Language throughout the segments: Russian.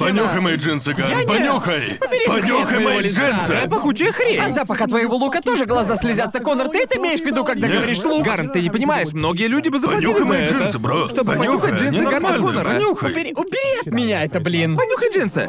Понюхай мои джинсы, Ган, не- понюхай! Понюхай хрен мои моего лица, джинсы! да, Пахучая хрень! От запаха твоего лука тоже глаза слезятся, Конор. Ты это имеешь в виду, когда Нет. говоришь лук? Гарн, ты не понимаешь, многие люди бы заплатили Понюхай за мои это. джинсы, бро! Чтобы понюхай, понюхать джинсы они Гарна Коннора. понюхай! Убери, убери от меня это, блин. Понюхай джинсы.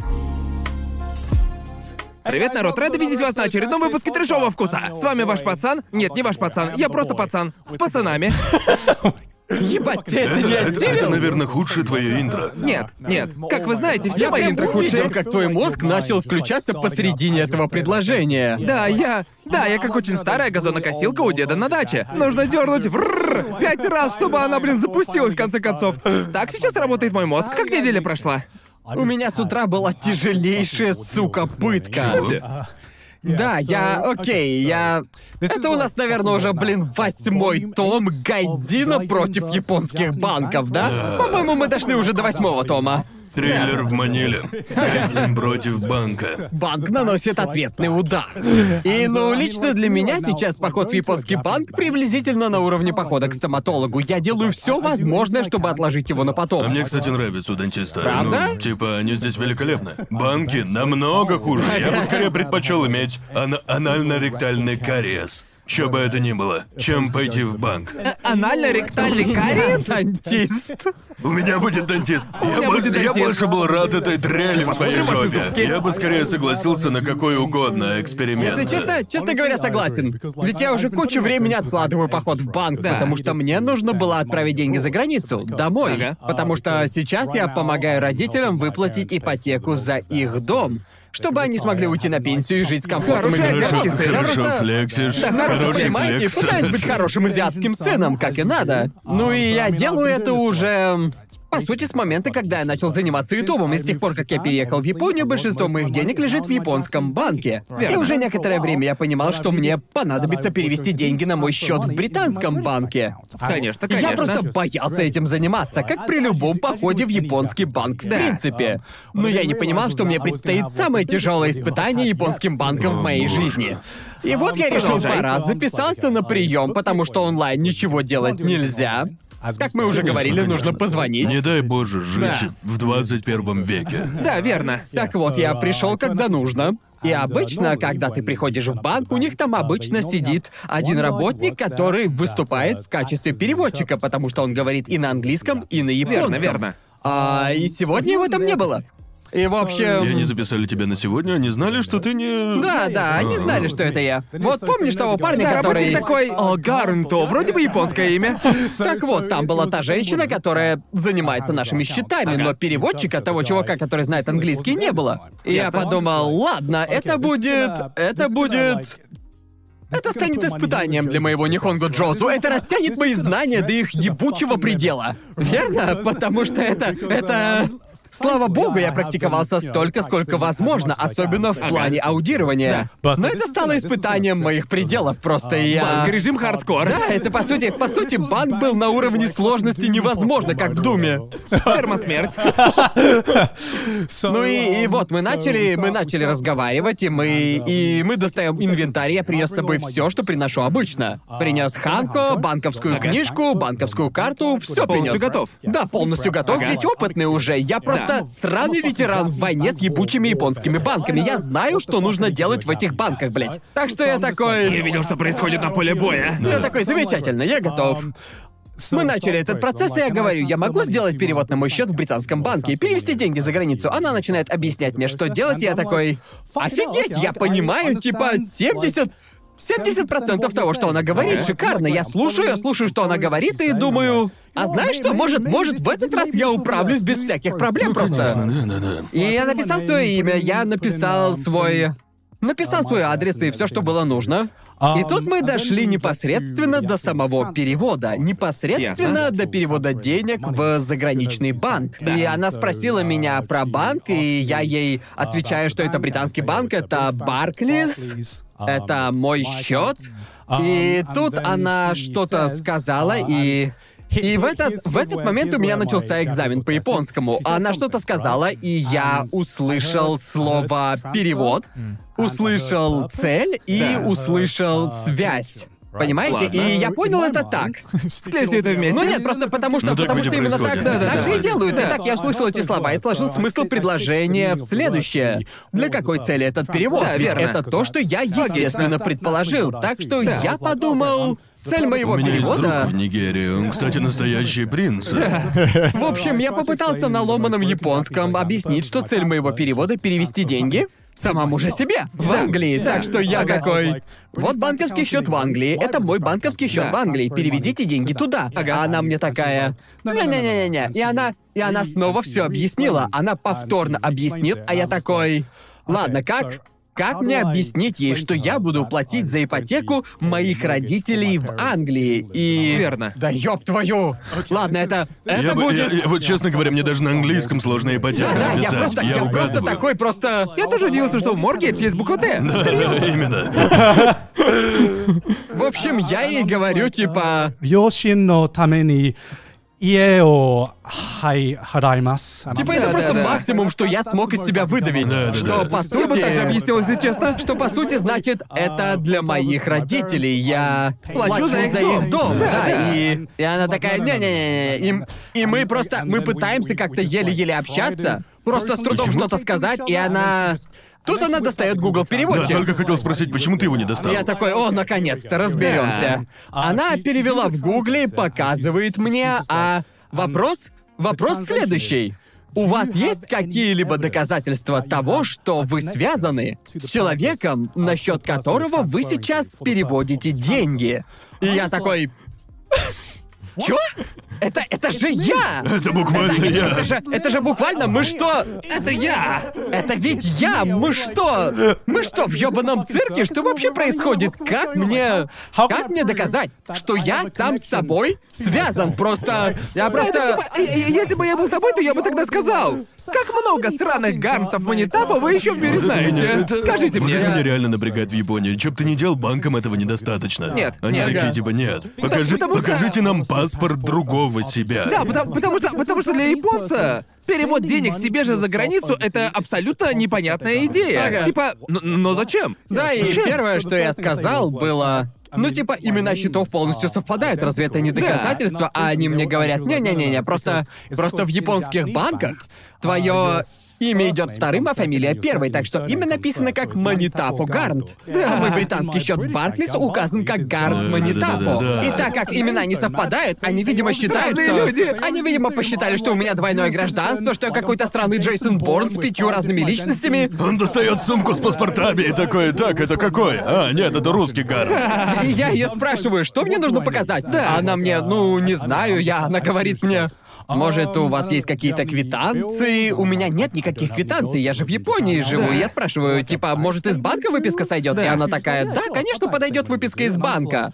Привет, народ, рады видеть вас на очередном выпуске трешового вкуса. С вами ваш пацан. Нет, не ваш пацан, я просто пацан. С пацанами. Ебать, ты это, не это, осилил? это, наверное, худшее твое интро. Нет, нет. Как вы знаете, все Я мои прям интро увидел, худшие. как твой мозг начал включаться посередине этого предложения. Да, я... Да, я как очень старая газонокосилка у деда на даче. Нужно дернуть врррр пять раз, чтобы она, блин, запустилась в конце концов. Так сейчас работает мой мозг. Как неделя прошла? У меня с утра была тяжелейшая, сука, пытка. Чего? Да, я... Окей, я... Это у нас, наверное, уже, блин, восьмой том Гайдзина против японских банков, да? По-моему, мы дошли уже до восьмого тома. Трейлер в Маниле. Гайдзин против банка. Банк наносит ответный удар. И, ну, лично для меня сейчас поход в японский банк приблизительно на уровне похода к стоматологу. Я делаю все возможное, чтобы отложить его на А потом. мне, кстати, нравится у дантиста. Правда? Ну, типа, они здесь великолепны. Банки намного хуже. Я бы скорее предпочел иметь ана- анально-ректальный кариес. Что бы это ни было, чем пойти в банк. Анально-ректальный кариес? Дантист. У меня будет дантист. Я, бо- будет я дантист. больше был рад этой дрели в своей посмотрим ваши жопе. зубки? Я бы скорее согласился на какой угодно эксперимент. Если честно, честно говоря, согласен. Ведь я уже кучу времени откладываю поход в банк, Да. потому что мне нужно было отправить деньги за границу, домой. Ага. Потому что сейчас я помогаю родителям выплатить ипотеку за их дом. Чтобы они смогли уйти на пенсию и жить с комфортом и безопасностью. азиатский Я сын. Хорошо просто- флексишь. Да, хорошо, хороший понимаете, флекс. пытаюсь быть хорошим азиатским сыном, как и надо. Ну и я делаю это уже... По сути, с момента, когда я начал заниматься ютубом, и с тех пор, как я переехал в Японию, большинство моих денег лежит в японском банке. И уже некоторое время я понимал, что мне понадобится перевести деньги на мой счет в британском банке. Конечно, И Я конечно. просто боялся этим заниматься, как при любом походе в японский банк, в принципе. Но я не понимал, что мне предстоит самое тяжелое испытание японским банком в моей жизни. И вот я решил пора, записался на прием, потому что онлайн ничего делать нельзя. Как мы уже говорили, нужно позвонить. Не дай боже жить Да. в 21 веке. Да, верно. Так вот, я пришел, когда нужно. И обычно, когда ты приходишь в банк, у них там обычно сидит один работник, который выступает в качестве переводчика, потому что он говорит и на английском, и на японском. Верно, верно. А, и сегодня его там не было. И в общем... И они записали тебя на сегодня, они знали, что ты не... Да, да, они знали, что это я. Вот помнишь того парня, Да, который... такой, о, Гарнто, вроде бы японское имя. Так вот, там была та женщина, которая занимается нашими счетами, но переводчика, того чувака, который знает английский, не было. И я подумал, ладно, это будет... Это будет... Это станет испытанием для моего Нихонго Джозу. Это растянет мои знания до их ебучего предела. Верно? Потому что это... Это... Слава богу, я практиковался столько, сколько возможно, особенно в плане аудирования. Но это стало испытанием моих пределов, просто и я... Банк, режим хардкор. Да, это по сути, по сути, банк был на уровне сложности невозможно, как в Думе. Термосмерть. Ну и, и вот мы начали, мы начали разговаривать, и мы, и мы достаем инвентарь. Я принес с собой все, что приношу обычно. Принес Ханко, банковскую книжку, банковскую карту, все Полностью принес. готов. Да, полностью готов, ведь опытный уже. Я просто сраный ветеран в войне с ебучими японскими банками. Я знаю, что нужно делать в этих банках, блядь. Так что я такой. Я видел, что происходит на поле боя. Я такой, замечательно, я готов. Мы начали этот процесс, и я говорю, я могу сделать перевод на мой счет в британском банке и перевести деньги за границу. Она начинает объяснять мне, что делать, и я такой, офигеть, я понимаю, типа 70... 70% того, что она говорит, шикарно. Я слушаю, я слушаю, что она говорит, и думаю... А знаешь что, может, может, в этот раз я управлюсь без всяких проблем просто. Да, да, да. И я написал свое имя, я написал свой... Написал свой адрес и все, что было нужно. И тут мы дошли непосредственно до самого перевода. Непосредственно до перевода денег в заграничный банк. И она спросила меня про банк, и я ей отвечаю, что это британский банк, это Барклис, это мой счет. И тут она что-то сказала, и... И в этот, в этот момент у меня начался экзамен по японскому. Она что-то сказала, и я услышал слово «перевод», услышал цель и услышал связь. Понимаете? Ладно. И я понял это так. Все это вместе. Ну нет, просто потому что, Ну, так потому что именно так, происходит. так Да-да-да. же и делают. Да. И так я услышал эти слова и сложил смысл предложения в следующее. Для какой цели этот перевод? Да, Ведь верно. это то, что я, естественно, предположил. Так что я подумал, цель моего У меня есть друг перевода... в Нигерии, он, кстати, настоящий принц. В общем, я попытался на ломаном японском объяснить, что цель моего перевода — перевести деньги самому же себе в Англии. Так что я такой... Вот банковский счет в Англии, это мой банковский счет в Англии. Переведите деньги туда. Ага. А она мне такая. Не-не-не-не-не. И она. И она снова все объяснила. Она повторно объяснит, а я такой. Ладно, как? Как мне объяснить ей, что я буду платить за ипотеку моих родителей в Англии? И... Верно. Да ёб твою! Ладно, это... Это Я, бы- будет... я- я- вот честно говоря, мне даже на английском сложно ипотека Да, я написать. просто, я просто угадываю. такой, просто... Я тоже удивился, что в Mortgage есть буква Т. Да, да, именно. В общем, я ей говорю, типа... 両親のために Ео хай хараймас. Типа это да, просто да, максимум, да. что я смог из себя выдавить. что по сути... Я бы также объяснил, если честно. А, что по сути значит, это для моих родителей. Я плачу, за их дом. дом да, и... И она такая, не-не-не, им... И мы просто... Мы пытаемся как-то еле-еле общаться. Просто с трудом что-то сказать, и она... Тут она достает Google Да, переводчик. только хотел спросить, почему ты его не достал? Я такой, о, наконец-то, разберемся. Она перевела в гугле, показывает мне, а вопрос, вопрос следующий. У вас есть какие-либо доказательства того, что вы связаны с человеком, на счет которого вы сейчас переводите деньги? И я такой... Чё? Это, это же я! Это буквально это, я. Это же, это же буквально мы что? Это я! Это ведь я! Мы что? Мы что, в ёбаном цирке? Что вообще происходит? Как мне... Как мне доказать, что я сам с собой связан? Просто... Я Это просто... э, э, если бы я был тобой, то я бы тогда сказал. Как много сраных гантов манитапов вы еще в мире Вот это меня- знаете? это- Скажите вот мне. это меня реально напрягает в Японии. Чё бы ты ни делал, банкам этого недостаточно. Нет, Они нет. такие Ага. типа, нет. Покажи, что- покажите нам паспорт другого себя. Да, потому, потому что, потому что для японца перевод денег себе же за границу это абсолютно непонятная идея. Ага. Типа, но зачем? Да, и Зачем? первое, что я сказал, было... Ну, типа, имена счетов полностью совпадают. Разве это не доказательство? А они мне говорят, не-не-не-не, просто... Просто в японских банках твое имя идет вторым, а фамилия первой, так что имя написано как Манитафо Гарнт. А мой британский счет в Барклис указан как Гарнт Манитафо. И так как имена не совпадают, они, видимо, считают, что... люди. Они, видимо, посчитали, что у меня двойное гражданство, что я какой-то сраный Джейсон Борн с пятью разными личностями. Он достает сумку с паспортами и такой, так, это какой? А, нет, это русский гард. И я ее спрашиваю, что мне нужно показать? А она мне, ну, не знаю, я, она говорит мне, может, у вас есть какие-то квитанции? У меня нет никаких квитанций, я же в Японии живу. Я спрашиваю, типа, может, из банка выписка сойдет? И она такая, да, конечно, подойдет выписка из банка.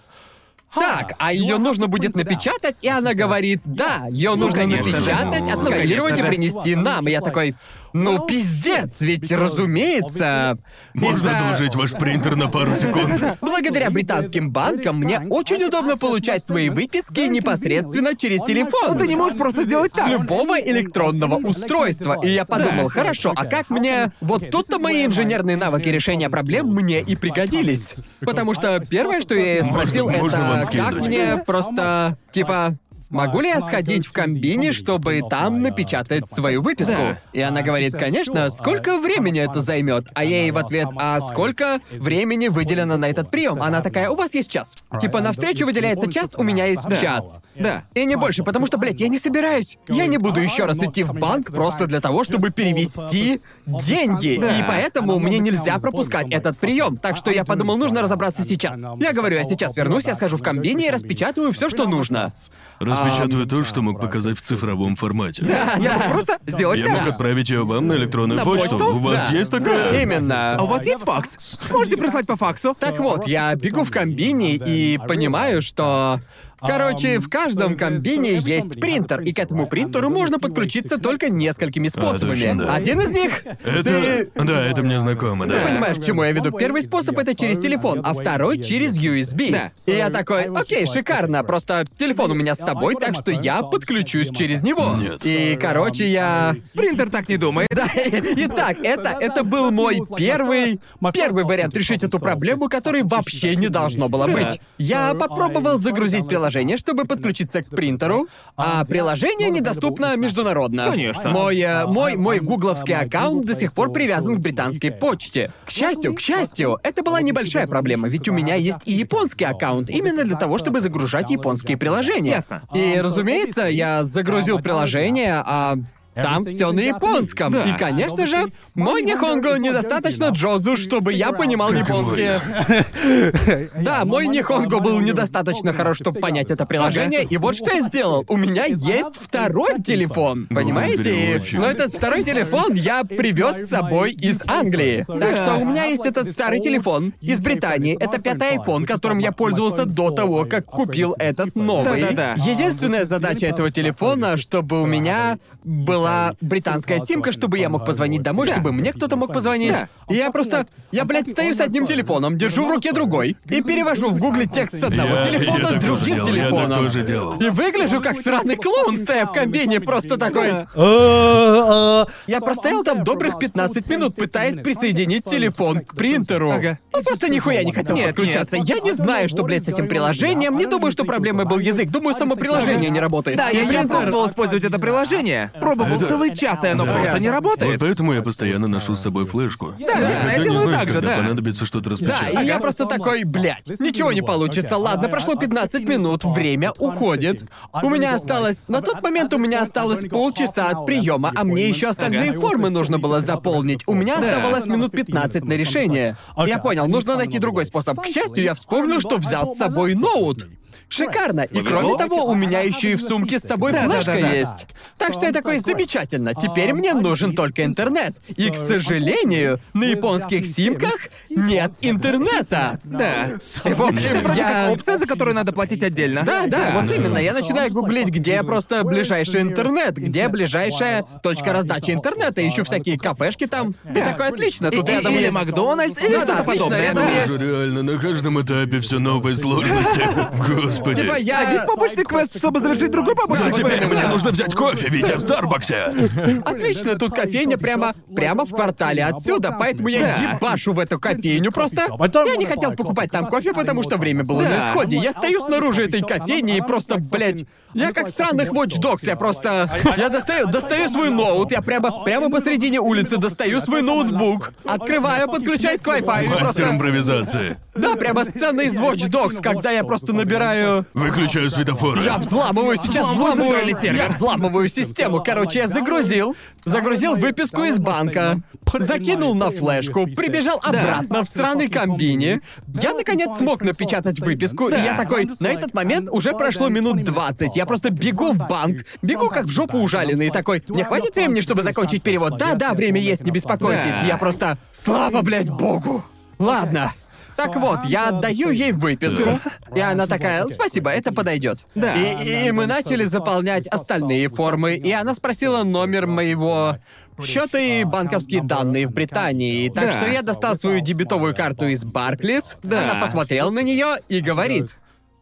Так, а ее нужно будет напечатать, и она говорит, да, ее нужно конечно же. напечатать, Ну, отсканировать конечно и же. принести нам. И я такой, ну пиздец, ведь разумеется. Можно из-за- одолжить ваш принтер на пару секунд? Благодаря британским банкам мне очень удобно получать свои выписки непосредственно через телефон. Ну ты не можешь просто сделать С так. любого электронного устройства. И я подумал, хорошо, а как мне... Вот тут-то мои инженерные навыки решения проблем мне и пригодились. Потому что первое, что я её спросил, Можно- можно вам это как скинуть? мне просто... Типа... Могу ли я сходить в комбине, чтобы там напечатать свою выписку? Да. И она говорит, конечно, сколько времени это займет? А я ей в ответ, а сколько времени выделено на этот прием? Она такая, у вас есть час. Типа, на встречу выделяется час, у меня есть час. Да. И не больше, потому что, блядь, я не собираюсь. Я не буду еще раз идти в банк просто для того, чтобы перевести деньги. И поэтому мне нельзя пропускать этот прием. Так что я подумал, нужно разобраться сейчас. Я говорю, я сейчас вернусь, я схожу в комбине и распечатаю все, что нужно. Распечатаю то, что мог показать в цифровом формате. Я мог просто сделать Я мог так. отправить ее вам на электронную На почту. почту? У вас Да. есть такая? Именно. А у вас есть факс? Можете прислать по факсу? Так вот, я бегу в комбине и понимаю, что Короче, в каждом комбине есть принтер, и к этому принтеру можно подключиться только несколькими способами. точно, да. Один из них... Это... Ты... Да, это мне знакомо, да. Ты понимаешь, к чему я веду? Первый способ это через телефон, а второй через USB. Да. И я такой, окей, шикарно, просто телефон у меня с собой, так что я подключусь через него. Нет. И, короче, я... Принтер так не думает. Да, итак, это, это был мой первый, первый вариант решить эту проблему, который вообще не должно было быть. Я попробовал загрузить приложение, чтобы подключиться к принтеру, а приложение недоступно международно. Конечно. Мой, э, мой, мой гугловский аккаунт до сих пор привязан к британской почте. К счастью, к счастью, это была небольшая проблема, ведь у меня есть и японский аккаунт, именно для того, чтобы загружать японские приложения. Ясно. И, разумеется, я загрузил приложение, а там все на японском. Да. И, конечно же, мой нихонго недостаточно джозу, чтобы я понимал японский. Да, мой нихонго был недостаточно хорош, чтобы понять это приложение. И вот что я сделал. У меня есть второй телефон. Понимаете? переводчик. Но этот второй телефон я привез с собой из Англии. Так что у меня есть этот старый телефон из Британии. Это пятый iPhone, которым я пользовался до того, как купил этот новый. Единственная задача этого телефона, чтобы у меня была британская симка, чтобы я мог позвонить домой, Да. чтобы мне кто-то мог позвонить. Я просто... Я, блядь, стою с одним телефоном, держу в руке другой и перевожу в гугле текст с одного Я- я телефона тоже другим делал, я так телефоном. тоже делал. И выгляжу как сраный клоун, стоя в комбине, просто такой... Э, Я простоял там добрых 15 минут, пытаясь присоединить телефон к принтеру. Ага. Он просто нихуя не хотел Нет, подключаться. Я не знаю, что, блядь, с этим приложением. Не думаю, что проблемой был язык. Думаю, само приложение не работает. Да, я, И я принтер- пробовал использовать это приложение. Пробовал Это- целый час, и оно просто не Вот работает. поэтому я постоянно ношу с собой флешку. Когда я не делаю знаешь, так же, когда да. понадобится что-то Да, распечатать. и я просто такой, блядь, ничего не получится. Ладно, прошло 15 минут, время уходит. У меня осталось... На тот момент у меня осталось полчаса от приема, а мне еще остальные формы нужно было заполнить. У меня оставалось минут 15 на решение. Я понял, нужно найти другой способ. К счастью, я вспомнил, что взял с собой ноут. Шикарно. И кроме того, у меня еще и в сумке с собой Да, да, флешка да, да. есть. Так что я такой, замечательно. Теперь мне нужен только интернет. И, к сожалению, на японских симках нет интернета. Да. И, в общем, Вроде я... как опция, за которую надо платить отдельно. Да, да, вот именно. Я начинаю гуглить, где просто ближайший интернет, где ближайшая точка раздачи интернета. Ищу всякие кафешки там. И такой, отлично, тут И- рядом или есть... Макдональдс, или Да, что-то отлично, подобное. рядом да. есть- Боже, реально, на каждом этапе все новые сложности. Господи. Типа я... Один побочный квест, чтобы завершить другой побочный А теперь квест. мне нужно взять кофе, Витя, в Старбаксе. Отлично, тут кофейня прямо, прямо в квартале отсюда, поэтому я Да. ебашу в эту кофейню просто. Я не хотел покупать там кофе, потому что время было на исходе. Я стою снаружи этой кофейни и просто, блядь, я как в сраных Watch Dogs, я просто... Я достаю, достаю свой ноут, я прямо, прямо посредине улицы достаю свой ноутбук, открываю, подключаюсь к Wi-Fi и Мастер просто... импровизации. Да, прямо сцена из Watch Dogs, когда я просто набираю... Выключаю светофоры. Я взламываю сейчас, Взламываю сервер. я взламываю систему. Короче, я загрузил, загрузил выписку из банка, закинул на флешку, прибежал обратно в сраный комбине. Я, наконец, смог напечатать выписку, и я такой, на этот момент уже прошло минут 20. Я просто бегу в банк, бегу как в жопу ужаленный, такой, мне хватит времени, чтобы закончить перевод? Да-да, время есть, не беспокойтесь. Да. Я просто, слава, блядь, богу. Ладно. Так вот, я отдаю ей выписку, и она такая, спасибо, это подойдет. Да. И, и мы начали заполнять остальные формы, и она спросила номер моего счета и банковские данные в Британии. Так Да. что я достал свою дебетовую карту из Барклис. Да. Она посмотрела на нее и говорит: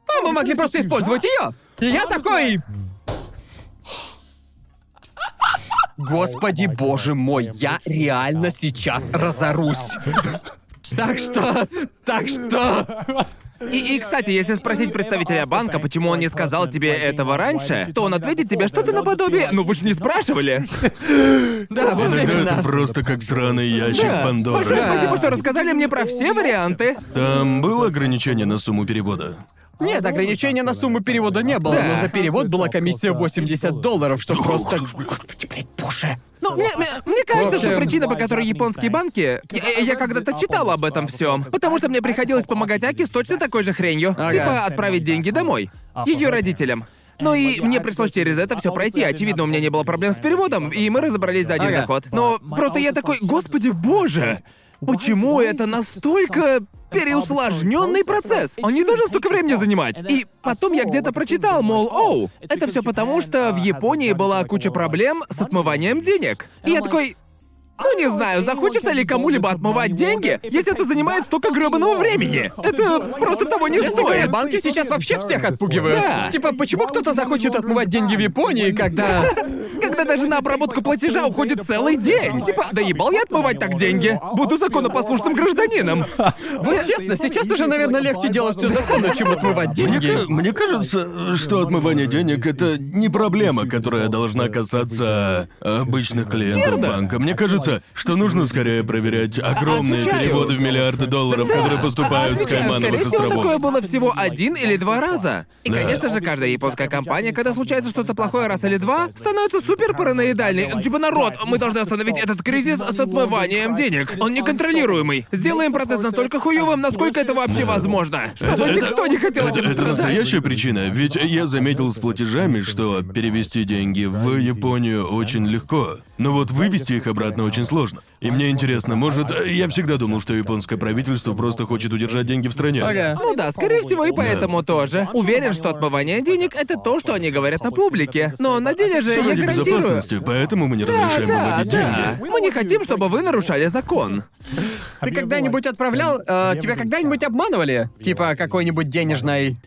А мы могли просто использовать ее. И я такой. Господи боже мой, я реально сейчас разорусь. Так что, так что, И, и, кстати, если спросить представителя банка, почему он не сказал тебе этого раньше, то он ответит тебе что-то наподобие «Ну вы же не спрашивали!» да, вот Иногда это просто как сраный ящик Да. Пандоры. Большое спасибо, что рассказали мне про все варианты. Там было ограничение на сумму перевода? Нет, ограничения на сумму перевода не было, Да. но за перевод была комиссия 80 долларов, что просто... Господи, блядь, боже. Ну, мне, мне, мне кажется, общем- что причина, по которой японские банки... Я, я когда-то читал об этом всем, потому что мне приходилось помогать Аки с точно такой же хренью. Ага. Типа отправить деньги домой. Ее родителям. Ну и мне пришлось через это все пройти. Очевидно, у меня не было проблем с переводом, и мы разобрались за один Ага. заход. Но просто я такой, господи боже, почему это настолько переусложненный процесс. Он не должен столько времени занимать. И потом я где-то прочитал, мол, оу, это все потому, что в Японии была куча проблем с отмыванием денег. И я такой, ну не знаю, захочется ли кому-либо отмывать деньги, если это занимает столько гребаного времени. Это просто того не Честно говоря, стоит. банки сейчас вообще всех отпугивают. Да. Типа, почему кто-то захочет отмывать деньги в Японии, когда... Когда даже на обработку платежа уходит целый день. Типа, да ебал я отмывать так деньги. Буду законопослушным гражданином. Вот честно, сейчас уже, наверное, легче делать все законно, чем отмывать деньги. мне кажется, что отмывание денег это не проблема, которая должна касаться обычных клиентов банка. Мне кажется, что нужно скорее проверять огромные Отвечаю. переводы в миллиарды долларов, которые поступают с Отвечаю, Каймановых Скорее всего, островов. такое было всего один или два раза. И, Да. конечно же, каждая японская компания, когда случается что-то плохое раз или два, становится супер параноидальной. Типа, народ, мы должны остановить этот кризис с отмыванием денег. Он неконтролируемый. Сделаем процесс настолько хуёвым, насколько это вообще возможно. Чтобы никто не хотел это, этим это страдать. настоящая причина, ведь я заметил с платежами, что перевести деньги в Японию очень легко, но вот вывести их обратно очень сложно. И мне интересно, может, я всегда думал, что японское правительство просто хочет удержать деньги в стране. Ага. Ну да, скорее всего, и поэтому тоже. Уверен, что отмывание денег — это то, что они говорят на публике. Но на деле же Всё я ради гарантирую... безопасности, поэтому мы не Да, разрешаем да, выводить да. деньги. Мы не хотим, чтобы вы нарушали закон. Ты когда-нибудь отправлял... э, тебя когда-нибудь обманывали? Типа какой-нибудь денежной...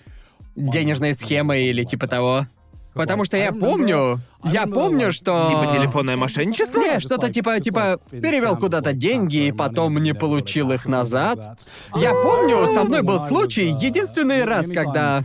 денежной схемой или типа того? Потому что я помню... Я помню, что... Типа телефонное мошенничество? Не, что-то типа, типа, перевел куда-то деньги и потом не получил их назад. Я помню, со мной был случай, единственный раз, когда...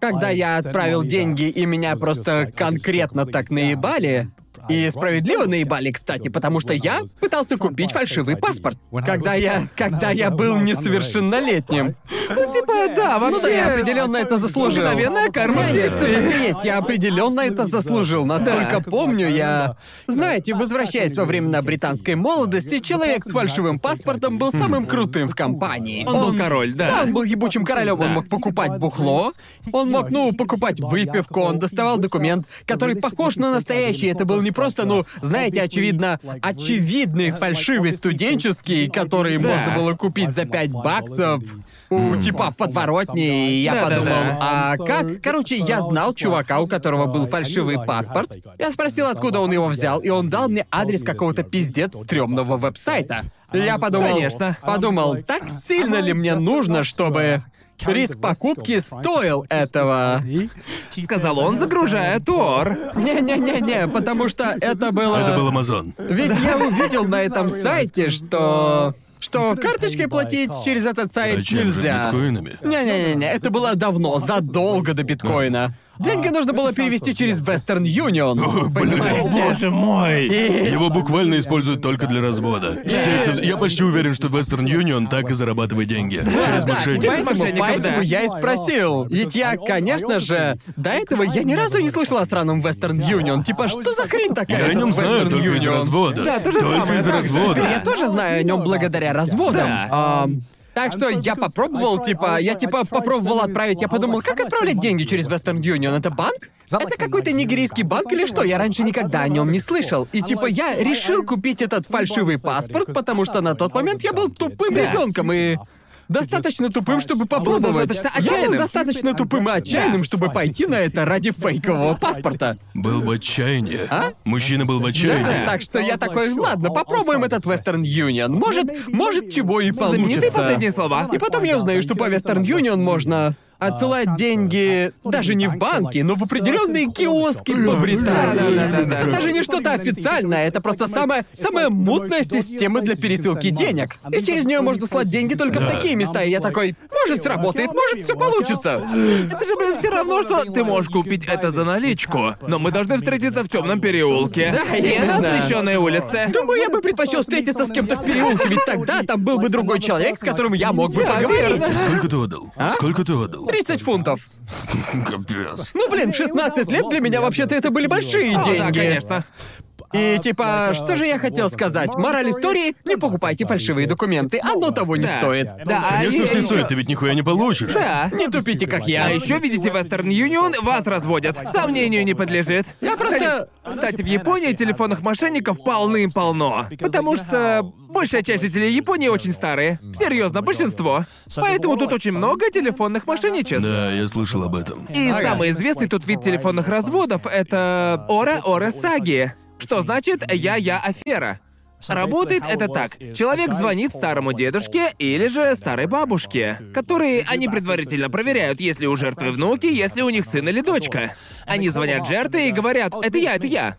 Когда я отправил деньги и меня просто конкретно так наебали. И справедливо наебали, кстати, потому что я пытался купить фальшивый паспорт. Когда я... Когда я был несовершеннолетним. Ну, типа, да, вообще... Ну да, я определенно это заслужил. Мгновенная карма. Так и есть. Я определенно это заслужил. Насколько помню, я. Знаете, возвращаясь во времена британской молодости, человек с фальшивым паспортом был самым крутым в компании. Он был король, да. Да, он был ебучим королем. Он мог покупать бухло, он мог, ну, покупать выпивку, он доставал документ, который похож на настоящий. Это был не просто, ну, знаете, очевидно, очевидный фальшивый студенческий, который можно было купить за 5 баксов у типа в подворотне, и я подумал, а как? Короче, я знал чувака, у которого был фальшивый паспорт. Я спросил, откуда он его взял, и он дал мне адрес какого-то пиздец стрёмного веб-сайта. Я подумал, Конечно. подумал, так сильно ли мне нужно, чтобы риск покупки стоил этого? Сказал он, загружая Тор. Не-не-не-не, потому что это было... Это был Амазон. Ведь я увидел на этом сайте, что... Что карточкой платить через этот сайт А чем же, нельзя. биткоинами? Не-не-не, это было давно, задолго до биткоина. Деньги нужно было перевести через Western Union. Понимаете? мой. И- Его буквально используют только для развода. Все эти- Я почти уверен, что Western Union так и зарабатывает деньги. Через Да, мошенников. поэтому, мошенников, поэтому да. я и спросил. Ведь я, конечно же, до этого я ни разу не слышал о сраном Western Union. Типа, что за хрень такая? Я о этот нем знаю Western только из Union? развода. Да, то же Только самое, из да. развода. Я тоже знаю о нем благодаря разводам. Да. Ам, так что я попробовал, типа, я типа попробовал отправить, я подумал, как отправлять деньги через Western Union? Это банк? Это какой-то нигерийский банк или что? Я раньше никогда о нем не слышал. И типа я решил купить этот фальшивый паспорт, потому что на тот момент я был тупым ребенком и достаточно тупым, чтобы попробовать. достаточно Я был достаточно тупым и отчаянным, чтобы пойти на это ради фейкового паспорта. Был в отчаянии. А? Мужчина был в Да, отчаянии. так что я такой, ладно, попробуем этот Western Union. Может, может чего и Знаменитые получится. последние слова. И потом я узнаю, что по Western Union можно отсылать деньги даже не в банки, но в определенные киоски по Британии. Даже не что-то официальное, это просто самая, самая мутная система для пересылки денег. И через нее можно слать деньги только в такие места. И я такой, может сработает, может все получится. Это же, блин, все равно, что ты можешь купить это за наличку. Но мы должны встретиться в темном переулке. Да, и на освещенной улице. Думаю, я бы предпочел встретиться с кем-то в переулке, ведь тогда там был бы другой человек, с которым я мог бы поговорить. Сколько ты отдал? Сколько ты отдал? 30 фунтов. Капец. Ну, блин, в 16 лет для меня вообще-то это были большие О, деньги. да, конечно. И типа, что же я хотел сказать? Мораль истории — не покупайте фальшивые документы, оно того не Да. стоит. Да, а Конечно, и- что не ещё- стоит, ты ведь нихуя не получишь. Да. Не тупите, как я. А еще, видите, Western Union вас разводят. Сомнению не подлежит. Я просто- Кстати, в Японии телефонных мошенников полным-полно. Потому что большая часть жителей Японии очень старые. Серьезно, большинство. Поэтому тут очень много телефонных мошенничеств. Да, я слышал об этом. И Ага. самый известный тут вид телефонных разводов — это Ора-Ора Саги. Что значит «я-я афера». Работает это так. Человек звонит старому дедушке или же старой бабушке, которые они предварительно проверяют, есть ли у жертвы внуки, если у них сын или дочка. Они звонят жертве и говорят «это я, это я».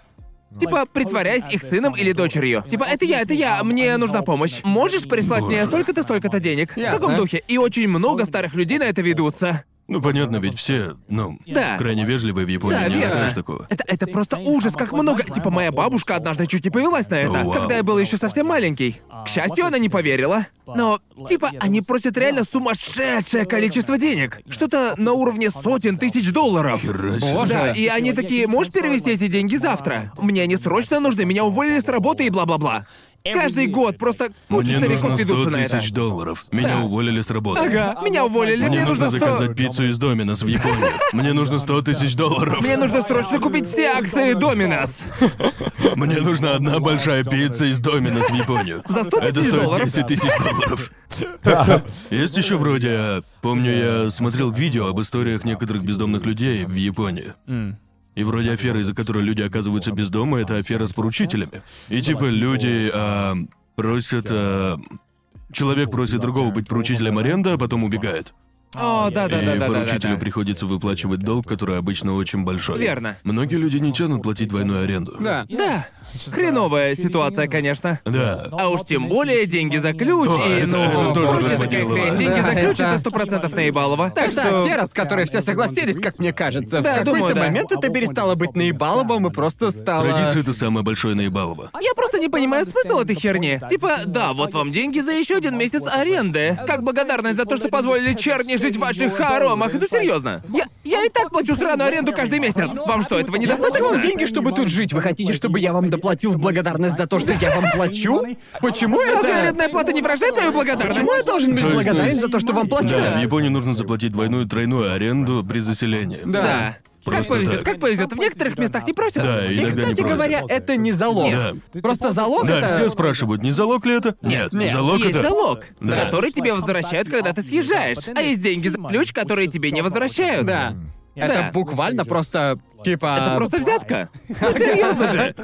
Типа, притворяясь их сыном или дочерью. Типа, это я, это я, мне нужна помощь. Можешь прислать мне столько-то, столько-то денег? В таком духе. И очень много старых людей на это ведутся. Ну, понятно, ведь все, ну, Да. крайне вежливые в Японии, Да, не верно. такого. Это, это просто ужас, как много. Типа, моя бабушка однажды чуть не повелась на это, Вау. когда я был еще совсем маленький. К счастью, она не поверила. Но, типа, они просят реально сумасшедшее количество денег. Что-то на уровне сотен тысяч долларов. Хера себе. Боже. Да, и они такие, можешь перевести эти деньги завтра? Мне они срочно нужны, меня уволили с работы и бла-бла-бла. Каждый год просто куча Мне стариков нужно 100 ведутся на это. тысяч долларов. Меня Да. уволили с работы. Ага, меня уволили, Мне, мне, нужно 100... заказать пиццу из Доминос в Японии. Мне нужно 100 тысяч долларов. Мне нужно срочно купить все акции Доминос. Мне нужна одна большая пицца из Доминос в Японию. За 100 Это тысяч стоит долларов? 10 тысяч долларов. Есть еще вроде... Помню, я смотрел видео об историях некоторых бездомных людей в Японии. И вроде афера, из-за которой люди оказываются без дома, это афера с поручителями. И типа люди а, просят... а, Человек просит другого быть поручителем аренды, а потом убегает. О, да, да, и да, да, да, поручителю да. приходится выплачивать долг, который обычно очень большой. Верно. Многие люди не тянут платить двойную аренду. Да. Да. Хреновая ситуация, конечно. Да. А уж тем более деньги за ключ О, и, это- ну, это тоже прочая такая хрень. Деньги Да, за ключ это- это сто процентов наебалово. Так Это что... афера, с которой все согласились, как мне кажется. Да, в какой-то думаю, да. момент это перестало быть наебаловым и просто стало... Традиция это самое большое наебалово. Я просто не понимаю смысл этой херни. Типа, да, вот вам деньги за еще один месяц аренды. Как благодарность за то, что позволили черни жить в ваших хоромах. Ну серьезно. Я, я и так плачу сраную аренду каждый месяц. Вам что, этого Я недостаточно? вам деньги, чтобы тут жить. Вы хотите, чтобы я вам доплатил в благодарность за то, что я вам плачу? Почему Разве это... арендная плата не выражает мою благодарность? Почему я должен быть благодарен за то, что вам плачу? Да, в Японии нужно заплатить двойную тройную аренду при заселении. Да. Как Просто повезет, так. как повезет. В некоторых местах не просят. Да, И, иногда не кстати просят. говоря, это не залог. Да. Просто залог Да, это... все спрашивают, не залог ли это? Нет, нет, залог Есть это... залог, Да. который тебе возвращают, когда ты съезжаешь. А есть деньги за ключ, которые тебе не возвращают. Да. Это Да. буквально просто, типа... Это просто взятка. Ну, серьезно же.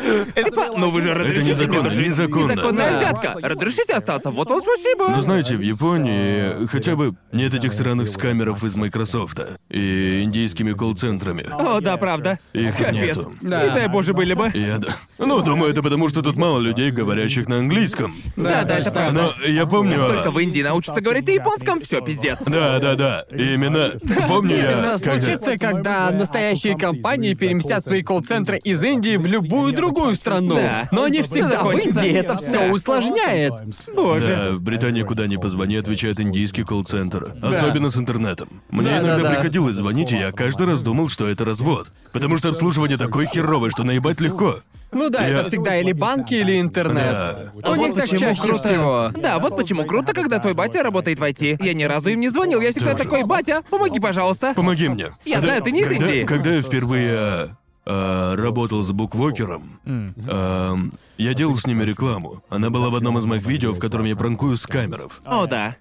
Типа, ну вы же разрешите незаконно, мне тут жить. незаконно. Незаконная Да. взятка. Разрешите остаться? Вот вам спасибо. Но знаете, в Японии хотя бы нет этих сраных скамеров из Майкрософта и индийскими колл-центрами. О, да, правда. Их Капец. нету. Да. Не дай боже, были бы. Я да. Ну, думаю, это потому, что тут мало людей, говорящих на английском. Да, да, это точно. правда. Но я помню... а, Только в Индии научатся говорить на японском, все пиздец. Да, да, да. И именно помню я, Это когда... случится, когда настоящие компании переместят свои колл-центры из Индии в любую другую страну. Да. Но не всегда в закончится. Индии это все Да. усложняет. Боже. Да, в Британии куда ни позвони, отвечает индийский колл-центр. Особенно с интернетом. Мне Да, иногда да, да. приходилось звонить, и я каждый раз думал, что это развод. Потому что обслуживание такое херовое, что наебать легко. Ну да, это всегда или банки, или интернет. Да. У них так чаще всего. Да, вот почему круто, когда твой батя работает в IT. Я ни разу им не звонил, я всегда Тоже. такой, батя, помоги, пожалуйста. Помоги мне. Я знаю, ты не из когда, Индии. Когда я впервые а, работал с буквокером, а, я делал с ними рекламу. Она была в одном из моих видео, в котором я пранкую с камеров. О, да.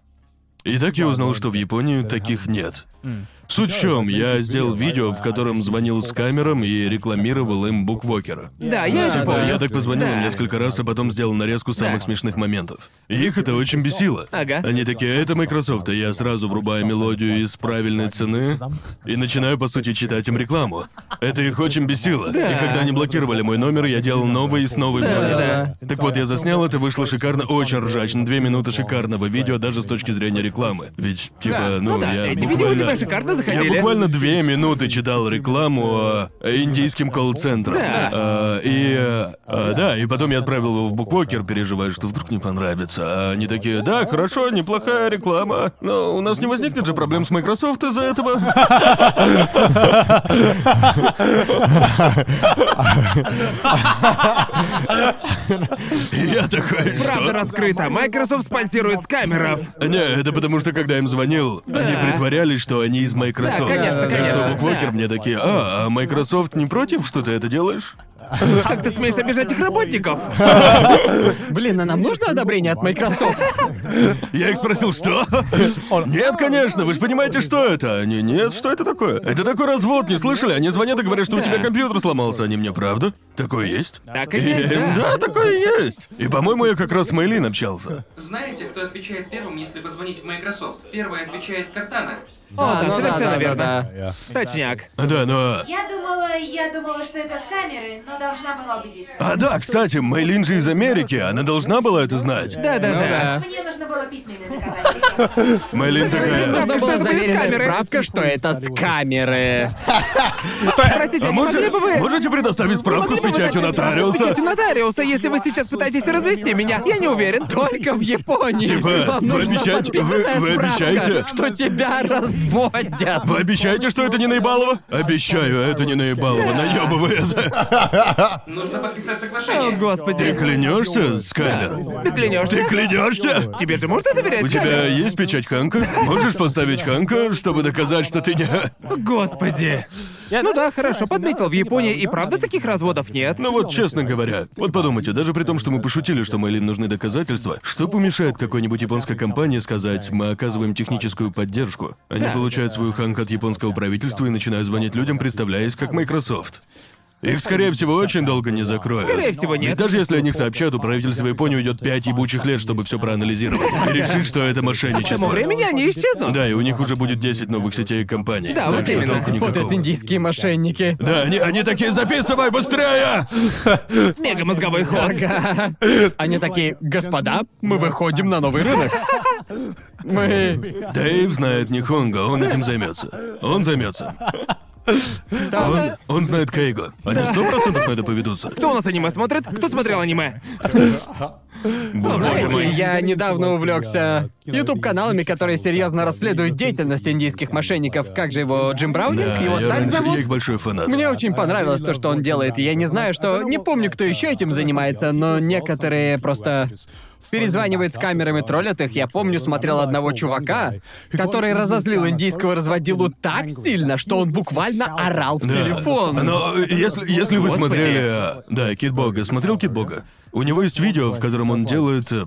И так я узнал, что в Японии таких нет. Суть в чем, я сделал видео, в котором звонил с камерам и рекламировал им буквокера. Да, я Да, Типа, помню. я так позвонил им Да. несколько раз, а потом сделал нарезку самых Да. смешных моментов. Их это очень бесило. Ага. Они такие, это Microsoft, и я сразу врубаю мелодию из правильной цены и начинаю, по сути, читать им рекламу. Это их очень бесило. И когда они блокировали мой номер, я делал новый и снова им звонил. да. Так вот, я заснял это, вышло шикарно, очень ржачно. Две минуты шикарного видео, даже с точки зрения рекламы. Ведь, типа, Да. ну, Ну да, я эти видео у тебя буквально... Шикарно Я заходили. буквально две минуты читал рекламу э, индийским колл-центром. Да. Э, и э, да, и потом я отправил его в буквокер, переживая, что вдруг не понравится. А они такие, да, хорошо, неплохая реклама. Но у нас не возникнет же проблем с Microsoft из-за этого. Я такой, Правда что? раскрыта. Microsoft спонсирует скамеров. Не, это потому что когда им звонил, они притворялись, что они из Microsoft. Да, конечно, конечно. что буквокер мне такие, а, а Microsoft не против, что ты это делаешь? Как ты смеешь обижать их работников? Блин, а нам нужно одобрение от Microsoft? Я их спросил, что? Нет, конечно, вы же понимаете, что это? Они, нет, что это такое? Это такой развод, не слышали? Они звонят и говорят, что у тебя компьютер сломался. Они мне, правда? Такое есть? Так и есть, им, да. Да, такое есть. И, по-моему, я как раз с Мейлин общался. Знаете, кто отвечает первым, если позвонить в Microsoft? Первый отвечает Картана. О, да, ну совершенно да, верно. да, да. Точняк. Да, но... Я думала, я думала, что это с камеры, но должна была убедиться. А да, кстати, Мейлин же из Америки, она должна была это знать. Ну Да-да-да. Мне нужно было письменное доказательство. Мейлин такая... Нужна была заверенная справка, что это с камеры. Простите, А могли бы вы... можете предоставить справку с печатью нотариуса? печатью нотариуса, если вы сейчас пытаетесь развести меня. Я не уверен. Только в Японии. Типа, Вам вы обещаете- вы- обещаете? что тебя разводят. Вы обещаете, что это не наебалово? Обещаю, это не наебалово, наебывает. Нужно подписать О, соглашение. Ты господи. клянешься, Скайлер? Ты клянешься? Ты клянешься? Тебе же можно доверять? У тебя есть печать Ханка? Можешь поставить Ханка, чтобы доказать, что ты не... Господи. Ну да, хорошо, подметил, в Японии и правда таких разводов нет. Ну вот, честно говоря, вот подумайте, даже при том, что мы пошутили, что Мэйлин нужны доказательства, что помешает какой-нибудь японской компании сказать, мы оказываем техническую поддержку? Они получают свою Ханк от японского правительства и начинают звонить людям, представляясь как Microsoft. Их, скорее всего, очень долго не закроют. Скорее всего, нет. Ведь даже если о них сообщат, у правительства Японии уйдет пять ебучих лет, чтобы все проанализировать и решить, что это К тому мошенничество. времени они исчезнут. Да, и у них уже будет 10 новых сетей и компаний. Да, Так вот именно. толку Смотрят индийские мошенники. Да, они, они такие, записывай быстрее! Мега мозговой ход. Ага. Они такие, господа, мы выходим на новый рынок. Мы... Дэйв знает Нихонго, он этим займется. Он займется. Он, он знает Кейго. Они сто процентов на это поведутся. Кто у нас аниме смотрит? Кто смотрел аниме? Боже мой. я недавно увлекся YouTube-каналами, которые серьезно расследуют деятельность индийских мошенников. Как же его, Джим Браунинг? Да, его я, так раньше- зовут? я их большой фанат. Мне очень понравилось то, что он делает. Я не знаю, что... Не помню, кто еще этим занимается, но некоторые просто перезванивают с камерами, троллят их. Я помню, смотрел одного чувака, который разозлил индийского разводилу так сильно, что он буквально орал в телефон. Но если, если вы смотрели... э, Да, Кит Бога. Смотрел Кит Бога? У него есть видео, в котором он делает... э,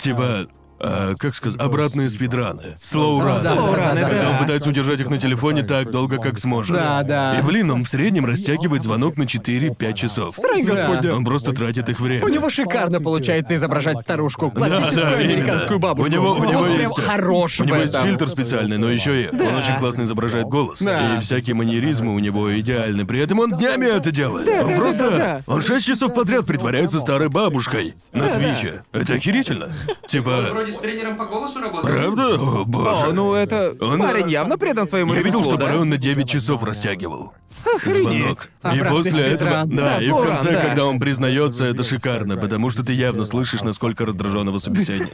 Типа... э, как сказать, обратные спидраны. Слоураны. да, да, да, Когда да. он пытается удержать их на телефоне так долго, как сможет. Да, да. И, блин, он в среднем растягивает звонок на 4-5 часов. Да. Он просто тратит их время. У него шикарно получается изображать старушку, классическую да, американскую именно. бабушку. У него- у него он прям есть- хорош У в него есть фильтр специальный, но еще и он очень классно изображает голос. Да. И всякие манеризмы у него идеальны. При этом он днями это делает. он да, просто. да, да. Он шесть часов подряд притворяется старой бабушкой на Твиче. Это охерительно. Типа. Вроде с тренером по голосу работает. Правда? О, боже. О, ну это... Он- Парень явно предан своему Я видел, ремеслу, что да? порой он на 9 часов растягивал. Звонок. И Обратный после этого. спидран. Да, Да, и в конце, да. когда он признается, это шикарно, потому что ты явно слышишь, насколько раздраженного собеседник.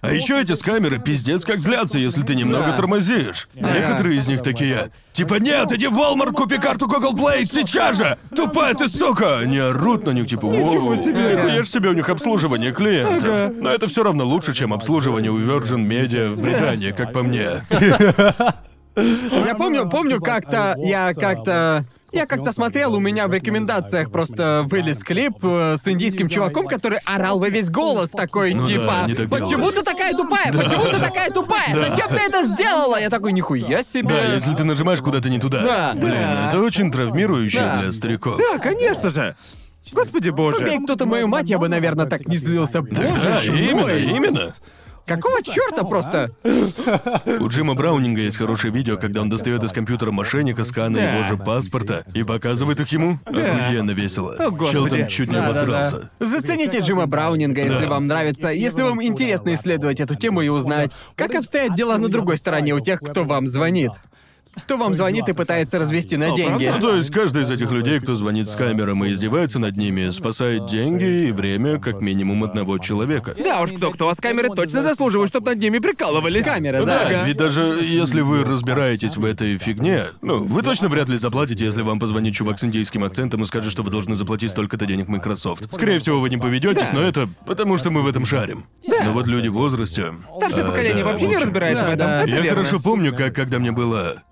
А еще эти с камеры пиздец как злятся, если ты немного Да. тормозишь. Некоторые из них такие. Типа, нет, иди в Walmart, купи карту Google Play сейчас же! Тупая ты сука! Они орут на них, типа, Ничего себе! Нихуя ж себе у них обслуживание клиентов. Но это все равно лучше, чем обслуживание у Virgin Media в Британии, как по мне. Я помню, помню как-то, я как-то... Я как-то смотрел, у меня в рекомендациях просто вылез клип э, с индийским чуваком, который орал во весь голос, такой, Ну да, типа, так почему делают». ты такая тупая, почему ты такая тупая, зачем ты это сделала? Я такой, нихуя себе. Да, если ты нажимаешь куда-то не туда. Да. Блин, это очень травмирующе Да. для стариков. Да, конечно же. Господи боже. Убей кто-то мою мать, я бы, наверное, так не злился. Боже Да, именно, мой. именно. Какого черта просто? У Джима Браунинга есть хорошее видео, когда он достает из компьютера мошенника сканы Да. его же паспорта и показывает их ему. Охуенно весело. О, господи. Чел там чуть не Да, да, обосрался. да. Зацените Джима Браунинга, если Да. вам нравится, если вам интересно исследовать эту тему и узнать, как обстоят дела на другой стороне у тех, кто вам звонит. Кто вам звонит и пытается развести на деньги. Ну, то есть каждый из этих людей, кто звонит с камерам и издевается над ними, спасает деньги и время как минимум одного человека. Да уж, кто-кто, а с камеры точно заслуживают, чтобы над ними прикалывались. Камеры, Ну да. да, ведь даже если вы разбираетесь в этой фигне, ну, вы точно вряд ли заплатите, если вам позвонит чувак с индийским акцентом и скажет, что вы должны заплатить столько-то денег Microsoft. Скорее всего, вы не поведетесь, но это потому, что мы в этом шарим. Но вот люди в возрасте... Старшее а, поколение да, вообще в не разбирается Да, в этом. да. Это Я верно. хорошо помню, как когда мне было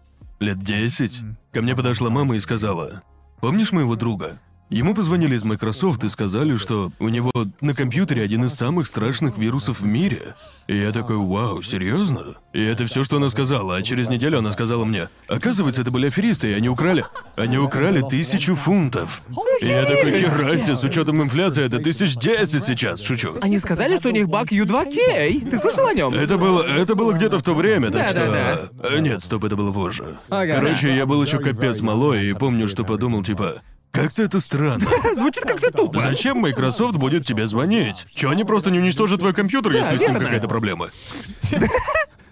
лет 10, ко мне подошла мама и сказала, «Помнишь моего друга?» Ему позвонили из Microsoft и сказали, что у него на компьютере один из самых страшных вирусов в мире. И я такой, вау, серьезно? И это все, что она сказала. А через неделю она сказала мне, оказывается, это были аферисты, и они украли. Они украли тысячу фунтов. И я такой, херася, с учетом инфляции, это тысяч десять сейчас, шучу. Они сказали, что у них баг U2K. Ты слышал о нем? Это было, это было где-то в то время, так что... Да-да-да. Э, Нет, стоп, это было позже. Ага. Короче, я был еще капец малой и помню, что подумал, типа, как-то это странно. Звучит как-то тупо. Зачем Microsoft будет тебе звонить? Че, они просто не уничтожат твой компьютер, если с ним верно. какая-то проблема?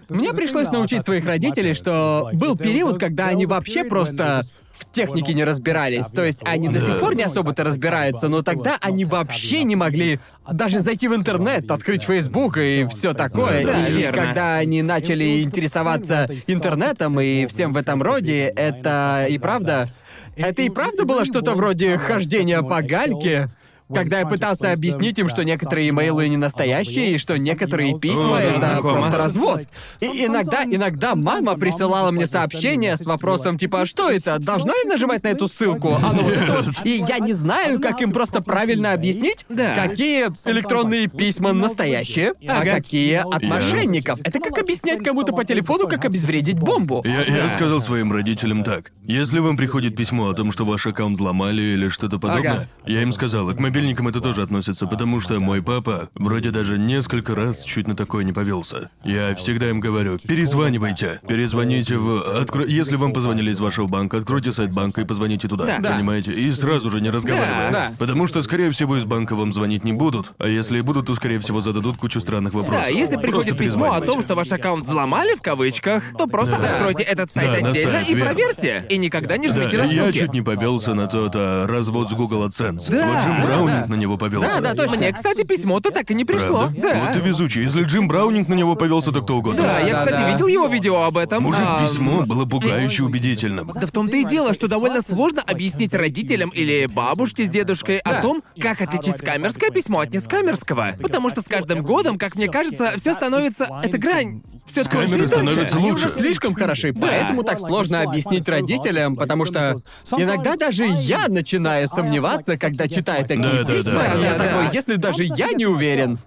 Мне пришлось научить своих родителей, что был период, когда они вообще просто в технике не разбирались. То есть они до сих пор не особо-то разбираются, но тогда они вообще не могли даже зайти в интернет, открыть Facebook и все такое. Да, и верно. когда они начали интересоваться интернетом и всем в этом роде, это и правда... Это и правда было что-то вроде хождения по гальке, когда я пытался объяснить им, что некоторые имейлы не настоящие, и что некоторые письма это знакомо. просто развод. И иногда, иногда мама присылала мне сообщение с вопросом типа, «А что это? Должна я нажимать на эту ссылку? А ну вот это вот». И я не знаю, как им просто правильно объяснить, Да. какие электронные письма настоящие, а Ага. какие от Я- мошенников. Это как объяснять кому-то по телефону, как обезвредить бомбу. Я, я сказал своим родителям так. Если вам приходит письмо о том, что ваш аккаунт взломали или что-то подобное, Ага. я им сказал, и к мобильникам это тоже относится, потому что мой папа вроде даже несколько раз чуть на такое не повелся. Я всегда им говорю, перезванивайте. Перезвоните в... Откро... Если вам позвонили из вашего банка, откройте сайт банка и позвоните туда. Да. Да. Понимаете? И сразу же не разговаривая. Да. Потому что, скорее всего, из банка вам звонить не будут. А если и будут, то, скорее всего, зададут кучу странных вопросов. Да, если Просто приходит письмо о том, что ваш аккаунт взломали в кавычках, то просто Да. откройте этот сайт Да, отдельно сайт, и верно. проверьте. И никогда не Да, жмите на я чуть не повелся на тот а, развод с Google AdSense. Да, вот Джим да, Браунинг да. на него повелся. Да, да, точно. Мне, кстати, письмо-то так и не пришло. Правда? Да. Вот ты везучий. Если Джим Браунинг на него повелся, то кто угодно. Да, я, Да, кстати, да. видел его видео об этом. Мужик, А, письмо было пугающе убедительным. Да в том-то и дело, что довольно сложно объяснить родителям или бабушке с дедушкой о Да. том, как отличить скамерское письмо от нескамерского. Потому что с каждым годом, как мне кажется, все становится... Эта грань все тоньше камеры и тоньше. становятся Они лучше. уже слишком хороши, поэтому так сложно объяснить родителям, потому что иногда даже я начинаю сомневаться, когда читаю такие Да, да, да. и я Да, такой, да. если даже я не уверен,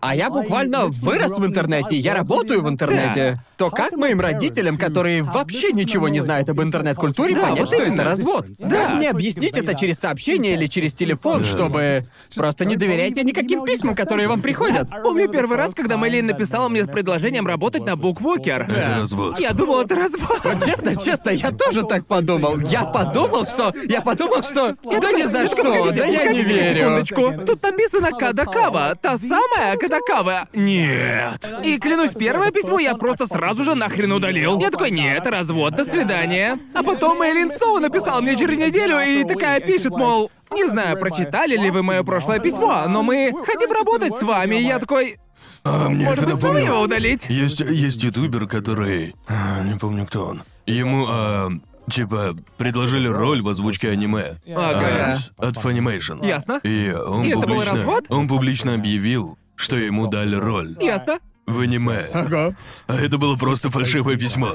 а я буквально вырос в интернете, я работаю в интернете, то как моим родителям, которые вообще ничего не знают об интернет-культуре, Да, понять, вот что это развод? Как мне объяснить это через сообщение или через телефон, чтобы просто не доверяйте никаким письмам, которые вам приходят? Помню первый раз, когда Мэйлин написала мне с предложением работать на Буквокер. Это развод. Я думал, это развод. Вот честно, честно, я тоже так подумал. Я подумал, что... Я подумал, что... Да ни за что, да я не верю. Секундочку. Тут написано Кадакава. Та самая Кадакава. Нет. И клянусь, первое письмо я просто сразу же нахрен удалил. Я такой, нет, развод, до свидания. А потом Мэйлин снова написала мне через неделю и такая пишет, мол, не знаю, прочитали ли вы мое прошлое письмо, но мы хотим работать с вами. И я такой, А мне может это быть, его удалить? Есть, есть ютубер, который... а, Не помню, кто он. Ему, а, типа, предложили роль в озвучке аниме. Ага. От, от Funimation. Ясно. И он И это был публично... развод? Он публично объявил, что ему дали роль Ясно. В аниме. Ага. А это было просто фальшивое письмо.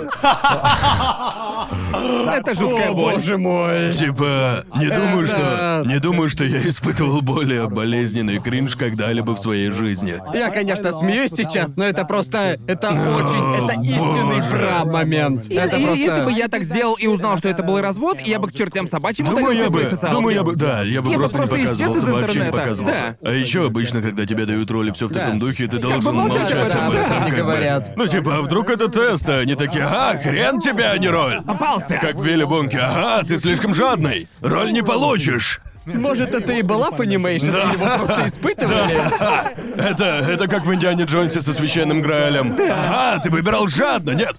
Это жуткая боль. боже мой. Типа, не думаю, что... Не думаю, что я испытывал более болезненный кринж когда-либо в своей жизни. Я, конечно, смеюсь сейчас, но это просто... Это очень... Это истинный. И- Это просто... Если бы я так сделал и узнал, что это был развод, я бы к чертям собачьим Думаю, я бы, думаю, я бы, да, я бы просто, не показывался, вообще не показывался. А еще обычно, когда тебе дают роли все в таком духе, ты должен молчать об этом, да. Не говорят. Ну типа, а вдруг это тест, а они такие, а, хрен тебе, а не роль. Попался. Как в Вилли Вонке, ага, ты слишком жадный, роль не получишь. Может, это и была Funimation, Да. его просто испытывали? Это, это как в Индиане Джонсе со священным Граалем. Ага, ты выбирал жадно, нет?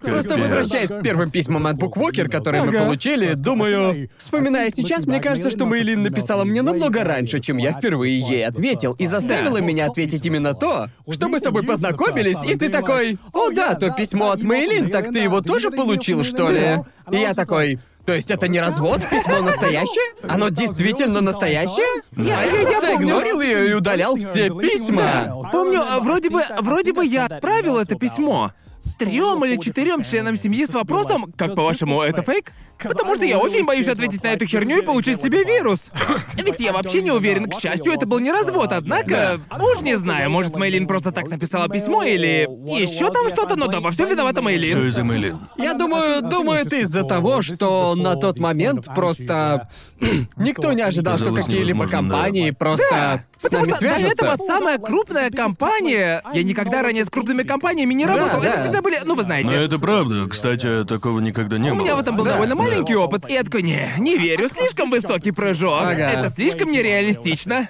Просто возвращаясь к первым письмам от Буквокер, которые мы получили, думаю... Вспоминая сейчас, мне кажется, что Мэйлин написала мне намного раньше, чем я впервые ей ответил, и заставила меня ответить именно то, что мы с тобой познакомились, и ты такой, «О да, то письмо от Мэйлин, так ты его тоже получил, что ли?» И я такой... То есть это не развод? Письмо настоящее? Оно действительно настоящее? Я, я, просто игнорил ее и удалял все письма. Помню, а, вроде бы, вроде бы я отправил это письмо трем или четырем членам семьи с вопросом, как по-вашему, это фейк? Потому что я очень боюсь ответить на эту херню и получить себе вирус. Ведь я вообще не уверен, к счастью, это был не развод, однако... Уж не знаю, может, Мейлин просто так написала письмо или... еще там что-то, но да, во всем виновата Все Мейлин. из-за Мэйлин. Я думаю, думаю, это из-за того, что на тот момент просто никто не ожидал, что какие-либо да. компании просто с Потому нами что до свяжутся. этого самая крупная компания... Я никогда ранее с крупными компаниями не работал. да. Это всегда были... Ну, вы Но знаете. это правда. Кстати, такого никогда не У было. меня в этом был Да, довольно да. маленький опыт, и я такой, не, не верю, слишком высокий прыжок. Ага. Это слишком нереалистично.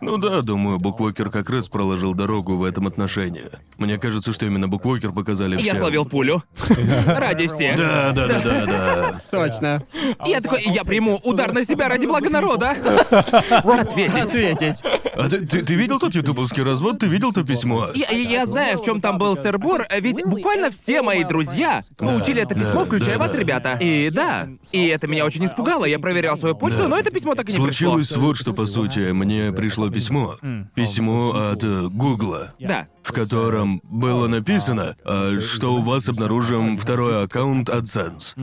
Ну да, думаю, Буквокер как раз проложил дорогу в этом отношении. Мне кажется, что именно Буквокер показали Я всем. словил пулю. Ради всех. Да, да, да, да, да. Точно. Я такой, я приму удар на себя ради блага народа. Ответить. Ответить. А ты, ты, ты видел тот ютубовский развод? Ты видел то письмо? Я, я- знаю, в чем там был сырбор, ведь буквально все мои друзья получили это письмо, да, включая да, вас, да. ребята. И да, и это меня очень испугало. Я проверял свою почту, но это письмо так и не Случилось пришло. вот что, по сути, мне пришло письмо. Письмо от э, Гугла. Да. в котором было написано, а, что у вас обнаружен второй аккаунт AdSense.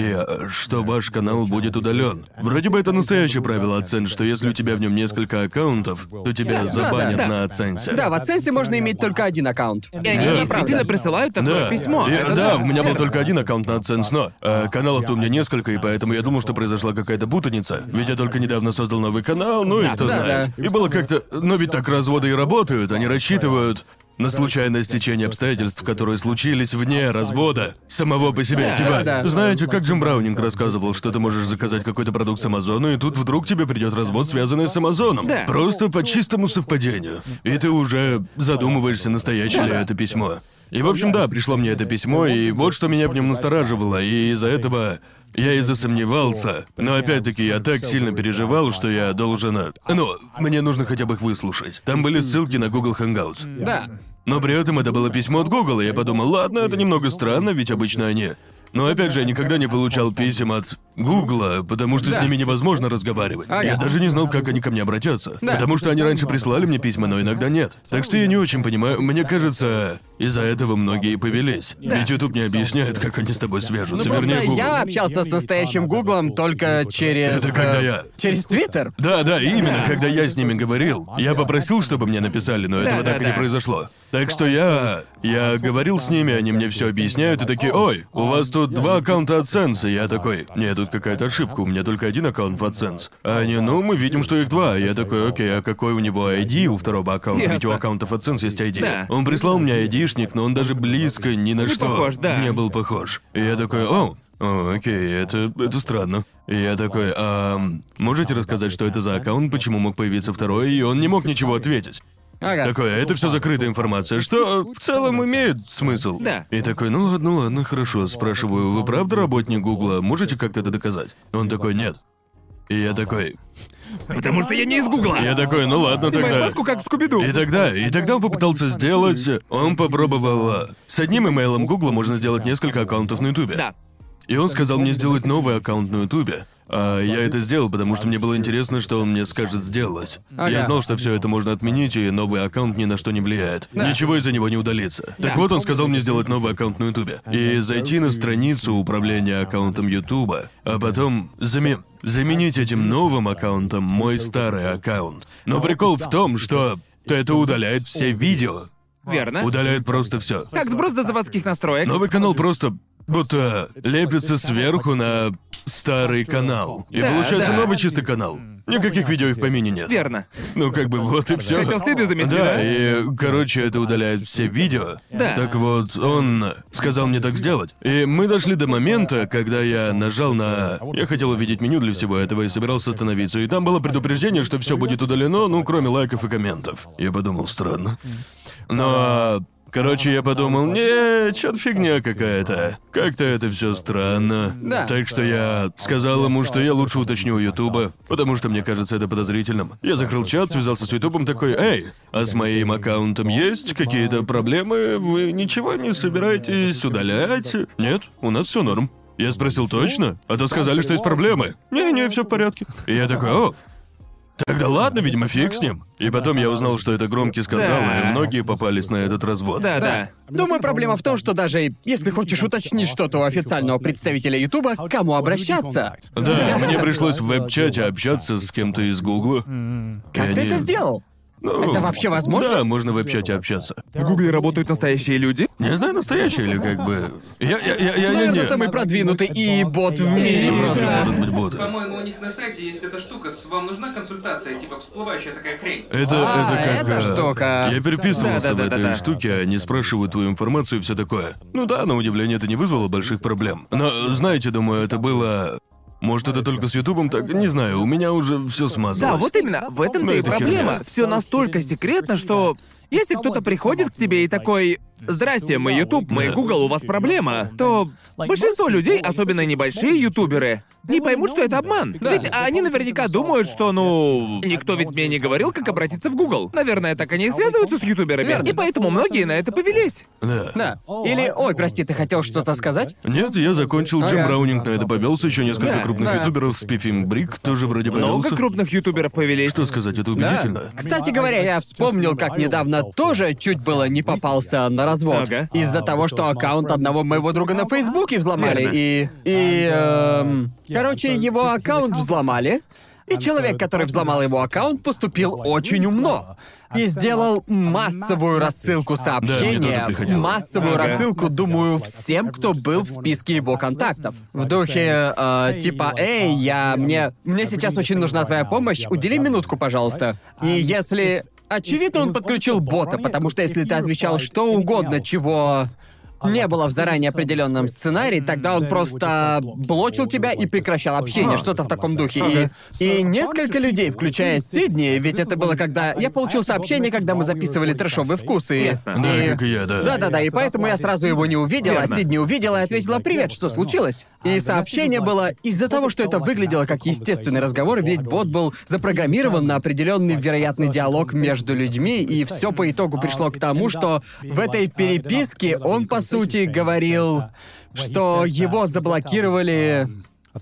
И а, что ваш канал будет удален. Вроде бы это настоящее правило AdSense, что если у тебя в нем несколько аккаунтов, то тебя забанят да. на AdSense. Да, в AdSense можно иметь только один аккаунт. И они Да, действительно присылают такое Да, письмо. И- Это да, у меня был только один аккаунт на AdSense, но а, каналов-то у меня несколько, и поэтому я думал, что произошла какая-то путаница. Ведь я только недавно создал новый канал, ну и кто да, знает. И было как-то... Но ведь так разводы и работают, они рассчитывают на случайное стечение обстоятельств, которые случились вне развода самого по себе. Да, типа, да, да. знаете, как Джим Браунинг рассказывал, что ты можешь заказать какой-то продукт с Амазона, и тут вдруг тебе придет развод, связанный с Амазоном. Да. Просто по чистому совпадению. И ты уже задумываешься, настоящее ли это письмо. И, в общем, да, пришло мне это письмо, и вот что меня в нем настораживало, и из-за этого я и засомневался. Но опять-таки я так сильно переживал, что я должен... э, Ну, мне нужно хотя бы их выслушать. Там были ссылки на Google Hangouts. Да. Но при этом это было письмо от Google, и я подумал, ладно, это немного странно, ведь обычно они... Но опять же, я никогда не получал писем от Гугла, потому что Да. с ними невозможно разговаривать. Ага. Я даже не знал, как они ко мне обратятся. Да. Потому что они раньше прислали мне письма, но иногда нет. Так что я не очень понимаю. Мне кажется, из-за этого многие и повелись. Ведь YouTube не объясняет, как они с тобой свяжутся. Ну, Вернее, Google. я общался с настоящим Гуглом только через... Это когда э, я- Через Твиттер. Да, да, именно, когда я с ними говорил. Я попросил, чтобы мне написали, но этого Да, так да, и не да. произошло. Так что я... Я говорил с ними, они мне все объясняют, и такие, ой, у вас тут два аккаунта AdSense, и я такой, нет, тут какая-то ошибка, у меня только один аккаунт в AdSense. А они, ну, мы видим, что их два. Я такой, окей, а какой у него ID у второго аккаунта? Ведь у аккаунтов AdSense есть ID. Да. Он прислал мне ID-шник, но он даже близко ни на что похож, да. не был похож. И я такой, о, о, окей, это, это странно. И я такой, а можете рассказать, что это за аккаунт, почему мог появиться второй, и он не мог ничего ответить. Ага. Такой, «А это все закрытая информация, что в целом имеет смысл. Да. И такой, ну ладно, ладно, хорошо. Спрашиваю, вы правда работник Гугла? Можете как-то это доказать? Он такой, нет. И я такой, Потому что я не из Гугла. я такой, ну ладно Снимай тогда. маску, как в Скуби-Ду. И тогда, и тогда он попытался сделать, он попробовал, а, с одним имейлом Гугла можно сделать несколько аккаунтов на Ютубе. Да. И он сказал мне сделать новый аккаунт на Ютубе. А я это сделал, потому что мне было интересно, что он мне скажет сделать. Ага. Я знал, что все это можно отменить, и новый аккаунт ни на что не влияет. Ничего из-за него не удалится. Так вот, он сказал мне сделать новый аккаунт на Ютубе. И зайти на страницу управления аккаунтом Ютуба, а потом заме- заменить этим новым аккаунтом мой старый аккаунт. Но прикол в том, что это удаляет все видео. Верно. Удаляет просто все. Как сброс до заводских настроек. Новый канал просто будто лепится сверху на старый канал. И Да, получается да. новый чистый канал. Никаких видео и в помине нет. Верно. Ну, как бы вот и все. Хотел следы замести, Да, да? и, короче, это удаляет все видео. Да. Так вот, он сказал мне так сделать. И мы дошли до момента, когда я нажал на... Я хотел увидеть меню для всего этого и собирался остановиться. И там было предупреждение, что все будет удалено, ну, кроме лайков и комментов. Я подумал, странно. Но Короче, я подумал, не, чё-то фигня какая-то. Как-то это все странно. Да. Так что я сказал ему, что я лучше уточню у Ютуба, потому что мне кажется это подозрительным. Я закрыл чат, связался с Ютубом, такой, эй, а с моим аккаунтом есть какие-то проблемы? Вы ничего не собираетесь удалять? Нет, у нас все норм. Я спросил точно, а то сказали, что есть проблемы. Не-не, все в порядке. И я такой, о, Тогда ладно, видимо, фиг с ним. И потом я узнал, что это громкий скандал, Да. и многие попались на этот развод. Да, да. Думаю, проблема в том, что даже если хочешь уточнить что-то у официального представителя Ютуба, к кому обращаться? Да, мне пришлось в веб-чате общаться с кем-то из Гугла. Как ты это сделал? Ну, Это вообще возможно? Да, можно в веб-чате общаться. В Гугле работают настоящие люди? Не знаю, настоящий или как бы... Я, я, я, я, Наверное, не, самый продвинутый и бот в мире просто. может быть, боты. По-моему, у них на сайте есть эта штука с «Вам нужна консультация?» Типа всплывающая такая хрень. Это, А, это как... эта э, штука. Я переписывался в Да-да-да-да-да. этой штуке, они спрашивают твою информацию и все такое. Ну да, на удивление это не вызвало больших проблем. Но, знаете, думаю, это было... Может, это только с Ютубом так? Не знаю, у меня уже все смазалось. Да, вот именно, в этом-то Ну, и это проблема. херня. Все настолько секретно, что если кто-то приходит к тебе и такой «Здрасте, мы YouTube, мы Да. Google, у вас проблема», то большинство людей, особенно небольшие ютуберы, не поймут, что это обман. Ведь они наверняка думают, что, ну, никто ведь мне не говорил, как обратиться в Google. Наверное, так они и связываются с ютуберами. Верно. И поэтому многие на это повелись. Да. Да. Или, ой, прости, ты хотел что-то сказать? Нет, я закончил. Джим Ага. Браунинг на это повелся, еще несколько Да, крупных да. ютуберов, Спифим Брик тоже вроде повелся. Много крупных ютуберов повелись. Что сказать, это Да. убедительно. Кстати говоря, я вспомнил, как недавно тоже чуть было не попался на развод. Ага. Из-за того, что аккаунт одного моего друга на Фейсбуке взломали. Верно. И. И. эм, короче, его аккаунт взломали. И человек, который взломал его аккаунт, поступил очень умно. И сделал массовую рассылку Да, сообщения, приходило. массовую Ага. рассылку, думаю, всем, кто был в списке его контактов. В духе, э, типа, эй, я, мне, мне сейчас очень нужна твоя помощь, удели минутку, пожалуйста. И если... Очевидно, он подключил бота, потому что если ты отвечал что угодно, чего не было в заранее определенном сценарии, тогда он просто блочил тебя и прекращал общение, что-то в таком духе. И, и несколько людей, включая Сидни, ведь это было когда... Я получил сообщение, когда мы записывали трэшовые вкусы. Ясно. Да, И- как и я, да. Да-да-да, и поэтому я сразу его не увидела, а. Сидни увидела и ответила «Привет, что случилось?» И сообщение было из-за того, что это выглядело как естественный разговор, ведь бот был запрограммирован на определенный вероятный диалог между людьми, и все по итогу пришло к тому, что в этой переписке он, по сути, говорил, что его заблокировали...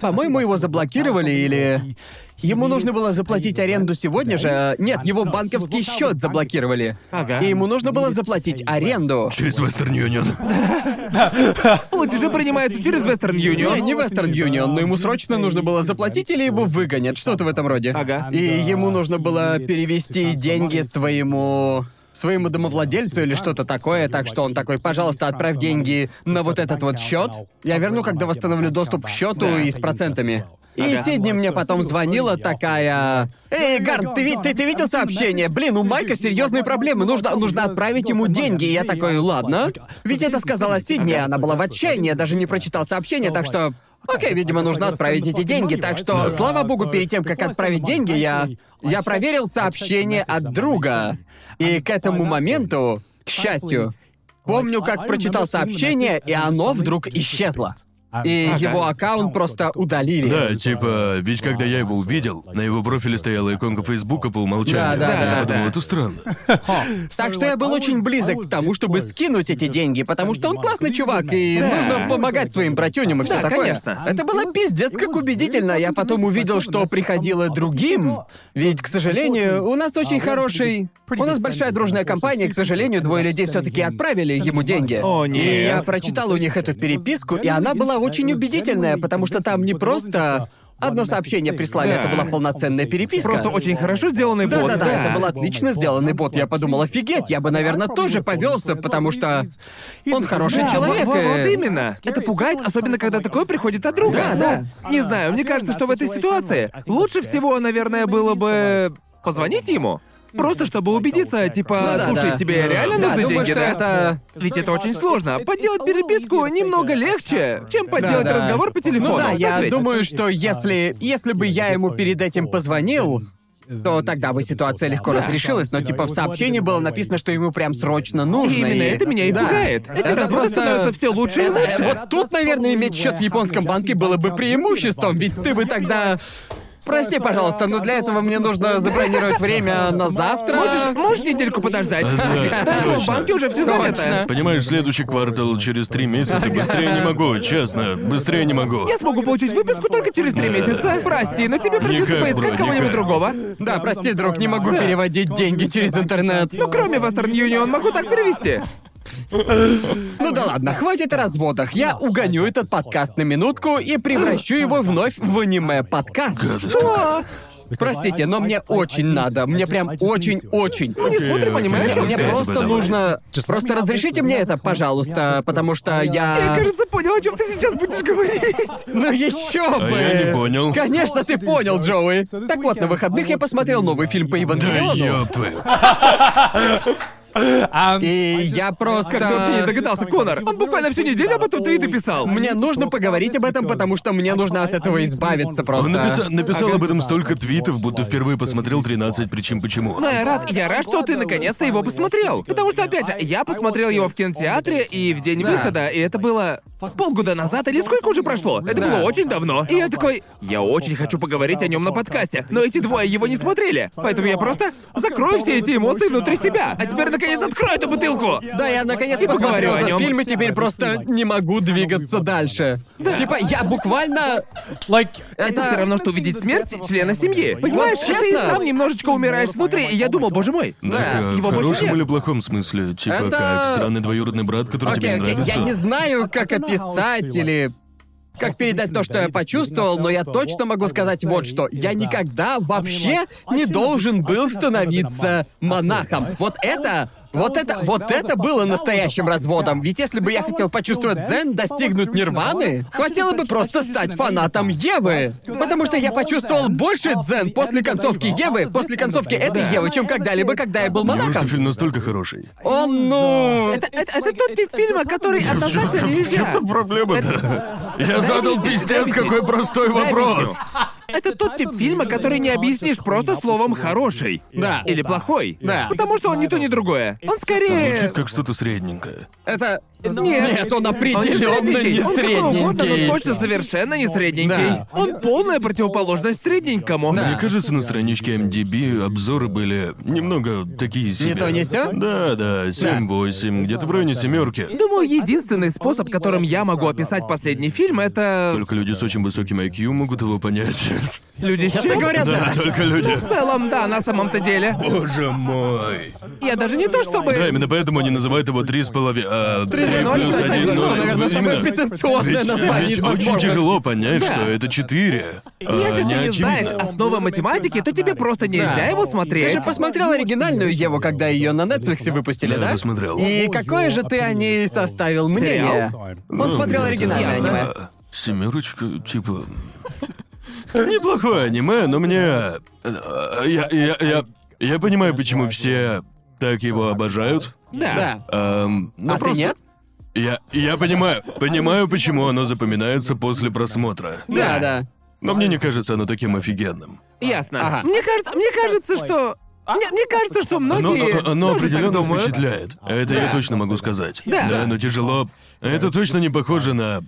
По-моему, его заблокировали или... Ему нужно было заплатить аренду сегодня же. Нет, его банковский счет заблокировали. Ага. И ему нужно было заплатить аренду. Через Western Union. Платежи принимаются через Western Union. Не, не Western Union, но ему срочно нужно было заплатить или его выгонят, что-то в этом роде. Ага. И ему нужно было перевести деньги своему своему домовладельцу или что-то такое, так что он такой, пожалуйста, отправь деньги на вот этот вот счет. Я верну, когда восстановлю доступ к счету и с процентами. И Ага. Сидни мне потом звонила такая... Эй, Гарн, ты, ты, ты видел сообщение? Блин, у Майка серьезные проблемы, нужно, нужно отправить ему деньги. И я такой, ладно. Ведь это сказала Сидни, она была в отчаянии, я даже не прочитал сообщение, так что... Окей, видимо, нужно отправить эти деньги, так что, слава богу, перед тем, как отправить деньги, я... Я проверил сообщение от друга. И к этому моменту, к счастью, помню, как прочитал сообщение, и оно вдруг исчезло. И его аккаунт просто удалили. Да, типа, ведь когда я его увидел, на его профиле стояла иконка Фейсбука по умолчанию. Да, да, я да, подумал, да. это странно. Так что я был очень близок к тому, чтобы скинуть эти деньги, потому что он классный чувак, и нужно помогать своим братюням и все Да, такое. конечно. Это было пиздец как убедительно. Я потом увидел, что приходило другим. Ведь, к сожалению, у нас очень хороший. У нас большая дружная компания, и, к сожалению, двое людей все-таки отправили ему деньги. О, И нет. я прочитал у них эту переписку, и она была очень убедительная, потому что там не просто одно сообщение прислали, Да. это была полноценная переписка. Просто очень хорошо сделанный Да, бот. да, да, это был отлично сделанный бот. Я подумал, офигеть, я бы, наверное, тоже повелся, потому что он хороший Да, человек. вот, вот, вот и- именно. Это пугает, особенно когда такое приходит от друга. Да, да. Не знаю, мне кажется, что в этой ситуации лучше всего, наверное, было бы позвонить ему. Просто чтобы убедиться, типа, Ну да, слушай, да. тебе реально Да, нужны думаю, деньги, что да? это- Ведь это очень сложно. Подделать переписку немного легче, чем подделать да. разговор по телефону. Ну да, так я ведь? думаю, что если, если бы я ему перед этим позвонил, то тогда бы ситуация легко разрешилась, но типа в сообщении было написано, что ему прям срочно нужно. И именно это меня и Да. пугает. Эти Это разводы просто- становятся все лучше и Это- лучше. Вот тут, наверное, иметь счет в японском банке было бы преимуществом, ведь ты бы тогда. Прости, пожалуйста, но для этого мне нужно забронировать время на завтра. Можешь, можешь недельку подождать? Да, в точно. банке уже все занято. Понимаешь, следующий квартал через три месяца. Быстрее не могу, честно. Быстрее не могу. Я смогу получить выписку только через три месяца. Прости, но тебе придется Никак, поискать кого-нибудь никак. другого. Да, прости, друг, не могу переводить деньги через интернет. Ну, кроме Western Union, могу так перевести. Ну да ладно, хватит о разводах. Я угоню этот подкаст на минутку и превращу его вновь в аниме-подкаст. Что? Простите, но мне очень надо. Мне прям очень-очень. Мы не смотрим аниме, Мне давай, просто нужно... Просто разрешите мне это, пожалуйста, потому что Я, я... кажется, понял, о чем ты сейчас будешь говорить. Ну еще бы! я не понял. Конечно, ты понял, Джоуи. Так вот, на выходных я посмотрел новый фильм по Да Евангелиону. ёб твою. И я просто... Как ты вообще не догадался, Конор? Он буквально всю неделю об этом твиты писал. Мне нужно поговорить об этом, потому что мне нужно от этого избавиться просто. Он написа- написал об этом столько твитов, будто впервые посмотрел 13 причин почему. Но я рад, я рад, что ты наконец-то его посмотрел. Потому что, опять же, я посмотрел его в кинотеатре и в день Да. выхода, и это было полгода назад или сколько уже прошло? Это Да. было очень давно. И я такой, я очень хочу поговорить о нем на подкасте, но эти двое его не смотрели. Поэтому я просто закрою все эти эмоции внутри себя. А теперь наконец открою эту бутылку. Да, я наконец И поговорю о нем. фильм и теперь просто не могу двигаться дальше. Типа, я буквально... Like, Это все равно, что увидеть смерть члена семьи. Понимаешь, Вот ты сам немножечко умираешь внутри, и я думал, боже мой. Так, Да. Его в больше хорошем нет. или плохом смысле? Типа Это- как странный двоюродный брат, который тебе Окей, не окей, нравится? я не знаю, как описать или... Как передать то, что я почувствовал, но я точно могу сказать вот что. Я никогда вообще не должен был становиться монахом. Вот это... Вот это, вот это было настоящим разводом. Ведь если бы я хотел почувствовать дзен, достигнуть нирваны, хватило бы просто стать фанатом Евы. Потому что я почувствовал больше дзен после концовки Евы, после концовки этой Евы, чем когда-либо, когда я был монахом. фильм настолько хороший? Он, ну... Это, это, это тот тип фильма, который однозначно нельзя. В чем проблема-то? Я задал пиздец какой простой вопрос. Это тот тип фильма, который не объяснишь просто словом «хороший». Да. Или «плохой». Да. Потому что он не то, ни другое. Он скорее... Звучит как что-то средненькое. Это... Нет. Нет, он определенно не средненький. Он угодно, но точно совершенно не средненький. Да. Он полная противоположность средненькому. Да. Мне кажется, на страничке MDB обзоры были немного такие себе. то, ни сё? Да, да, 7-8, где-то в районе семерки. Думаю, единственный способ, которым я могу описать последний фильм, это... Только люди с очень высоким IQ могут его понять. Люди с Честно чем? говоря, Да, только люди. В целом, да, на самом-то деле. Боже мой. Я даже не то чтобы... Да, именно поэтому они называют его три с половиной. А, три ноль, плюс что один это, ноль. наверное, самое Именно. претенциозное Ведь- название ведь очень возможных. тяжело понять, Да. что это четыре. А, Если не ты не знаешь основы математики, то тебе просто нельзя Да. его Ты смотреть. же посмотрел оригинальную Еву, когда ее на Netflix выпустили, Да, да? посмотрел. И какое же ты о ней составил мнение? Он смотрел Ну, оригинальное это- аниме. а, Семерочка, типа. Неплохое аниме, но мне. э, Я, я, я, я понимаю, почему все так его обожают. Да. Эм, но А ты просто- нет? Я, я понимаю, понимаю, почему оно запоминается после просмотра. Да, да. Но мне не кажется оно таким офигенным. Ясно. Ага. Мне кажется, мне кажется, что... Мне, мне кажется, что многие оно- оно определенно впечатляет. Это я точно могу сказать. Да. но тяжело. Это точно не похоже на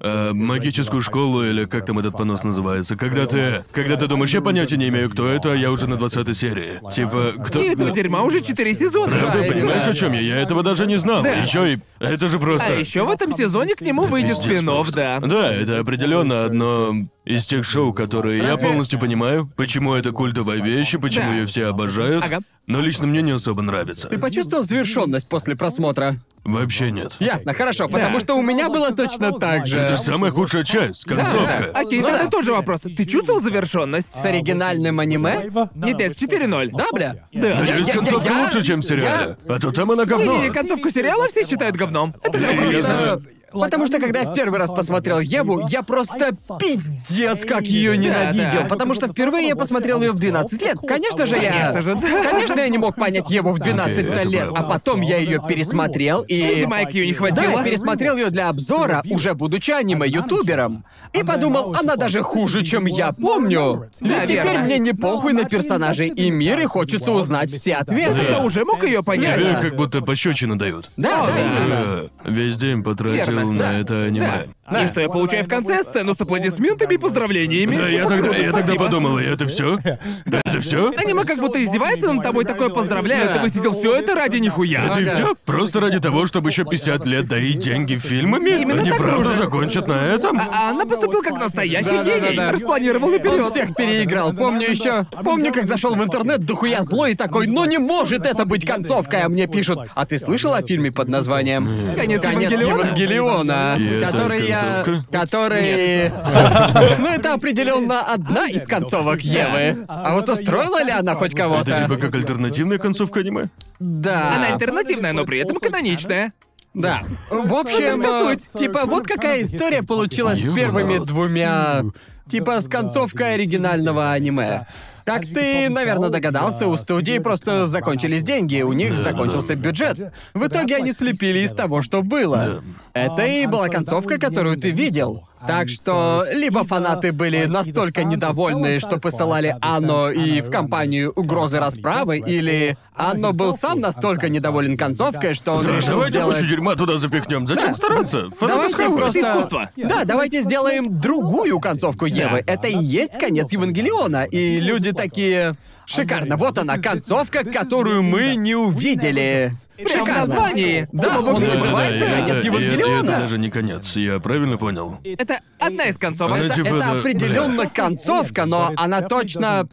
э, магическую школу или как там этот понос называется. Когда ты. Когда ты думаешь, я понятия не имею, кто это, а я уже на 20 серии. Типа, кто. И этого дерьма уже четыре сезона. Правда, Да, понимаешь, да. о чем я? Я этого даже не знал. Да. Еще и. Это же просто. А еще в этом сезоне к нему выйдет Пиздец спин да. Да, это определенно одно из тех шоу, которые я Разве- полностью понимаю, почему это культовая вещь и почему Да. ее все обожают. Ага. Но лично мне не особо нравится. Ты почувствовал завершенность после просмотра? Вообще нет. Ясно, хорошо, потому что у меня было точно так же. Это самая худшая часть, концовка. Окей, Ну тогда да. тот же вопрос. Ты чувствовал завершенность? С оригинальным аниме? Нет, нет, 4-0. Да, бля? Да. Надеюсь, Я- я- концовка я- лучше, чем в сериале. А то там она говно. Не-не-не, концовку сериала все считают говном. Это же Я очевидно. знаю. Потому что когда я в первый раз посмотрел Еву, я просто пиздец как ее ненавидел. да. Потому что впервые я посмотрел ее в 12 лет. Конечно же, я. Конечно же, да. Конечно, я не мог понять Еву в 12 Окей, это лет. А потом я ее пересмотрел и. Видимо, IQ не Да, хватило. я пересмотрел ее для обзора, уже будучи аниме-ютубером. И подумал, она даже хуже, чем я помню. Да, теперь мне не похуй на персонажей и мир, и хочется узнать все ответы. Я уже мог ее понять. Тебе Да. как будто пощечину дают. Да, да, Весь день потратил на это аниме. Да. И что я получаю в конце? Сцену с аплодисментами и поздравлениями. Да, я тогда, я тогда Спасибо. подумал, и это все? Это все? Аниме как будто издевается над тобой, такое поздравляю, ты высидел все это ради нихуя. Это и все? Просто ради того, чтобы еще 50 лет доить деньги фильмами? Именно Они так, правда друже. закончат на этом? А она поступила как настоящий гений. Распланировал наперед. Он всех переиграл. Помню еще. Помню, как зашел в интернет, дохуя злой и такой, ну не может это быть концовкой, а мне пишут. А ты слышал о фильме под названием Конец Конец Евангелиона? Евангелиона, И это который я, концовка? который, ну это определенно одна из концовок Евы. А вот устроила ли она хоть Это кого-то? типа как альтернативная концовка аниме? Да. Она альтернативная, но при этом каноничная. Да. В общем, типа, вот какая история получилась с первыми двумя... Типа, с концовкой оригинального аниме. Как ты, наверное, догадался, у студии просто закончились деньги, у них закончился бюджет. В итоге они слепили из того, что было. Это и была концовка, которую ты видел. Так что либо фанаты были настолько недовольны, что посылали Анно и в компанию угрозы расправы, или Анно был сам настолько недоволен концовкой, что он Да, решил давайте сделать... кучу дерьма туда запихнем. Зачем Да. стараться? Схавают. просто... искусство. Да, давайте сделаем другую концовку Евы. Это и есть конец Евангелиона. И люди такие... Шикарно, вот она, концовка, которую мы не увидели. Прям в Шикарно. названии. Да, он называется конец Евангелиона. это даже не конец, я правильно понял? Это одна из концовок. Она Это, типа, это да, определенно концовка, но она точно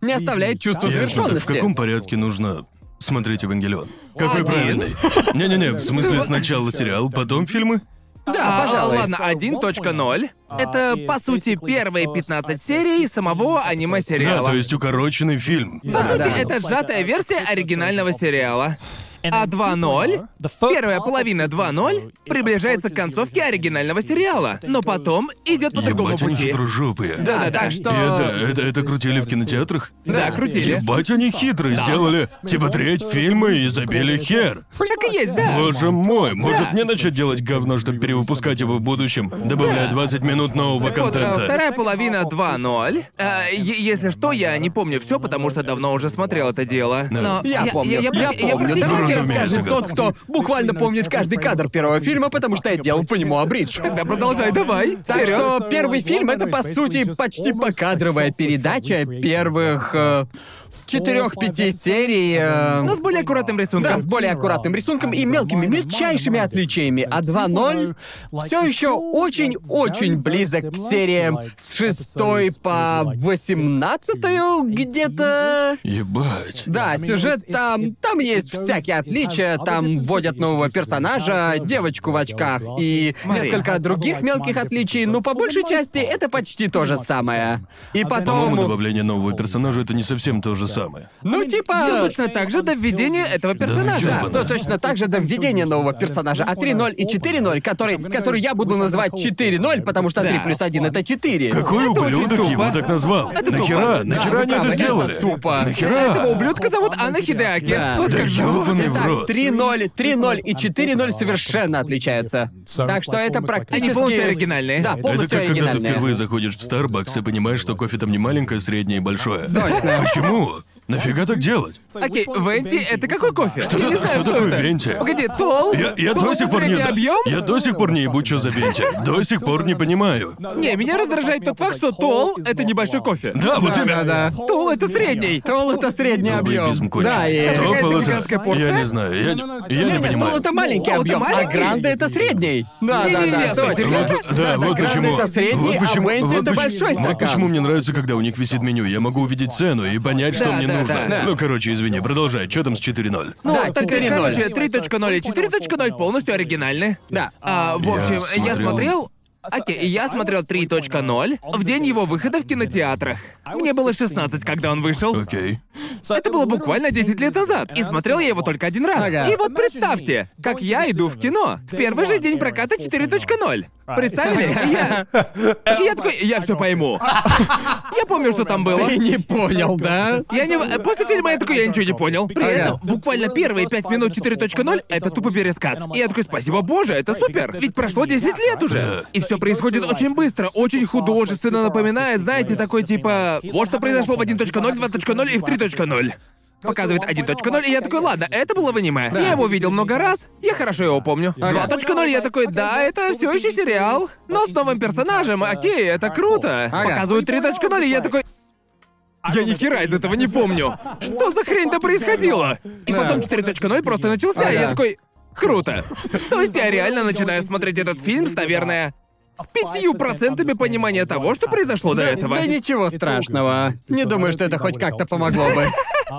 не оставляет чувства Я- В завершенности. каком порядке нужно смотреть Евангелион? Какой Один. правильный? Не-не-не, в смысле сначала сериал, потом фильмы? Да, А, пожалуй. Ладно, 1.0. Это, по сути, первые 15 серий самого Да, аниме-сериала. то есть укороченный фильм. По сути, да. это сжатая версия оригинального сериала. А 2.0, первая половина 2.0, приближается к концовке оригинального сериала, но потом идет по другому Ебать, они пути. хитрожопые. Да, Да-да-да. так И что... это, это, это крутили в кинотеатрах? Да, крутили. Ебать, они хитрые, сделали типа треть фильма и забили хер. Так и есть, да. Боже мой, может мне начать делать говно, чтобы перевыпускать его в будущем, добавляя 20 минут нового вот, э, контента? вторая половина 2.0. Э, е- если что, я не помню все, потому что давно уже смотрел это дело. Но Я, помню, я, про- помню. практически- Разумеется, расскажет тот, кто буквально помнит каждый кадр первого фильма, потому что я делал по нему абридж. Тогда продолжай, давай. Так что первый фильм это по сути почти покадровая передача первых э, четырех-пяти серий. э, Но с более аккуратным рисунком. да, с более аккуратным рисунком и мелкими, мельчайшими отличиями. А 2.0 все еще очень-очень близок к сериям с 6 по 18 где-то. Ебать. Да, сюжет там, там есть всякие отличия, там вводят нового персонажа, девочку в очках и несколько других мелких отличий, но по большей части это почти то же самое. И По-моему, потом, добавление нового персонажа это не совсем то же самое. ну Всё типа... точно так же до введения этого персонажа. Да, ёбаное. то точно так же до введения нового персонажа. А 3.0 и 4.0, который, который я буду называть 4.0 потому что 3 Да. плюс 1 это 4. Какой Это очень ублюдок тупо. его так назвал? Это Нахера? тупо. Нахера Да, они это правда, это сделали? тупо. Нахера? Этого ублюдка зовут Анна Хидеаки. Да. Вот Да как зовут. ёбаный в Итак, рот. 3.0, 3.0 и 4.0 совершенно отличаются. Так что это практически... Они полностью оригинальные. Да, Это полностью как когда ты оригинальные. впервые заходишь в Starbucks и понимаешь, что кофе там не маленькое, среднее и большое. Точно. Почему? Нафига так делать? Окей, Венти, это какой кофе? Что, Я не что знаю, такое это. венти? Погоди, Тол? Я, я Тол до сих пор не за- объем? Я до сих пор не ебу, что за венти. До сих пор не понимаю. Не, меня раздражает тот факт, что Тол — это небольшой кофе. Да, вот Да, именно. да, да. Тол — это средний. Тол это средний объем. Кончен. Да, и... Какая-то Топол это... порция? Я не знаю, я, не- я Не, не нет, понимаю. Тол это маленький Тол это объем, а маленький? Гранде это средний. Да, да, Не-не-не, да, точно. Вот, да, вот да, почему. Это средний, вот почему, а Венти вот это поч- большой Вот стакан. почему мне нравится, когда у них висит меню. Я могу увидеть цену и понять, что Да, мне да, нужно. да. Ну, короче, извини, продолжай. Что там с 4.0? Ну, Да, так, 4.0. короче, 3.0 и 4.0 полностью оригинальны. Да. А, в общем, я, смотрел- смотрел... Окей, и я смотрел 3.0 в день его выхода в кинотеатрах. Мне было 16, когда он вышел. Окей. Это было буквально 10 лет назад, и смотрел я его только один раз. Ага. И вот представьте, как я иду в кино в первый же день проката 4.0. Представили? И я... Я такой, я все пойму. Я помню, что там было. Ты не понял, да? Я не... После фильма я такой, я ничего не понял. При этом, буквально первые пять минут 4.0 — это тупо пересказ. И я такой, спасибо боже, это супер. Ведь прошло 10 лет уже. И все происходит очень быстро, очень художественно напоминает, знаете, такой типа... Вот что произошло в 1.0, 2.0 и в 3.0. Показывает 1.0, и я такой, ладно, это было в аниме. Я его видел много раз, я хорошо его помню. 2.0, я такой, да, это все еще сериал, но с новым персонажем, окей, это круто. Ага. Показывают 3.0, и я такой, я ни хера из этого не помню. Что за хрень-то происходило? И Да. потом 4.0 просто начался, и я Ага. такой... Круто. То есть я реально начинаю смотреть этот фильм с, наверное, с пятью процентами понимания того, что произошло до этого. Да ничего страшного. Не думаю, что это хоть как-то помогло бы.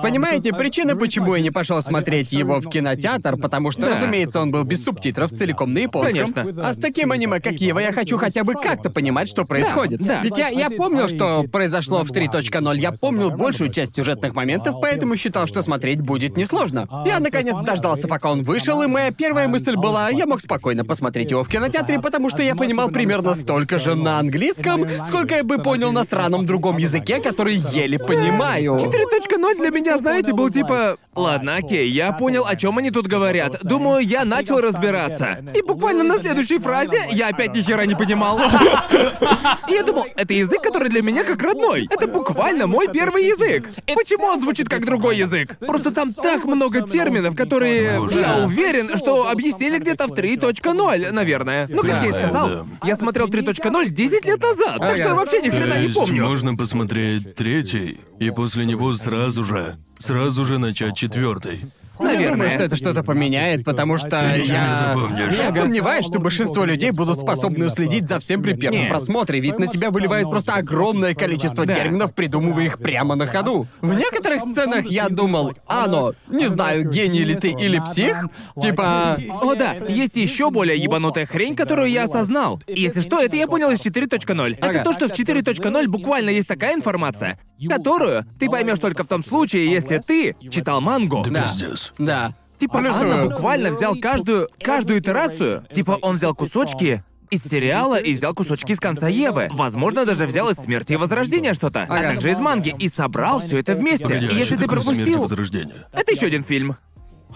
Понимаете, причина, почему я не пошел смотреть его в кинотеатр, потому что, Да. разумеется, он был без субтитров целиком на японском. Конечно. А с таким аниме, как Ева, я хочу хотя бы как-то понимать, что происходит. да. Ведь я, я помнил, что произошло в 3.0, я помнил большую часть сюжетных моментов, поэтому считал, что смотреть будет несложно. Я наконец дождался, пока он вышел, и моя первая мысль была, я мог спокойно посмотреть его в кинотеатре, потому что я понимал примерно столько же на английском, сколько я бы понял на сраном другом языке, который еле понимаю. 4.0 для меня, знаете, был типа... Ладно, окей, я понял, о чем они тут говорят. Думаю, я начал разбираться. И буквально на следующей фразе я опять ни хера не понимал. И я думал, это язык, который для меня как родной. Это буквально мой первый язык. Почему он звучит как другой язык? Просто там так много терминов, которые, я уверен, что объяснили где-то в 3.0, наверное. Ну, как я и сказал, я смотрел 3.0 10 лет назад, так что Ага. вообще ни хрена не есть помню. можно посмотреть третий, и после него сразу же, сразу же начать четвертый. Думаю, Наверное. что это что-то поменяет, потому что Ты ничего не я... запомнишь. Я сомневаюсь, что большинство людей будут способны уследить за всем при первом Нет. просмотре, ведь на тебя выливает просто огромное количество Да. терминов, придумывая их прямо на ходу. В некоторых сценах я думал, Ано, не знаю, гений ли ты или псих, типа... О да, есть еще более ебанутая хрень, которую я осознал. Если что, это я понял из 4.0. Это Ага. то, что в 4.0 буквально есть такая информация, которую ты поймешь только в том случае, если ты читал мангу. Да Да. пиздец. Да. Типа Плюсую. Анна буквально взял каждую, каждую итерацию. Типа он взял кусочки из сериала и взял кусочки из конца Евы. Возможно, даже взял из смерти и возрождения что-то, а Ага. также из манги, и собрал все это вместе. Погоди, а и если ты такое «Смерть и пропустил, возрождение? это еще один фильм.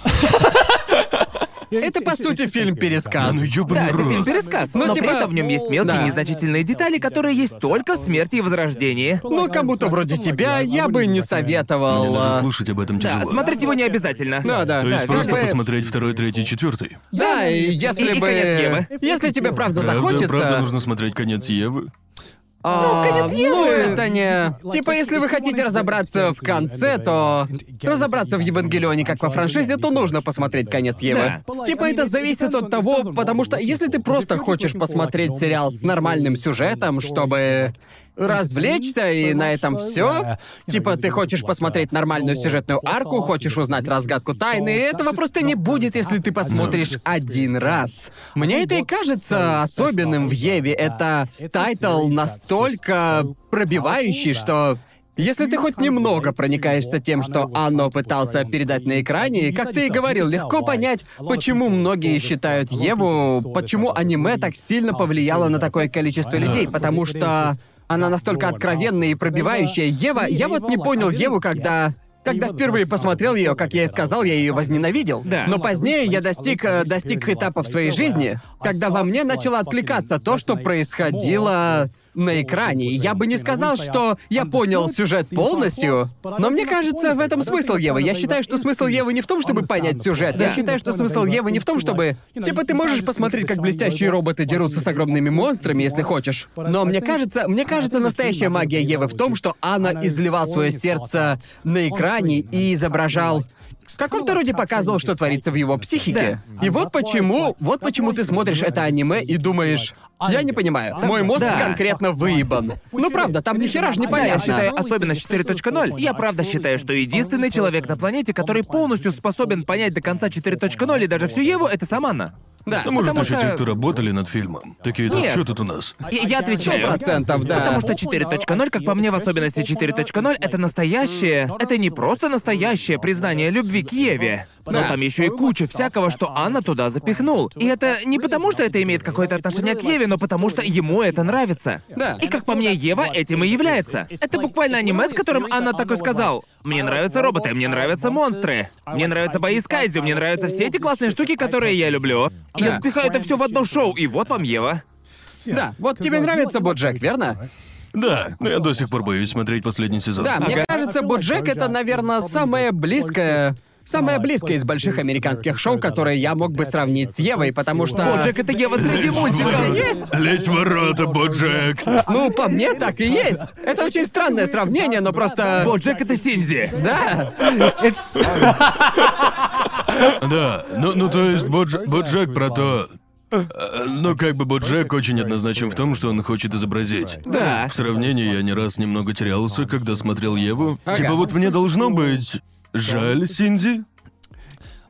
Это, по сути, фильм-пересказ. Да ну Да, это фильм-пересказ, Ну, но типа, при этом в нем есть мелкие да. незначительные детали, которые есть только в смерти и возрождении. Но кому-то вроде тебя я бы не Мне советовал... даже а, слушать об этом Да, тяжело. смотреть его не обязательно. Да, да, То есть да, просто бы- посмотреть второй, третий, четвертый. Да, и если И- и бы... конец Евы. Если тебе правда, Правда, захочется... правда нужно смотреть конец Евы. А, конец Евы. Ну, это не... Типа, если вы хотите разобраться в конце, то... Разобраться в Евангелионе как во франшизе, то нужно посмотреть конец Евы. Типа, это зависит от того, потому что если ты просто хочешь посмотреть сериал с нормальным сюжетом, чтобы развлечься, и на этом все. Типа, ты хочешь посмотреть нормальную сюжетную арку, хочешь узнать разгадку тайны, и этого просто не будет, если ты посмотришь один раз. Мне это и кажется особенным в Еве. Это тайтл настолько пробивающий, что если ты хоть немного проникаешься тем, что Анно пытался передать на экране, как ты и говорил, легко понять, почему многие считают Еву, почему аниме так сильно повлияло на такое количество людей, потому что она настолько откровенная и пробивающая. Ева, я вот не понял Еву, когда когда впервые посмотрел ее, как я и сказал, я ее возненавидел. Да. Но позднее я достиг, достиг этапа в своей жизни, когда во мне начало откликаться то, что происходило на экране. Я бы не сказал, что я понял сюжет полностью, но мне кажется, в этом смысл Евы. Я считаю, что смысл Евы не в том, чтобы понять сюжет. Я считаю, что смысл Евы не в том, чтобы... Типа, ты можешь посмотреть, как блестящие роботы дерутся с огромными монстрами, если хочешь. Но мне кажется, мне кажется, настоящая магия Евы в том, что Анна изливал свое сердце на экране и изображал в каком-то роде показывал, что творится в его психике. И вот почему, вот почему ты смотришь это аниме и думаешь, я не понимаю, мой мозг Да. конкретно выебан. Ну правда, там ни хера ж Да, я непонятно. считаю, особенно с 4.0, я правда считаю, что единственный человек на планете, который полностью способен понять до конца 4.0 и даже всю Еву, это сам Анна. Да, Ну, может, еще что- те, кто работали над фильмом. Такие, так Нет. что тут у нас? Я, я отвечаю. Процентов, да. Потому что 4.0, как по мне, в особенности 4.0, это настоящее. Это не просто настоящее признание любви к Еве. Но там еще и куча всякого, что Анна туда запихнул. И это не потому, что это имеет какое-то отношение к Еве, но потому что ему это нравится. Да. И как по мне, Ева этим и является. Это буквально аниме, с которым Анна такой сказал. Мне нравятся роботы, мне нравятся монстры, мне нравятся бои с Кайзю, мне нравятся все эти классные штуки, которые я люблю. Я запихаю это все в одно шоу, и вот вам Ева. Да, вот тебе нравится Боджек, верно? Да, но я до сих пор боюсь смотреть последний сезон. Да, мне кажется, Боджек это, наверное, самое близкое. Самое близкое из больших американских шоу, которое я мог бы сравнить с Евой, потому что... Боджек это Ева среди мультиков. Есть? Лезь в ворота, Боджек! Ну, по мне так и есть. Это очень странное сравнение, но просто... Боджек это Синзи. Да, Да, ну, ну то есть Бодж- Боджек про то... Ну, как бы Боджек очень однозначен в том, что он хочет изобразить. Да. В сравнении я не раз немного терялся, когда смотрел Еву. Ага. Типа вот мне должно быть... Жаль, Синди?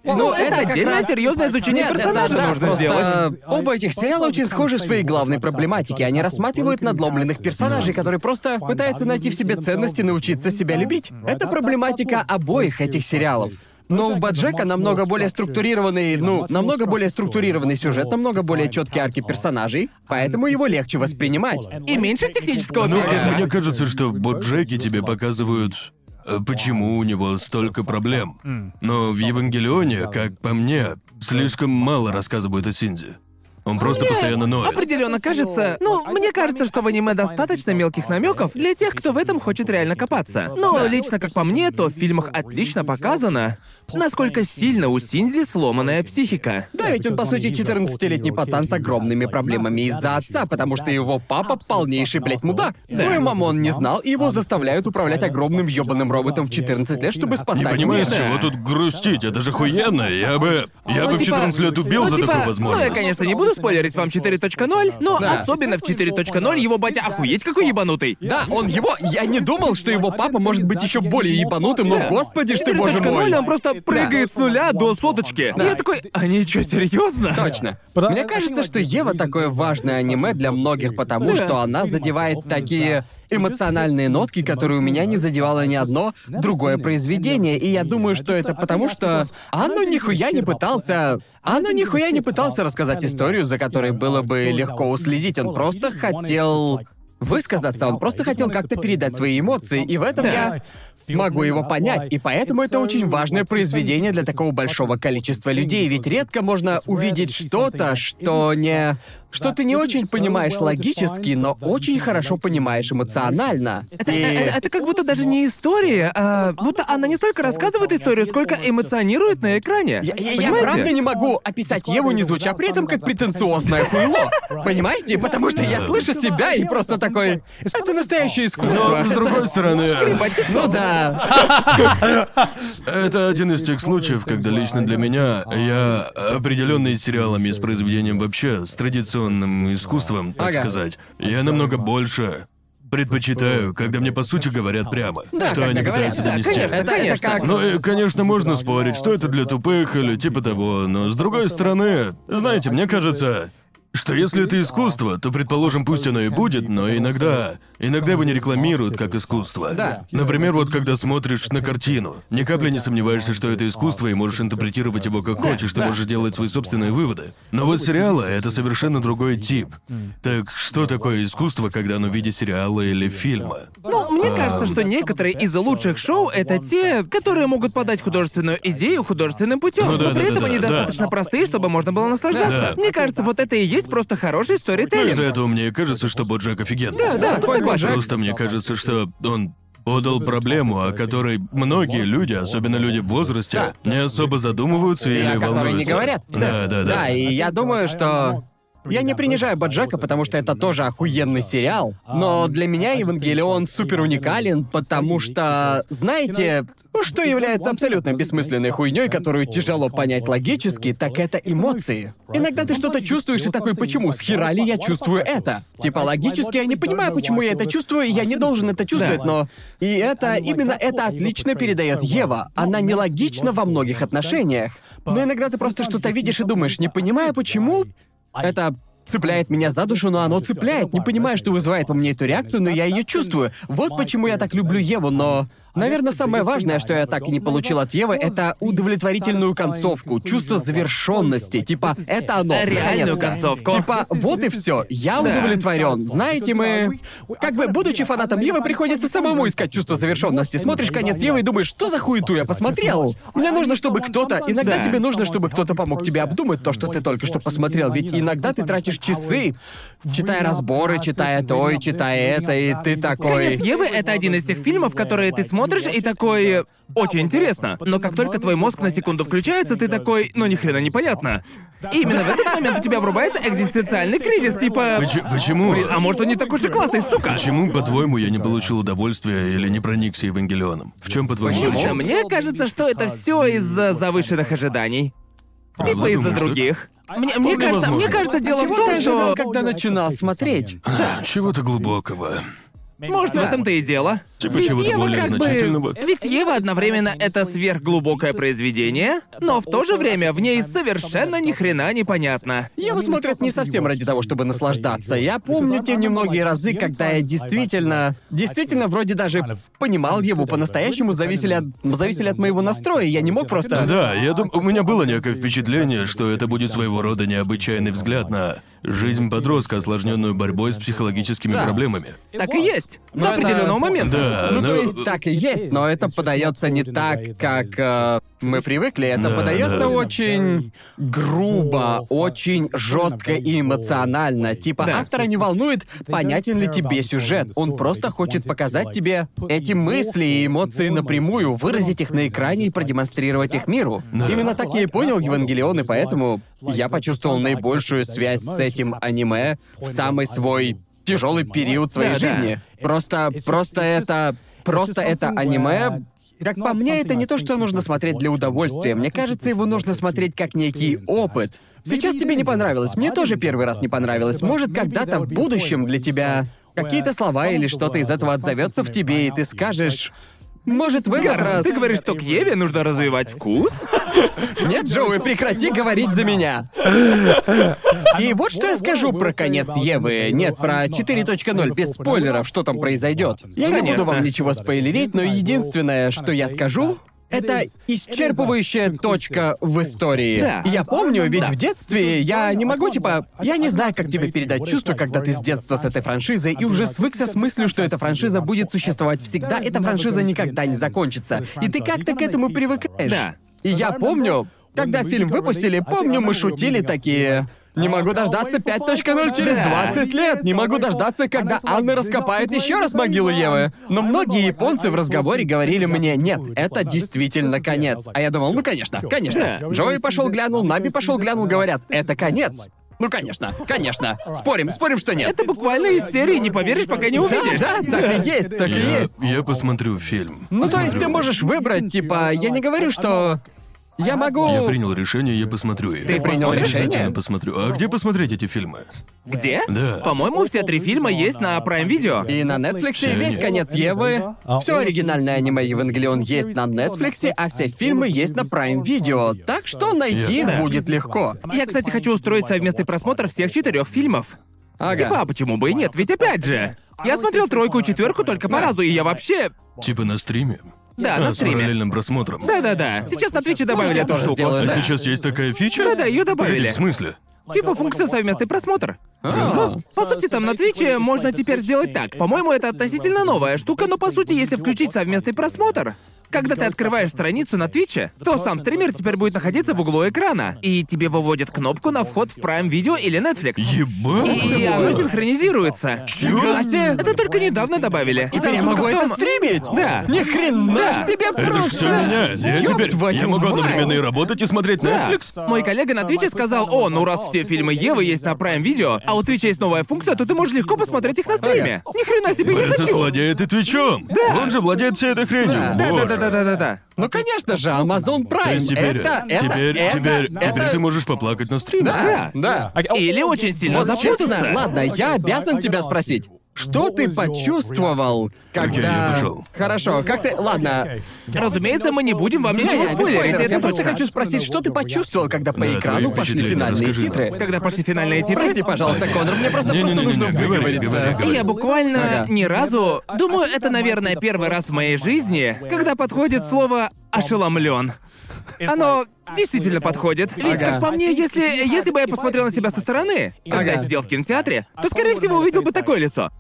Ну, это как отдельное раз- серьезное изучение Нет, это персонажа да, нужно просто сделать. Оба этих сериала очень схожи в своей главной проблематике. Они рассматривают надломленных персонажей, которые просто пытаются найти в себе ценности, научиться себя любить. Это проблематика обоих этих сериалов. Но у Баджека намного более структурированный, ну, намного более структурированный сюжет, намного более четкие арки персонажей, поэтому его легче воспринимать. И меньше технического Ну, движения. мне кажется, что в Боджеке тебе показывают, э, почему у него столько проблем. Но в Евангелионе, как по мне, слишком мало рассказывают о Синди. Он просто постоянно ноет. Определенно кажется. Ну, мне кажется, что в аниме достаточно мелких намеков для тех, кто в этом хочет реально копаться. Но лично, как по мне, то в фильмах отлично показано, насколько сильно у Синзи сломанная психика. Да, ведь он, по сути, 14-летний пацан с огромными проблемами из-за отца, потому что его папа полнейший, блядь, мудак. Свою маму он не знал, и его заставляют управлять огромным ёбаным роботом в 14 лет, чтобы спасать Не понимаю, с чего тут грустить, это же охуенно. Я бы... Я Ну, бы в типа- 14 лет убил ну, за типа, такую Ну, возможность. я, конечно, не буду спойлерить вам 4.0, но Да. особенно в 4.0 его батя охуеть какой ебанутый. Да, он его... Я не думал, что его папа может быть еще более ебанутым, но господи ж ты, боже мой. 4.0 он просто прыгает с нуля до соточки. И я такой, они что, серьезно? Точно. Мне кажется, что Ева такое важное аниме для многих, потому Да. что она задевает такие эмоциональные нотки, которые у меня не задевало ни одно другое произведение. И я думаю, что это потому, что Анну нихуя не пытался... Анну нихуя не пытался рассказать историю, за которой было бы легко уследить. Он просто хотел высказаться, он просто хотел как-то передать свои эмоции, и в этом я могу его понять, и поэтому это очень важное произведение для такого большого количества людей, ведь редко можно увидеть что-то, что не... что ты не очень понимаешь логически, но очень хорошо понимаешь эмоционально. Это, И- э, это как будто даже не история, а будто она не столько рассказывает историю, сколько эмоционирует на экране. Я, я- правда не могу описать Еву, не звуча при этом как претенциозное хуйло. Понимаете? Потому что я слышу себя и просто такой... Это настоящее искусство. Но, с другой стороны, Ну да. это один из тех случаев, когда лично для меня я определенный с сериалами и с произведением вообще, с традиционным искусством, так Ага. сказать, я намного больше предпочитаю, когда мне по сути говорят прямо, Да, что они говорят, пытаются да, донести. конечно, Это, это конечно. как... Ну, и, конечно, можно спорить, что это для тупых или типа того, но с другой стороны, знаете, мне кажется, что если это искусство, то, предположим, пусть оно и будет, но иногда... Иногда его не рекламируют как искусство. Да. Например, вот когда смотришь на картину, ни капли не сомневаешься, что это искусство, и можешь интерпретировать его как хочешь, ты да. можешь делать свои собственные выводы. Но вот сериалы — это совершенно другой тип. Так что такое искусство, когда оно в виде сериала или фильма? Ну, мне кажется, что некоторые из лучших шоу это те, которые могут подать художественную идею художественным путем, Ну да, но при да, этом да, они да. достаточно простые, чтобы можно было наслаждаться. Да. Мне кажется, вот это и есть просто хороший сторителлинг. из-за этого мне кажется, что Боджек офигенный. Да, да, Такой. Боджек. Просто мне кажется, что он подал проблему, о которой многие люди, особенно люди в возрасте, не особо задумываются И или о волнуются. не говорят. Да, да, да. Да, и я думаю, что... Я не принижаю Баджека, потому что это тоже охуенный сериал. Но для меня Евангелион супер уникален, потому что, знаете, ну, что является абсолютно бессмысленной хуйней, которую тяжело понять логически, так это эмоции. Иногда ты что-то чувствуешь и такой, почему? С хера ли я чувствую это? Типа логически я не понимаю, почему я это чувствую, и я не должен это чувствовать, но... И это, именно это отлично передает Ева. Она нелогична во многих отношениях. Но иногда ты просто что-то видишь и думаешь, не понимая, почему это цепляет меня за душу, но оно цепляет. Не понимаю, что вызывает во мне эту реакцию, но я ее чувствую. Вот почему я так люблю Еву, но... Наверное, самое важное, что я так и не получил от Евы, это удовлетворительную концовку, чувство завершенности. Типа, это оно. Реальную концовку. Типа, вот и все. Я удовлетворен. Знаете, мы. Как бы, будучи фанатом Евы, приходится самому искать чувство завершенности. Смотришь конец Евы и думаешь, что за хуету я посмотрел? Мне нужно, чтобы кто-то. Иногда Да. тебе нужно, чтобы кто-то помог тебе обдумать то, что ты только что посмотрел. Ведь иногда ты тратишь часы, читая разборы, читая то и читая это, и ты такой. Конец Евы — это один из тех фильмов, которые ты смотришь и такой... Очень интересно. Но как только твой мозг на секунду включается, ты такой... Ну, ни хрена непонятно. И именно в этот момент у тебя врубается экзистенциальный кризис, типа... Поч- почему? Блин, а может он не такой же классный, сука? Почему, по-твоему, я не получил удовольствия или не проникся Евангелионом? В чем, по-твоему, причина? Мне кажется, что это все из-за завышенных ожиданий. Типа Правда, из-за думаешь, что- других. Мне, мне кажется, возможно. мне кажется, дело в том, что... когда начинал смотреть? Чего-то глубокого. Может, в этом-то и дело. Типа Ведь чего-то Ева более как бы- значительного. Ведь Ева одновременно это сверхглубокое произведение, но в то же время в ней совершенно ни хрена непонятно. Его смотрят не совсем ради того, чтобы наслаждаться. Я помню те немногие разы, когда я действительно, действительно вроде даже понимал его по-настоящему, зависели от, зависели от моего настроя. Я не мог просто... Да, я думаю, у меня было некое впечатление, что это будет своего рода необычайный взгляд на жизнь подростка, осложненную борьбой с психологическими Да. проблемами. Так и есть. Но До это- определенного момента. Да, Ну, но- то есть, так и есть, но это подается не так, как э, мы привыкли. Это Да, подается да. очень грубо, очень жестко и эмоционально. Типа, Да. автора не волнует, понятен ли тебе сюжет. Он просто хочет показать тебе эти мысли и эмоции напрямую, выразить их на экране и продемонстрировать их миру. Да. Именно так я и понял Евангелион, и поэтому я почувствовал наибольшую связь с этим аниме в самый свой тяжелый период своей Да, да. жизни. Просто, просто это, просто это аниме. Как по мне, это не то, что нужно смотреть для удовольствия. Мне кажется, его нужно смотреть как некий опыт. Сейчас тебе не понравилось, мне тоже первый раз не понравилось. Может, когда-то в будущем для тебя какие-то слова или что-то из этого отзовется в тебе, и ты скажешь. Может, в этот Гарн, раз... ты говоришь, что к Еве нужно развивать вкус? Нет, Джоуи, прекрати говорить за меня. И вот что я скажу про конец Евы. Нет, про 4.0, без спойлеров, что там произойдет. Я не буду вам ничего спойлерить, но единственное, что я скажу, это исчерпывающая точка в истории. Да. Я помню, ведь в детстве я не могу, типа, я не знаю, как тебе передать чувство, когда ты с детства с этой франшизой и уже свыкся с мыслью, что эта франшиза будет существовать всегда, эта франшиза никогда не закончится. И ты как-то к этому привыкаешь. Да. И я помню, когда фильм выпустили, помню, мы шутили такие. Не могу дождаться 5.0 через Да. 20 лет. Не могу дождаться, когда Анна раскопает еще раз могилу Евы. Но многие японцы в разговоре говорили мне, нет, это действительно конец. А я думал, ну конечно, конечно. Да. Джои пошел глянул, Наби пошел глянул, говорят, это конец. Ну конечно, конечно. Спорим, спорим, что нет. Это буквально из серии «Не поверишь, пока не Да, увидишь». да, так и есть, так и Я, есть. я посмотрю фильм. Ну, то есть Посмотрю. ты можешь выбрать, типа, я не говорю, что... Я могу... Я принял решение, я посмотрю их. Ты принял Обязательно решение? посмотрю. А где посмотреть эти фильмы? Где? Да. По-моему, все три фильма есть на Prime Video. И на Netflix Все весь конец Евы. Все оригинальное аниме Евангелион есть на Netflix, а все фильмы есть на Prime Video. Так что найти Ясно. будет легко. Я, кстати, хочу устроить совместный просмотр всех четырех фильмов. Ага. Типа, а почему бы и нет? Ведь опять же, я смотрел тройку и четверку только по разу, и я вообще. Типа на стриме? Да, А, на с стриме. параллельным просмотром? Да-да-да. Сейчас на Твиче добавили эту тоже штуку. сделаю, А да. сейчас есть такая фича? Да-да, её добавили. Погоди, в смысле? Типа функция совместный просмотр. А. По сути, там на Твиче можно теперь сделать так. По-моему, это относительно новая штука, но по сути, если включить совместный просмотр, когда ты открываешь страницу на Твиче, то сам стример теперь будет находиться в углу экрана, и тебе выводят кнопку на вход в Prime Video или Netflix. Ебать! И оно синхронизируется. Себе! Это только недавно добавили. Теперь я могу это стримить? Да. Ни хрена Да. себе Это просто! все меняет. Я Ёб теперь твою я могу мать! одновременно и работать и смотреть Да. Netflix. Мой коллега на Твиче сказал, о, ну раз все фильмы Евы есть на Prime Video, а у Твича есть новая функция, то ты можешь легко посмотреть их на стриме. Ни хрена себе, я хочу. владеет и Твичом. Он же владеет всей этой хренью. Да. Да, да, Боже. да, да, да, да, да. Ну, конечно же, Amazon То Prime. есть теперь, это, это, теперь, это, теперь, это... теперь ты можешь поплакать на стриме. Да, да. Или очень сильно Вот запутаться. ладно, я обязан тебя спросить. Что ты почувствовал, когда... Я пошел. Хорошо, как ты... Ладно. Разумеется, мы не будем вам ничего Не-не, без спойлерить. спойлеров. это Я просто точно. хочу спросить, что ты почувствовал, когда по Да, экрану твои пошли впечатления, финальные расскажи нам. титры? Когда пошли финальные титры? Прости, пожалуйста, Конор, мне просто, просто Не-не-не-не, нужно говори, выговориться. говори, говори. Я буквально Ага. ни разу... Думаю, это, наверное, первый раз в моей жизни, когда подходит слово «ошеломлен». Оно действительно подходит. Ведь, Ага. как по мне, если, если бы я посмотрел на себя со стороны, когда я Ага. сидел в кинотеатре, то, скорее всего, увидел бы такое лицо.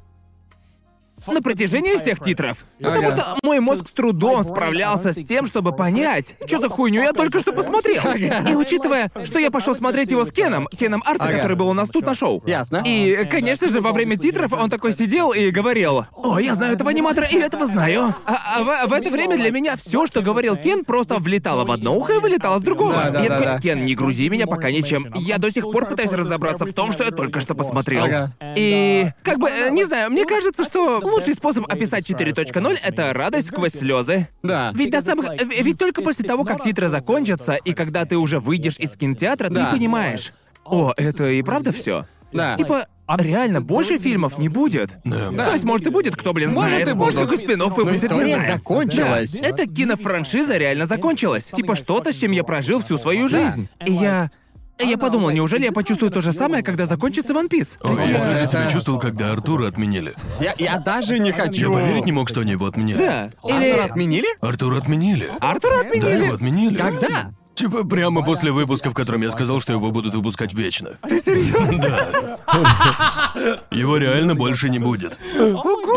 На протяжении всех титров. Потому Ага. что мой мозг с трудом справлялся с тем, чтобы понять, что за хуйню я только что посмотрел. И учитывая, что я пошел смотреть его с Кеном, Кеном Арта, Ага. который был у нас тут на шоу. Ясно. И, конечно же, во время титров он такой сидел и говорил, «О, я знаю этого аниматора и этого знаю». А, а в, в это время для меня все, что говорил Кен, просто влетало в одно ухо и вылетало с другого. Да, да, я да, такой, да. Кен, не грузи меня пока ничем. Я до сих пор пытаюсь разобраться в том, что я только что посмотрел. Ага. И, как бы, э, не знаю, мне кажется, что лучший способ описать 4.0 — это радость сквозь слезы. Да. Ведь до самых... в- Ведь только после того, как титры закончатся, и когда ты уже выйдешь из кинотеатра, Да. ты понимаешь, о, это и правда все. Да. Типа, реально, больше фильмов не будет. Да. То есть, может, и будет, кто, блин, Может, знает. и Может, какой спин Но выпустит, не знаю. закончилась. Да, эта кинофраншиза реально закончилась. Типа, что-то, с чем я прожил всю свою жизнь. И я... Я подумал, неужели я почувствую то же самое, когда закончится One Piece? Я Да, даже себя чувствовал, когда Артура отменили. Я, я даже не Я хочу... поверить не мог, что они его отменили. Да. Артура Или... отменили? Артура отменили. Артура Да, его отменили. Когда? Типа прямо после выпуска, в котором я сказал, что его будут выпускать вечно. Ты серьезно? Его реально больше не будет.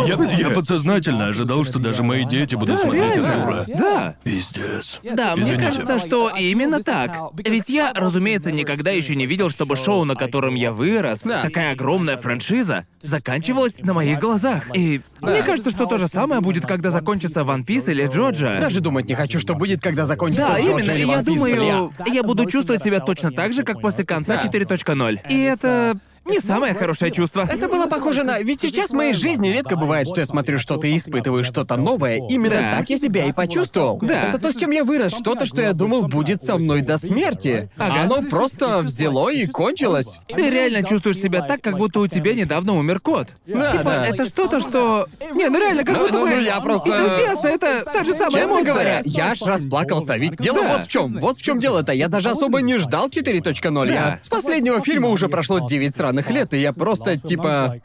Я, я подсознательно ожидал, что даже мои дети будут Да, смотреть реально. Артура. Да. Пиздец. Да, мне Извините. кажется, что именно так. Ведь я, разумеется, никогда еще не видел, чтобы шоу, на котором я вырос, Да. такая огромная франшиза, заканчивалась на моих глазах. И мне кажется, что то же самое будет, когда закончится One Piece или Джоджа. Даже думать не хочу, что будет, когда закончится Да, Джорджа именно. или И я One Piece, думаю, бля. я буду чувствовать себя точно так же, как после конца Да. 4.0. И это не самое хорошее чувство. Это было похоже на... Ведь сейчас в моей жизни редко бывает, что я смотрю что-то и испытываю что-то новое. Именно Да. так я себя и почувствовал. Да. Это то, с чем я вырос, что-то, что я думал будет со мной до смерти. Ага. оно просто взяло и кончилось. Ты реально чувствуешь себя так, как будто у тебя недавно умер кот. Да, типа, да. это что-то, что... Не, ну реально, как Ну, будто ну, бы... ну, я просто- Ну, честно, это та же самая Честно эмоция. говоря, я аж расплакался, ведь дело Да. вот в чем. Вот в чем дело-то. Я даже особо не ждал 4.0. Я Да. с последнего фильма уже прошло 9 сраных лет, и я просто типа.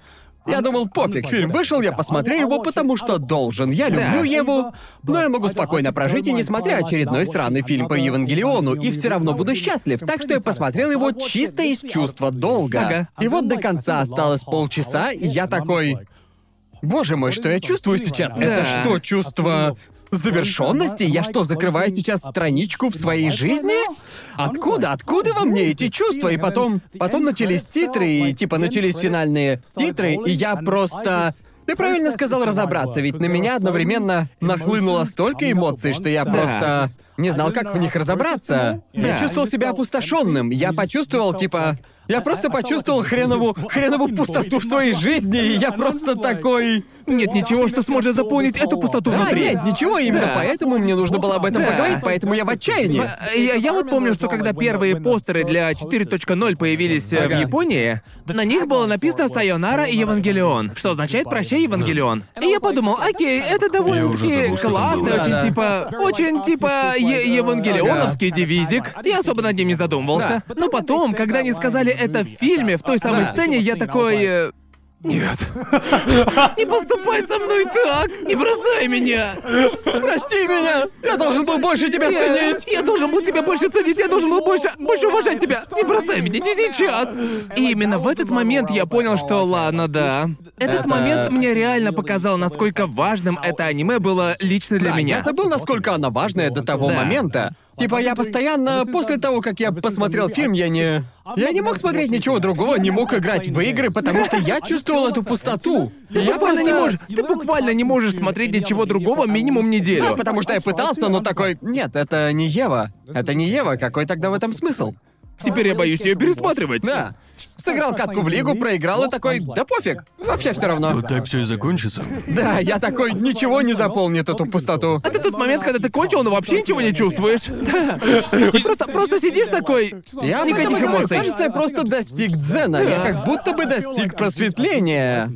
Я думал, пофиг, фильм вышел, я посмотрю его, потому что должен. Я люблю его, но я могу спокойно прожить и не смотря очередной сраный фильм по Евангелиону, и все равно буду счастлив. Так что я посмотрел его чисто из чувства долга. Ага. И вот до конца осталось полчаса, и я такой. Боже мой, что я чувствую сейчас? Это Да. что, чувство завершенности? Я что, закрываю сейчас страничку в своей жизни? Откуда? Откуда во мне эти чувства? И потом, потом начались титры, и типа начались финальные титры, и я просто... Ты правильно сказал разобраться, ведь на меня одновременно нахлынуло столько эмоций, что я просто не знал, как в них разобраться. Я Да. чувствовал себя опустошенным. Я почувствовал, типа, я просто почувствовал хренову, хренову пустоту в своей жизни, и я просто такой. Нет ничего, что сможет заполнить эту пустоту Да, внутри. нет, ничего, именно Да. поэтому мне нужно было об этом Да. поговорить, поэтому я в отчаянии. А, Я, я вот помню, что когда первые постеры для 4.0 появились э, в Ага. Японии, на них было написано «Сайонара» и «Евангелион», что означает «Прощай, Евангелион». И я подумал, окей, это довольно-таки классно, было. очень типа, очень типа е- евангелионовский девизик. Я особо над ним не задумывался. Но потом, когда они сказали это в фильме, в той самой Да. сцене, я такой... Нет. Не поступай со мной так! Не бросай меня! Прости меня! Я должен был больше тебя Я, ценить! я должен был тебя больше ценить, я должен был больше, больше уважать тебя. Не бросай меня, не сейчас. И именно в этот момент я понял, что ладно, да. Этот Это- момент мне реально показал, насколько важным это аниме было лично для Да, меня. Я забыл, насколько она важная до того Да. момента. Типа я постоянно, после того, как я посмотрел фильм, я не... Я не мог смотреть ничего другого, не мог играть в игры, потому что я чувствовал эту пустоту. И я буквально не просто- можешь, ты буквально не можешь смотреть ничего другого минимум неделю. Да, потому что я пытался, но такой... Нет, это не Ева. Это не Ева, какой тогда в этом смысл? Теперь я боюсь ее пересматривать. Да. Сыграл катку в лигу, проиграл и такой, да пофиг, вообще все равно. Вот так все и закончится. Да, я такой, ничего не заполнит эту пустоту. Это тот момент, когда ты кончил, но вообще ничего не чувствуешь. Да. Ты просто, просто сидишь такой. Я и Никаких эмоций. Кажется, я просто достиг дзена. Я как будто бы достиг просветления.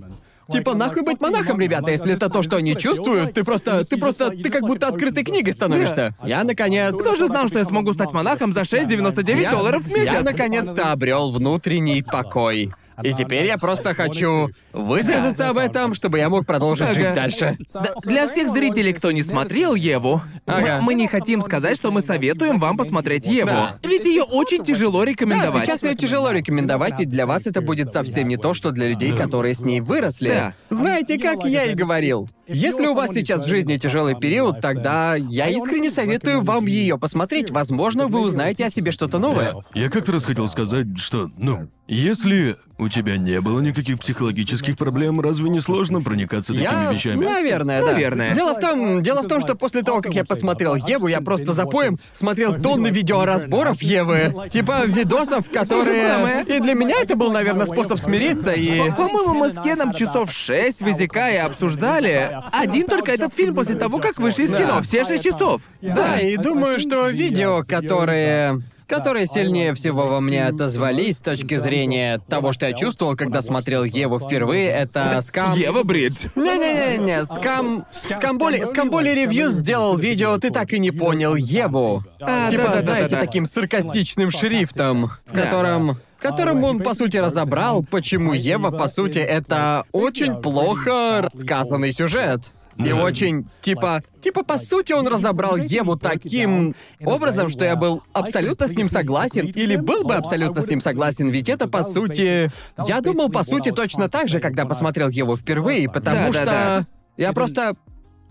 Типа, нахуй быть монахом, ребята, если это то, что они чувствуют, ты просто, ты просто, ты как будто открытой книгой становишься. Я, наконец... Кто же знал, что я смогу стать монахом за 6,99 Я- долларов в месяц? Я наконец-то обрел внутренний покой. И теперь я просто хочу высказаться об этом, чтобы я мог продолжить жить Ага. дальше. Да, для всех зрителей, кто не смотрел Еву, Ага. мы, мы не хотим сказать, что мы советуем вам посмотреть Еву. Да. Ведь ее очень тяжело Да, рекомендовать. сейчас ее тяжело рекомендовать, ведь для вас это будет совсем не то, что для людей, которые с ней выросли. Да. Знаете, как я и говорил. Если у вас сейчас в жизни тяжелый период, тогда я искренне советую вам ее посмотреть. Возможно, вы узнаете о себе что-то новое. Я как-то раз хотел сказать, что, ну, если у тебя не было никаких психологических проблем, разве не сложно проникаться такими Я, вещами? наверное, да. Наверное. Дело в том, дело в том, что после того, как я посмотрел Еву, я просто запоем смотрел тонны видеоразборов Евы, типа видосов, которые. И для меня это был, наверное, способ смириться и. По-моему, мы с Кеном часов шесть визика и обсуждали. Один только этот фильм после того, как вышли из кино. Все шесть часов. Да, и думаю, что видео, которые которые сильнее всего во мне отозвались с точки зрения того, что я чувствовал, когда смотрел Еву впервые, это скам. Ева Бридж. Не-не-не-не, скам... Скамболи... Скамболи Ревью сделал видео «Ты так и не понял Еву». А, типа, да-да-да-да-да. знаете, таким саркастичным шрифтом, в котором... В котором он, по сути, разобрал, почему Ева, по сути, это очень плохо рассказанный сюжет. И Да. очень, типа, типа, по сути, он разобрал Еву таким образом, что я был абсолютно с ним согласен, или был бы абсолютно с ним согласен, ведь это, по сути... Я думал, по сути, точно так же, когда посмотрел Еву впервые, потому что... Я просто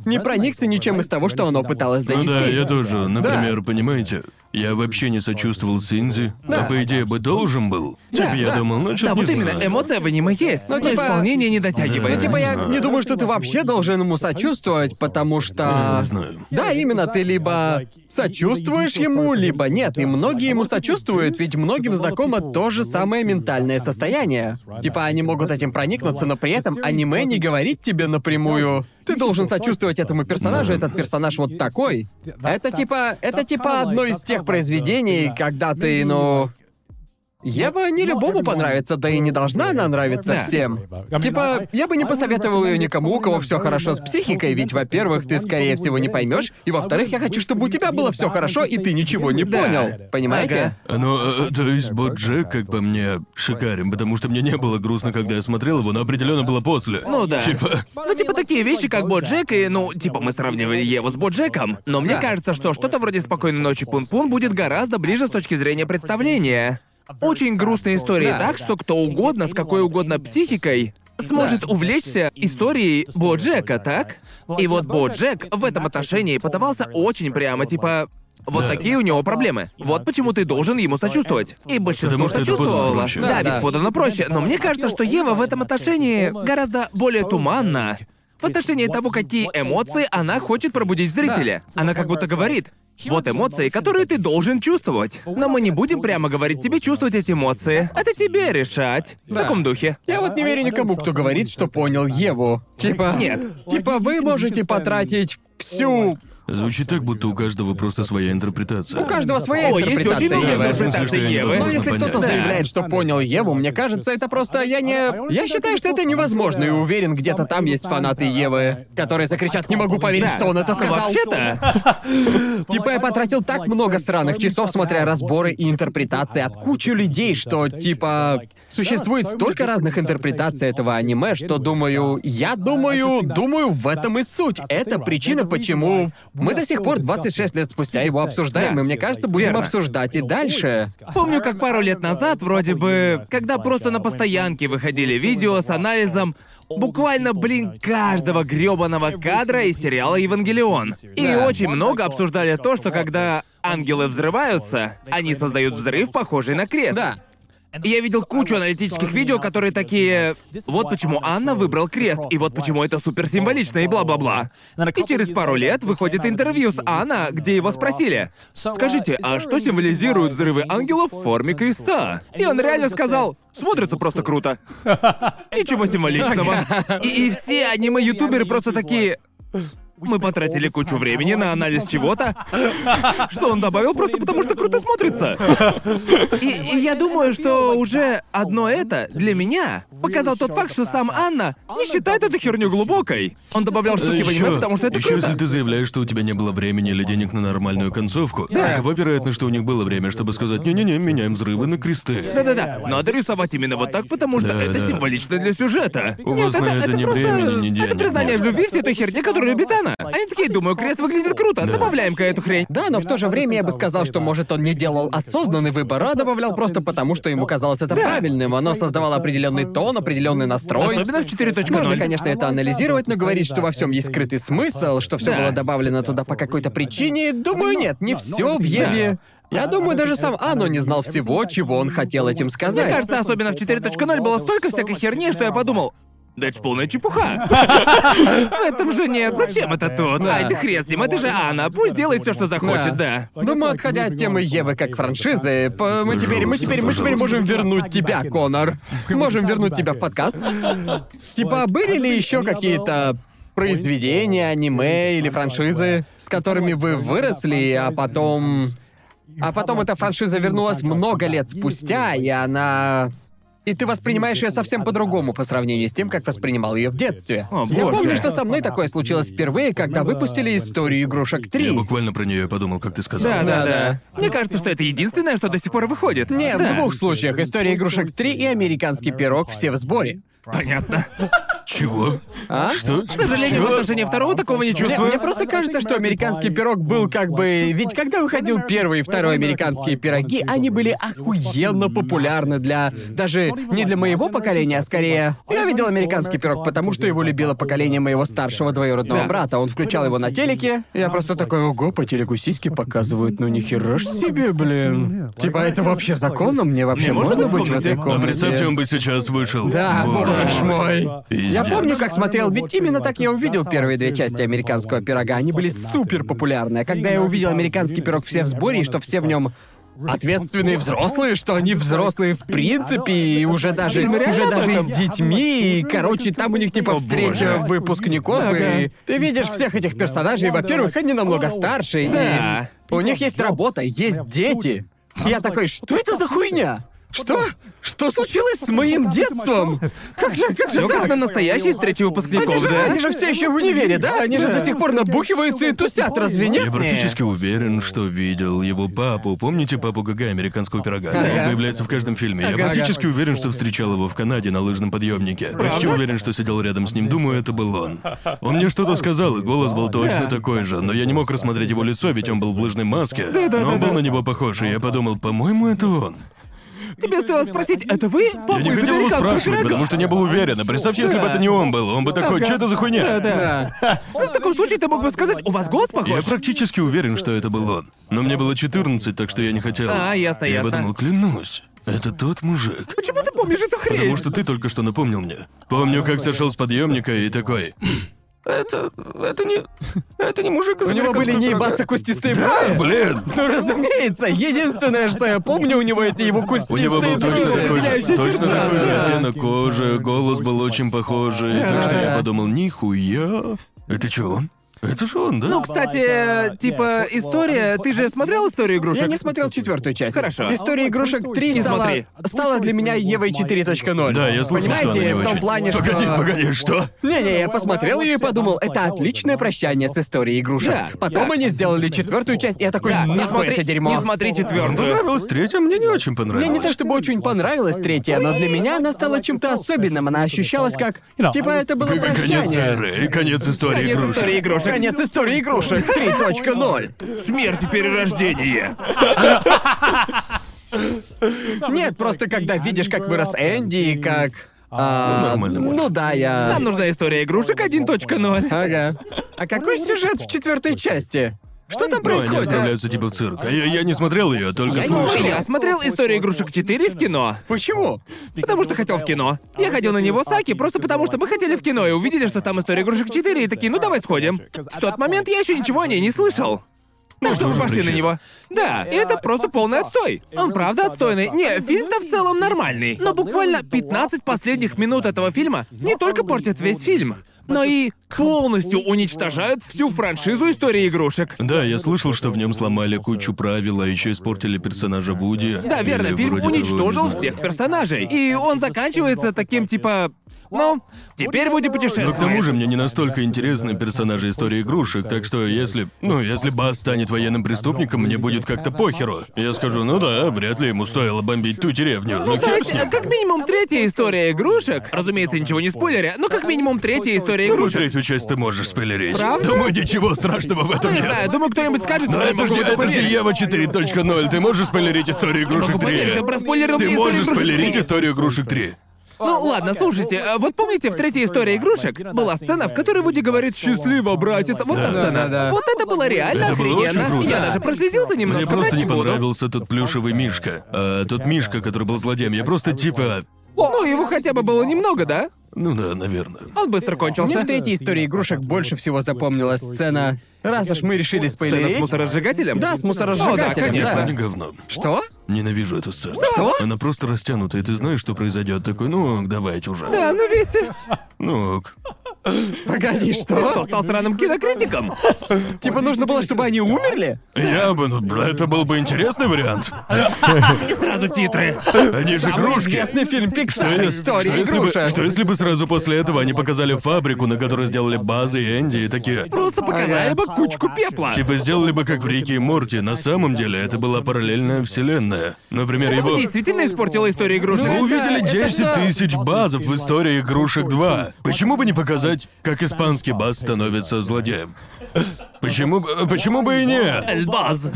не проникся ничем из того, что оно пыталось Ну донести. да, я тоже. Например, понимаете, я вообще не сочувствовал Синзи, а по идее бы должен был. Типа я думал, ну что Да, не вот именно, знаю. эмоция в аниме есть, Ну, но типа- исполнение не Ну, дотягивает. типа, я знаю. не думаю, что ты вообще должен ему сочувствовать, потому что... Не знаю. Да, именно, ты либо сочувствуешь ему, либо нет. И многие ему сочувствуют, ведь многим знакомо то же самое ментальное состояние. Типа, они могут этим проникнуться, но при этом аниме не говорит тебе напрямую. Ты должен сочувствовать этому персонажу, этот персонаж вот такой. Это типа, это типа одно из тех произведений, когда ты, ну... Ева не любому понравится, да и не должна она нравиться Да. всем. Типа, я бы не посоветовал ее никому, у кого все хорошо с психикой, ведь, во-первых, ты, скорее всего, не поймешь, и во-вторых, я хочу, чтобы у тебя было все хорошо, и ты ничего не Да. понял. Понимаете? Ну, э, то есть Боджек, как по мне, шикарен, потому что мне не было грустно, когда я смотрел его, но определенно было после. Ну да. Типа, Ну, типа такие вещи, как Боджек, и, ну, типа мы сравнивали Еву с Боджеком. Но мне Да. кажется, что что-то вроде «Спокойной ночи, Пун-Пун» будет гораздо ближе с точки зрения представления. Очень грустные истории Да. так, что кто угодно, с какой угодно психикой, сможет увлечься историей Боджека, так? И вот Боджек в этом отношении подавался очень прямо, типа... Вот Да. такие у него проблемы. Вот почему ты должен ему сочувствовать. И большинство Потому что это сочувствовало. проще. Да, Да, ведь да. подано проще. Но мне кажется, что Ева в этом отношении гораздо более туманна. В отношении того, какие эмоции она хочет пробудить в зрителе. Она как будто говорит, вот эмоции, которые ты должен чувствовать. Но мы не будем прямо говорить тебе чувствовать эти эмоции. Это тебе решать. В Да. таком духе. Я вот не верю никому, кто говорит, что понял Еву. Типа... Нет. Типа, вы можете потратить всю... звучит так, будто у каждого просто своя интерпретация. У каждого своя О, есть интерпретация очень много Евы. Смысле, что я не Евы. Но если кто-то заявляет, что понял Еву, мне кажется, это просто я не. Я считаю, что это невозможно, и уверен, где-то там есть фанаты Евы, которые закричат: Не могу поверить, Да. что он это сказал. Вообще-то, Типа я потратил так много сраных часов, смотря разборы и интерпретации от кучи людей, что типа существует столько разных интерпретаций этого аниме, что думаю, я думаю, думаю, в этом и суть. Это причина, почему мы до сих пор 26 лет спустя его обсуждаем, Да. и мне кажется, будем Верно. обсуждать и дальше. помню, как пару лет назад, вроде бы, когда просто на постоянке выходили видео с анализом буквально, блин, каждого грёбаного кадра из сериала «Евангелион». И Да. очень много обсуждали то, что когда ангелы взрываются, они создают взрыв, похожий на крест. Да. Я видел кучу аналитических видео, которые такие... Вот почему Анна выбрал крест, и вот почему это супер символично, и бла-бла-бла. И через пару лет выходит интервью с Анна, где его спросили, «Скажите, а что символизируют взрывы ангелов в форме креста?» И он реально сказал, «Смотрится просто круто». Ничего символичного. И, и все аниме-ютуберы просто такие... Мы потратили кучу времени на анализ чего-то, что он добавил просто потому, что круто смотрится. И, и я думаю, что уже одно это для меня показал тот факт, что сам Анна не считает эту херню глубокой. Он добавлял, А типа аниме, потому что это ещё, круто. если ты заявляешь, что у тебя не было времени или денег на нормальную концовку, Да. какова вероятность, что у них было время, чтобы сказать «не-не-не, меняем взрывы на кресты». Да-да-да. Надо рисовать именно вот так, потому что Да, это да. символично для сюжета. У вас на это ни просто... времени, ни Это денег признание нет. в любви всей той херни, которую любит она. Они такие, думаю, крест выглядит круто, добавляем-ка эту хрень. Да, но в то же время я бы сказал, что, может, он не делал осознанный выбор, а добавлял просто потому, что ему казалось это правильным. Оно создавало определенный тон, определенный настрой. Особенно в 4.0. Можно, конечно, это анализировать, но говорить, что во всем есть скрытый смысл, что все Да. было добавлено туда по какой-то причине, думаю, нет, не все в Еве. Я думаю, даже сам Ано не знал всего, чего он хотел этим Мне сказать. кажется, особенно в 4.0 было столько всякой херни, что я подумал, да это ж полная чепуха. В этом же нет. Зачем это тут? Ай, ты хрен с ним, это же Анна. Пусть делает все, что захочет, да. Думаю, отходя от темы Евы как франшизы, мы теперь, мы теперь, мы теперь можем вернуть тебя, Конор. Можем вернуть тебя в подкаст. Типа, были ли еще какие-то произведения, аниме или франшизы, с которыми вы выросли, а потом... А потом эта франшиза вернулась много лет спустя, и она... И ты воспринимаешь ее совсем по-другому по сравнению с тем, как воспринимал ее в детстве. О, Я боже. помню, что со мной такое случилось впервые, когда выпустили историю игрушек 3. Я буквально про нее подумал, как ты сказал. Да, да, да. Мне кажется, что это единственное, что до сих пор выходит. Нет, Да. в двух случаях. История игрушек 3 и американский пирог все в сборе. Понятно. Чего? А? Что? К сожалению, в отношении второго такого не Мне, чувствую. мне просто кажется, что американский пирог был как бы... Ведь когда выходил первый и второй американские пироги, они были охуенно популярны для... Даже не для моего поколения, а скорее... Я видел американский пирог, потому что его любило поколение моего старшего двоюродного Да. брата. Он включал его на телеке. Я просто такой, ого, по телеку сиськи показывают, ну нихера ж себе, блин. Типа, это вообще законно? Мне вообще Не, можно можно быть в в комнате? этой А представьте, он бы сейчас вышел. Да, боже мой. Я помню, как смотрел, ведь именно так я увидел первые две части американского пирога. Они были супер популярны. А когда я увидел американский пирог все в сборе, и что все в нем ответственные взрослые, что они взрослые в принципе, и уже даже, уже даже и с детьми, и, короче, там у них типа встреча выпускников, и ты видишь всех этих персонажей, во-первых, они намного старше, и у них есть работа, есть дети. Я такой, что это за хуйня? Что? Что случилось с моим детством? Как же, как же Ну так? как на настоящей встрече Они выпускников, же, да? они же все еще в универе, да? Они же до сих пор набухиваются и тусят, разве нет? Я практически уверен, что видел его папу. Помните папу ГГ американского пирога? Он Ага. появляется в каждом фильме. Я Ага. практически уверен, что встречал его в Канаде на лыжном подъемнике. Почти уверен, что сидел рядом с ним. Думаю, это был он. Он мне что-то сказал, и голос был точно такой же. Но я не мог рассмотреть его лицо, ведь он был в лыжной маске. но он был на него похож, и я подумал, по-моему, это он. Тебе стоило спросить, это вы? Папа Я не хотел его спрашивать, пирога?» потому что не был уверен. А представь, если бы это не он был. Он бы такой, что это за хуйня? Да. Ну, в таком случае ты мог бы сказать, у вас голос Я похож? практически уверен, что это был он. Но мне было 14, так что я не хотел. А, ясно, Я ясно. подумал, клянусь, это тот мужик. Почему ты помнишь эту хрень? Потому что ты только что напомнил мне. Помню, как сошел с подъемника и такой. Это. это не. Это не мужик из У него были не пирога». ебаться кустистые Да, брови. блин! Ну, разумеется, единственное, что я помню, у него это его У кустистые него был точно брови. такой же, точно такой же оттенок кожи, голос был очень похожий, так что я подумал, нихуя. Это что, он? Это же он, да? Ну, кстати, типа, история... Ты же смотрел историю игрушек? Я не смотрел четвертую часть. Хорошо. История игрушек 3 Не стала, смотри. стала для меня Евой 4.0. да, я слышал, что она Понимаете, не в том очень. плане, что... Погоди, погоди, что? Не-не, я посмотрел ее и подумал, это отличное прощание с историей игрушек. Да, Потом да. они сделали четвертую часть, и я такой, Да, не смотри, это дерьмо. не смотри Мне четвертую. понравилась третья, мне не очень Мне понравилось. не то чтобы очень понравилась третья, но для меня она стала чем-то особенным. Она ощущалась как... Типа это было К- Конец прощание. эры конец истории Конец игрушек. истории игрушек. Конец истории игрушек 3.0. Смерть и перерождение. Нет, просто когда видишь, как вырос Энди и как... а, нормальный мульт. ну да, я... Нам нужна история игрушек 1.0. Ага. А какой сюжет в четвертой части? Что там Ну, они происходит? отправляются типа в цирк. А я, я не смотрел ее, только Я не смотрел. Я смотрел историю игрушек 4 в кино. Почему? Потому что хотел в кино. Я ходил на него Саки, просто потому что мы хотели в кино и увидели, что там история игрушек 4, и такие, ну давай сходим. В тот момент я еще ничего о ней не слышал. Так что мы пошли на него. Да, и это просто полный отстой. Он правда отстойный. Не, фильм-то в целом нормальный. Но буквально 15 последних минут этого фильма не только портят весь фильм. Но и полностью уничтожают всю франшизу истории игрушек. Да, я слышал, что в нем сломали кучу правил, а еще испортили персонажа Вуди. Да, верно, фильм уничтожил всех персонажей. И он заканчивается таким типа. Ну, теперь Вуди Но путешествует. к тому же мне не настолько интересны персонажи истории игрушек, так что если... Ну, если Бас станет военным преступником, мне будет как-то похеру. Я скажу, ну да, вряд ли ему стоило бомбить ту деревню. Ну, Ну, то хер есть, с ним. как минимум, третья история игрушек. Разумеется, ничего не спойлеря, но как минимум третья история игрушек. третью часть ты можешь спойлерить. Правда? Думаю, ничего страшного в Ну, этом не нет. знаю, думаю, кто-нибудь скажет, Но это ж могу не, это это ж не поверить. Ева 4.0. Ты можешь спойлерить историю игрушек могу поверить, 3? ты можешь спойлерить 3. историю игрушек 3. Ну ладно, слушайте, а вот помните, в третьей истории игрушек была сцена, в которой Вуди говорит «Счастливо, братец». Вот та сцена. Да-да-да. Вот это было реально Это было очень охрененно. круто. Я даже прослезился немножко, Мне просто врать не буду. понравился тот плюшевый мишка. А тот мишка, который был злодеем, я просто типа... Ну, его хотя бы было немного, да? Ну да, наверное. Он быстро кончился. Мне в третьей истории игрушек больше всего запомнилась сцена. Раз уж мы решили Сцена с спойлерить. мусоросжигателем? Да, с мусоросжигателем. О, да, конечно. да. Не говно. Что? Ненавижу эту сцену. Что? Она просто растянута, и ты знаешь, что произойдет. Такой, ну, давайте уже. Да, ну ведь... Ну, ок. Погоди, Ты что, что? стал сраным кинокритиком? Типа нужно было, чтобы они умерли? Я бы, ну, это был бы интересный вариант. И сразу титры. Они же игрушки. известный фильм Что, Pixar если- «История что если бы, игрушек». что если бы сразу после этого они показали фабрику, на которой сделали базы и Энди, и такие... Просто показали бы кучку пепла. Типа сделали бы как в Рике и Морти. На самом деле это была параллельная вселенная. Например, Это бы его... действительно испортило историю игрушек. Мы увидели это 10 же- тысяч базов в истории игрушек 2. Почему бы не показать, как испанский баз становится злодеем? Почему, бы- почему бы и нет? Эльбаз.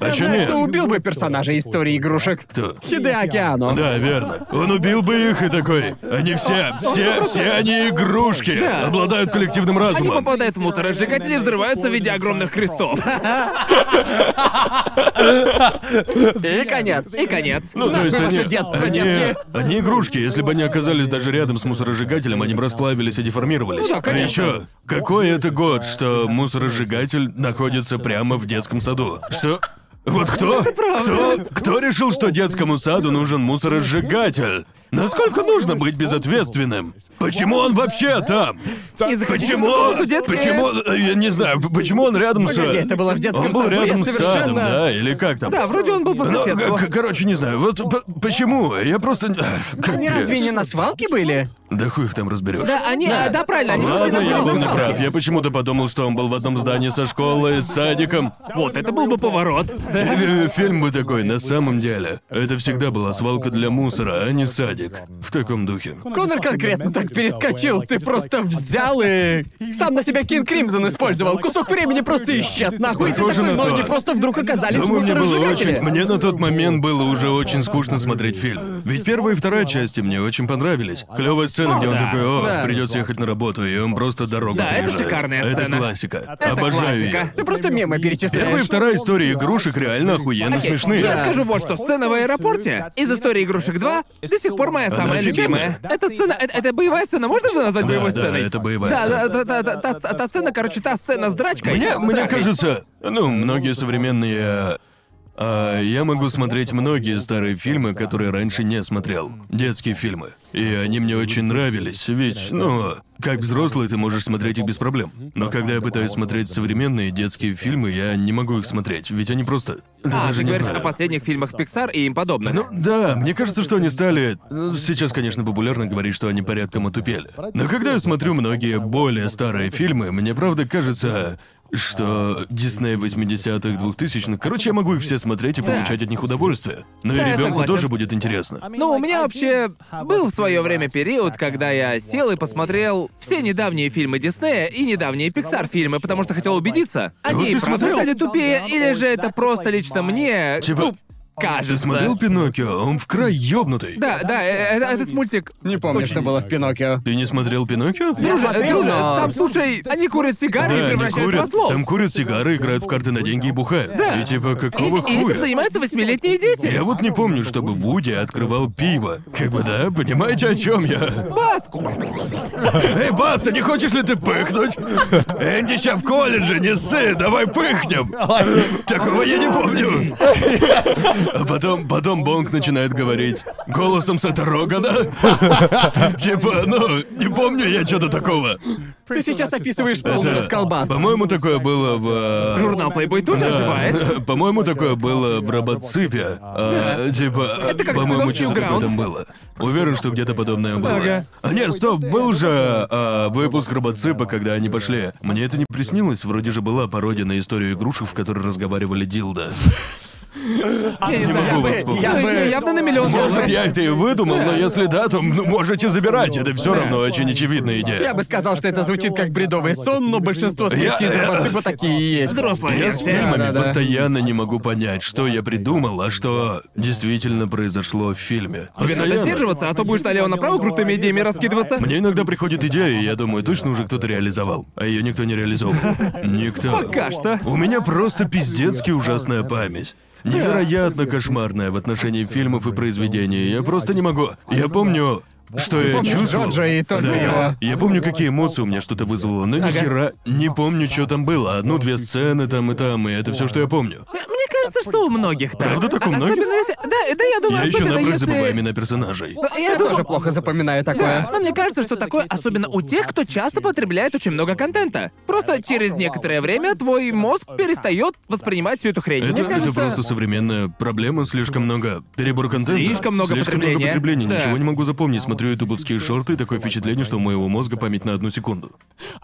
А чё Кто нет? убил бы персонажа истории игрушек? Кто? Хидеаки Анно. Да, верно. Он убил бы их и такой. Они все, все, все они игрушки. Обладают коллективным Они разумом. попадают в мусоросжигатель и взрываются в виде огромных крестов. И конец. И конец. Ну, то есть Нахуй они, ваше детство, они, детки. они игрушки. Если бы они оказались даже рядом с мусоросжигателем, они бы расплавились и деформировались. Ну да, а конечно. еще, какой это год, что мусоросжигатель находится прямо в детском саду? Что? Вот кто? Кто? Кто решил, что детскому саду нужен мусоросжигатель? Насколько нужно быть безответственным? Почему он вообще там? Почему? Почему? э, Я не знаю, почему он рядом с... Погоди, это было в детском Он был саду, я рядом с совершенно- садом, да, или как там? Да, вроде он был по Ну, соседству. к- короче, не знаю. Вот п- почему? Я просто... Они Капец. разве не на свалке были? Да хуй их там разберешь. Да, они, а, да, правильно, они Ладно, на я был свалку. неправ. Я почему-то подумал, что он был в одном здании со школой, с садиком. Вот это был бы поворот. Э, Фильм бы такой, на самом деле. Это всегда была свалка для мусора, а не садик. В таком духе. Конор конкретно так перескочил. Ты просто взял и... Сам на себя Кинг Кримзон использовал. Кусок времени просто исчез, нахуй. Похоже на но то. они просто вдруг оказались Думаю, мне было очень... Мне на тот момент было уже очень скучно смотреть фильм. Ведь первая и вторая части мне очень понравились. Клевая сцена, где он да. такой, о, Да. придется ехать на работу, и он просто дорогу Да, это переезжает. шикарная Это сцена. классика. Это Обожаю классика. ее. Ты просто мемы перечисляешь. Первая и вторая история игрушек реально охуенно Окей, смешные. Я скажу вот что. Сцена в аэропорте из истории игрушек 2 до сих пор моя самая любимая. Эта сцена, это, это боевая сцена, можно же назвать Да, боевой да, сценой? это боевая да, сцена. Да, да, да, да, та, та сцена, короче, та сцена с драчкой. Мне, мне кажется, ну, многие современные... а, я могу смотреть многие старые фильмы, которые раньше не смотрел. Детские фильмы. И они мне очень нравились, ведь, ну, как взрослый ты можешь смотреть их без проблем. Но когда я пытаюсь смотреть современные детские фильмы, я не могу их смотреть, ведь они просто... Да А, даже ты не говоришь знаю. о последних фильмах Pixar и им подобных. Ну да, мне кажется, что они стали... Сейчас, конечно, популярно говорить, что они порядком отупели. Но когда я смотрю многие более старые фильмы, мне правда кажется, что Дисней 80-х, 2000-х... Короче, я могу их все смотреть и получать от них удовольствие. Но Да, и я ребенку согласен. тоже будет интересно. Ну, у меня вообще был в свое время период, когда я сел и посмотрел все недавние фильмы Диснея и недавние Pixar фильмы, потому что хотел убедиться, они Вот ты правда смотрел? стали тупее, или же это просто лично мне, Типа, ну, Ты кажется. смотрел Пиноккио? Он в край ёбнутый. Да, да, э- э- этот мультик. Не помню, что было в Пиноккио. Ты не смотрел Пиноккио? Друже, смотрел, друже, но- там, слушай, они курят сигары и Да, они превращают в курят, ослов. там курят сигары, играют в карты на деньги и бухают. Да. И типа, И, какого и этим хуя? занимаются восьмилетние дети. Я вот не помню, чтобы Вуди открывал пиво. Как бы да, понимаете, о чем я? Бас! Эй, Бас, а не хочешь ли ты пыхнуть? Энди ща в колледже, не ссы, давай пыхнем. Такого я не помню. А потом, потом Бонг начинает говорить голосом Сета Рогана. Типа, ну, не помню я что-то такого. Ты сейчас описываешь полный расколбас. По-моему, такое было в... э, Журнал Playboy тоже оживает. По-моему, такое было в Робоципе. А, типа, Это как по-моему, что-то Newgrounds. там было. Уверен, что где-то подобное было. Ага. А нет, стоп, был же а, выпуск Робоципа, когда они пошли. Мне это не приснилось, вроде же была пародия на историю игрушек, в которой разговаривали Дилда. Я не знаю. могу бы- вспомнить. я Ну, бы- явно на миллион Может, я это и выдумал, но если да, то ну, можете забирать. Это все равно очень очевидная идея. Я бы сказал, что это звучит как бредовый сон, но большинство Я- смертей из Робоципа такие и есть. Взрослая Я с фильмами Да-да-да. постоянно не могу понять, что я придумал, а что действительно произошло в фильме. Тебе надо сдерживаться, а то будешь налево-направо крутыми идеями раскидываться. Мне иногда приходит идея, и я думаю, точно уже кто-то реализовал. А ее никто не реализовал. Никто. Пока что. У меня просто пиздецки ужасная память. Невероятно кошмарная в отношении фильмов и произведений. Я просто не могу. Я помню, что я помнишь чувствовал. Джорджа и только Да. его? Я помню, какие эмоции у меня что-то вызвало, но ни хера не помню, что там было. Одну-две сцены там и там, и это все, что я помню. Мне кажется, что у многих так. Правда так у многих? Особенно если... Да, да, я думаю, Я еще особенно напрочь если... забываю имена персонажей. Я, Я думаю, тоже плохо запоминаю такое. Но мне кажется, что такое особенно у тех, кто часто потребляет очень много контента. Просто через некоторое время твой мозг перестает воспринимать всю эту хрень. Это, Мне это кажется, просто современная проблема, слишком много перебор контента. Слишком много слишком потребления. много потребления. Да. Ничего не могу запомнить. Смотрю ютубовские шорты, и такое впечатление, что у моего мозга память на одну секунду.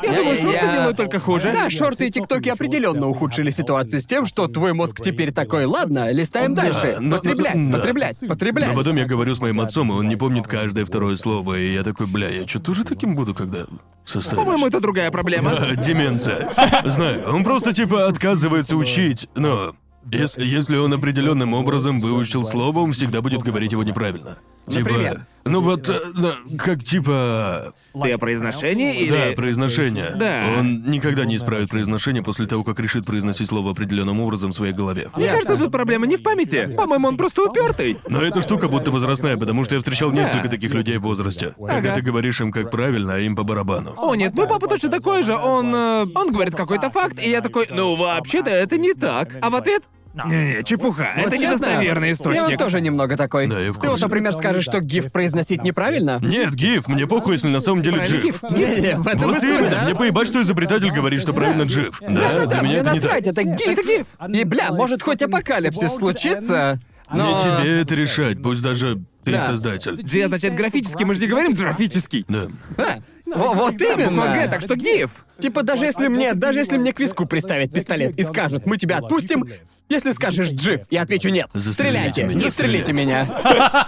я думаю, Я- шорты я- делают только хуже. Да, шорты и тиктоки определенно ухудшили ситуацию с тем, что твой мозг теперь такой, ладно, листаем дальше. но- Потреблять, да. потреблять, потреблять. Но потом я говорю с моим отцом, и он не помнит каждое второе слово, и я такой, бля, я что, тоже таким буду, когда состарюсь? По-моему, это другая проблема. А, деменция. Знаю, он просто типа отказывается учить, но если, если он определенным образом выучил слово, он всегда будет говорить его неправильно. Типа, Например? Ну вот, э, да, как типа, Ты о произношении или... да, произношение. Да. Он никогда не исправит произношение после того, как решит произносить слово определенным образом в своей голове. Мне кажется, тут проблема не в памяти. По-моему, он просто упертый. Но эта штука будто возрастная, потому что я встречал несколько таких людей в возрасте. Когда ты говоришь им как правильно, а им по барабану. О, нет, мой папа точно такой же. Он, э, он говорит какой-то факт, и я такой, ну вообще-то это не так. А в ответ... Не-не, чепуха, Вот это честно, недостоверный Я источник. вот тоже немного такой. Да, я в Ты вот, например, скажешь, что гиф произносить неправильно? Нет, гиф, мне похуй, если на самом деле джив. гиф. Не-не, в этом и Вот суть, именно, да? мне поебать, что изобретатель говорит, что правильно джив. Да, Да-да-да, для меня мне это не так. насрать, это гиф. Это гиф. И, бля, может, хоть апокалипсис случится, но... Не тебе это решать, пусть даже ты Да. создатель. G означает графический, мы же не говорим графический. Да. Да. Во- Вот Буква Г, именно. так что гиф. Типа даже если мне, даже если мне к виску приставят пистолет и скажут, мы тебя отпустим, если скажешь джив, я отвечу нет. Стреляйте, меня, застрелите стреляйте. меня.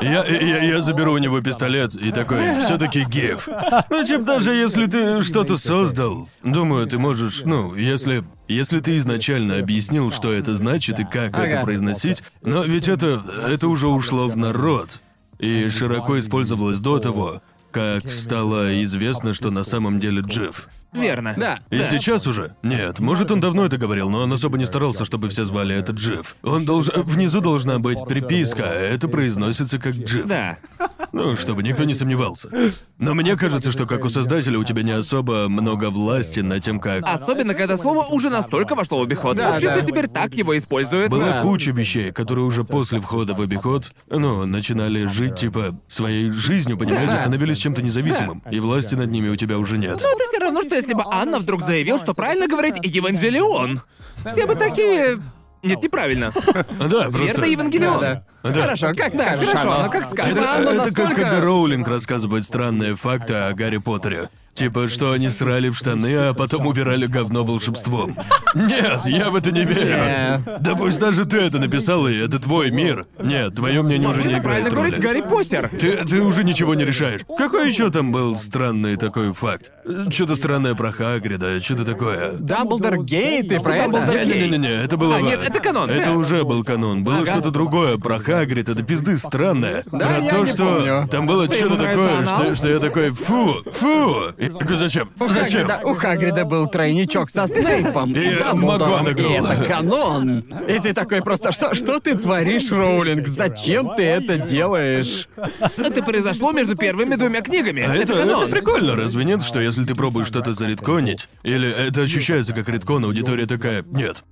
Я, я, я заберу у него пистолет и такой, все-таки гиф. Ну, типа, даже если ты что-то создал, думаю, ты можешь, ну, если. Если ты изначально объяснил, что это значит и как Ага. это произносить, но ведь это. это уже ушло в народ. И широко использовалось до того, как стало известно, что на самом деле Джив. Верно. Да. И сейчас уже? Нет, может, он давно это говорил, но он особо не старался, чтобы все звали это Джив. Он должен... Внизу должна быть приписка, а это произносится как Джив. Да. Ну, чтобы никто не сомневался. Но мне кажется, что как у создателя у тебя не особо много власти над тем, как... Особенно, когда слово уже настолько вошло в обиход. Да, Общество да. теперь так его использует. Была Да. куча вещей, которые уже после входа в обиход, ну, начинали жить, типа, своей жизнью, понимаете, становились чем-то независимым. И власти над ними у тебя уже нет. Но это все равно, что если бы Анна вдруг заявил, что правильно говорить Евангелион. Все бы такие... Нет, неправильно. Да, просто... Верно, Евангелион. Да. Да. Хорошо, как скажешь, хорошо, оно. но как скажешь. Это, как когда Роулинг рассказывает странные факты о Гарри Поттере. Типа, что они срали в штаны, а потом убирали говно волшебством. Нет, я в это не верю. Да пусть даже ты это написал, и это твой мир. Нет, твое мнение уже не играет говорить роли. Гарри Поттер. Ты, ты уже ничего не решаешь. Какой еще там был странный такой факт? Что-то странное про Хагрида, что-то такое. Дамблдор гей, ты про это? Дамблдор гей? Не-не-не, это было... А, нет, это канон, Это да. уже был канон. Было Ага. что-то другое про Хагрид, это пизды странное. Да, про я то, не что помню. там было Что, что-то такое, что, что я такой, фу, фу. Такой, зачем? Зачем? Хагрида, у Хагрида был тройничок со Снейпом, И Дамблдором, и это канон. И ты такой просто, что, что ты творишь, Роулинг? Зачем ты это делаешь? Это произошло между первыми двумя книгами. А это, канон. это прикольно, разве нет, что если ты пробуешь что-то заредконить, или это ощущается как редкон, аудитория такая, нет.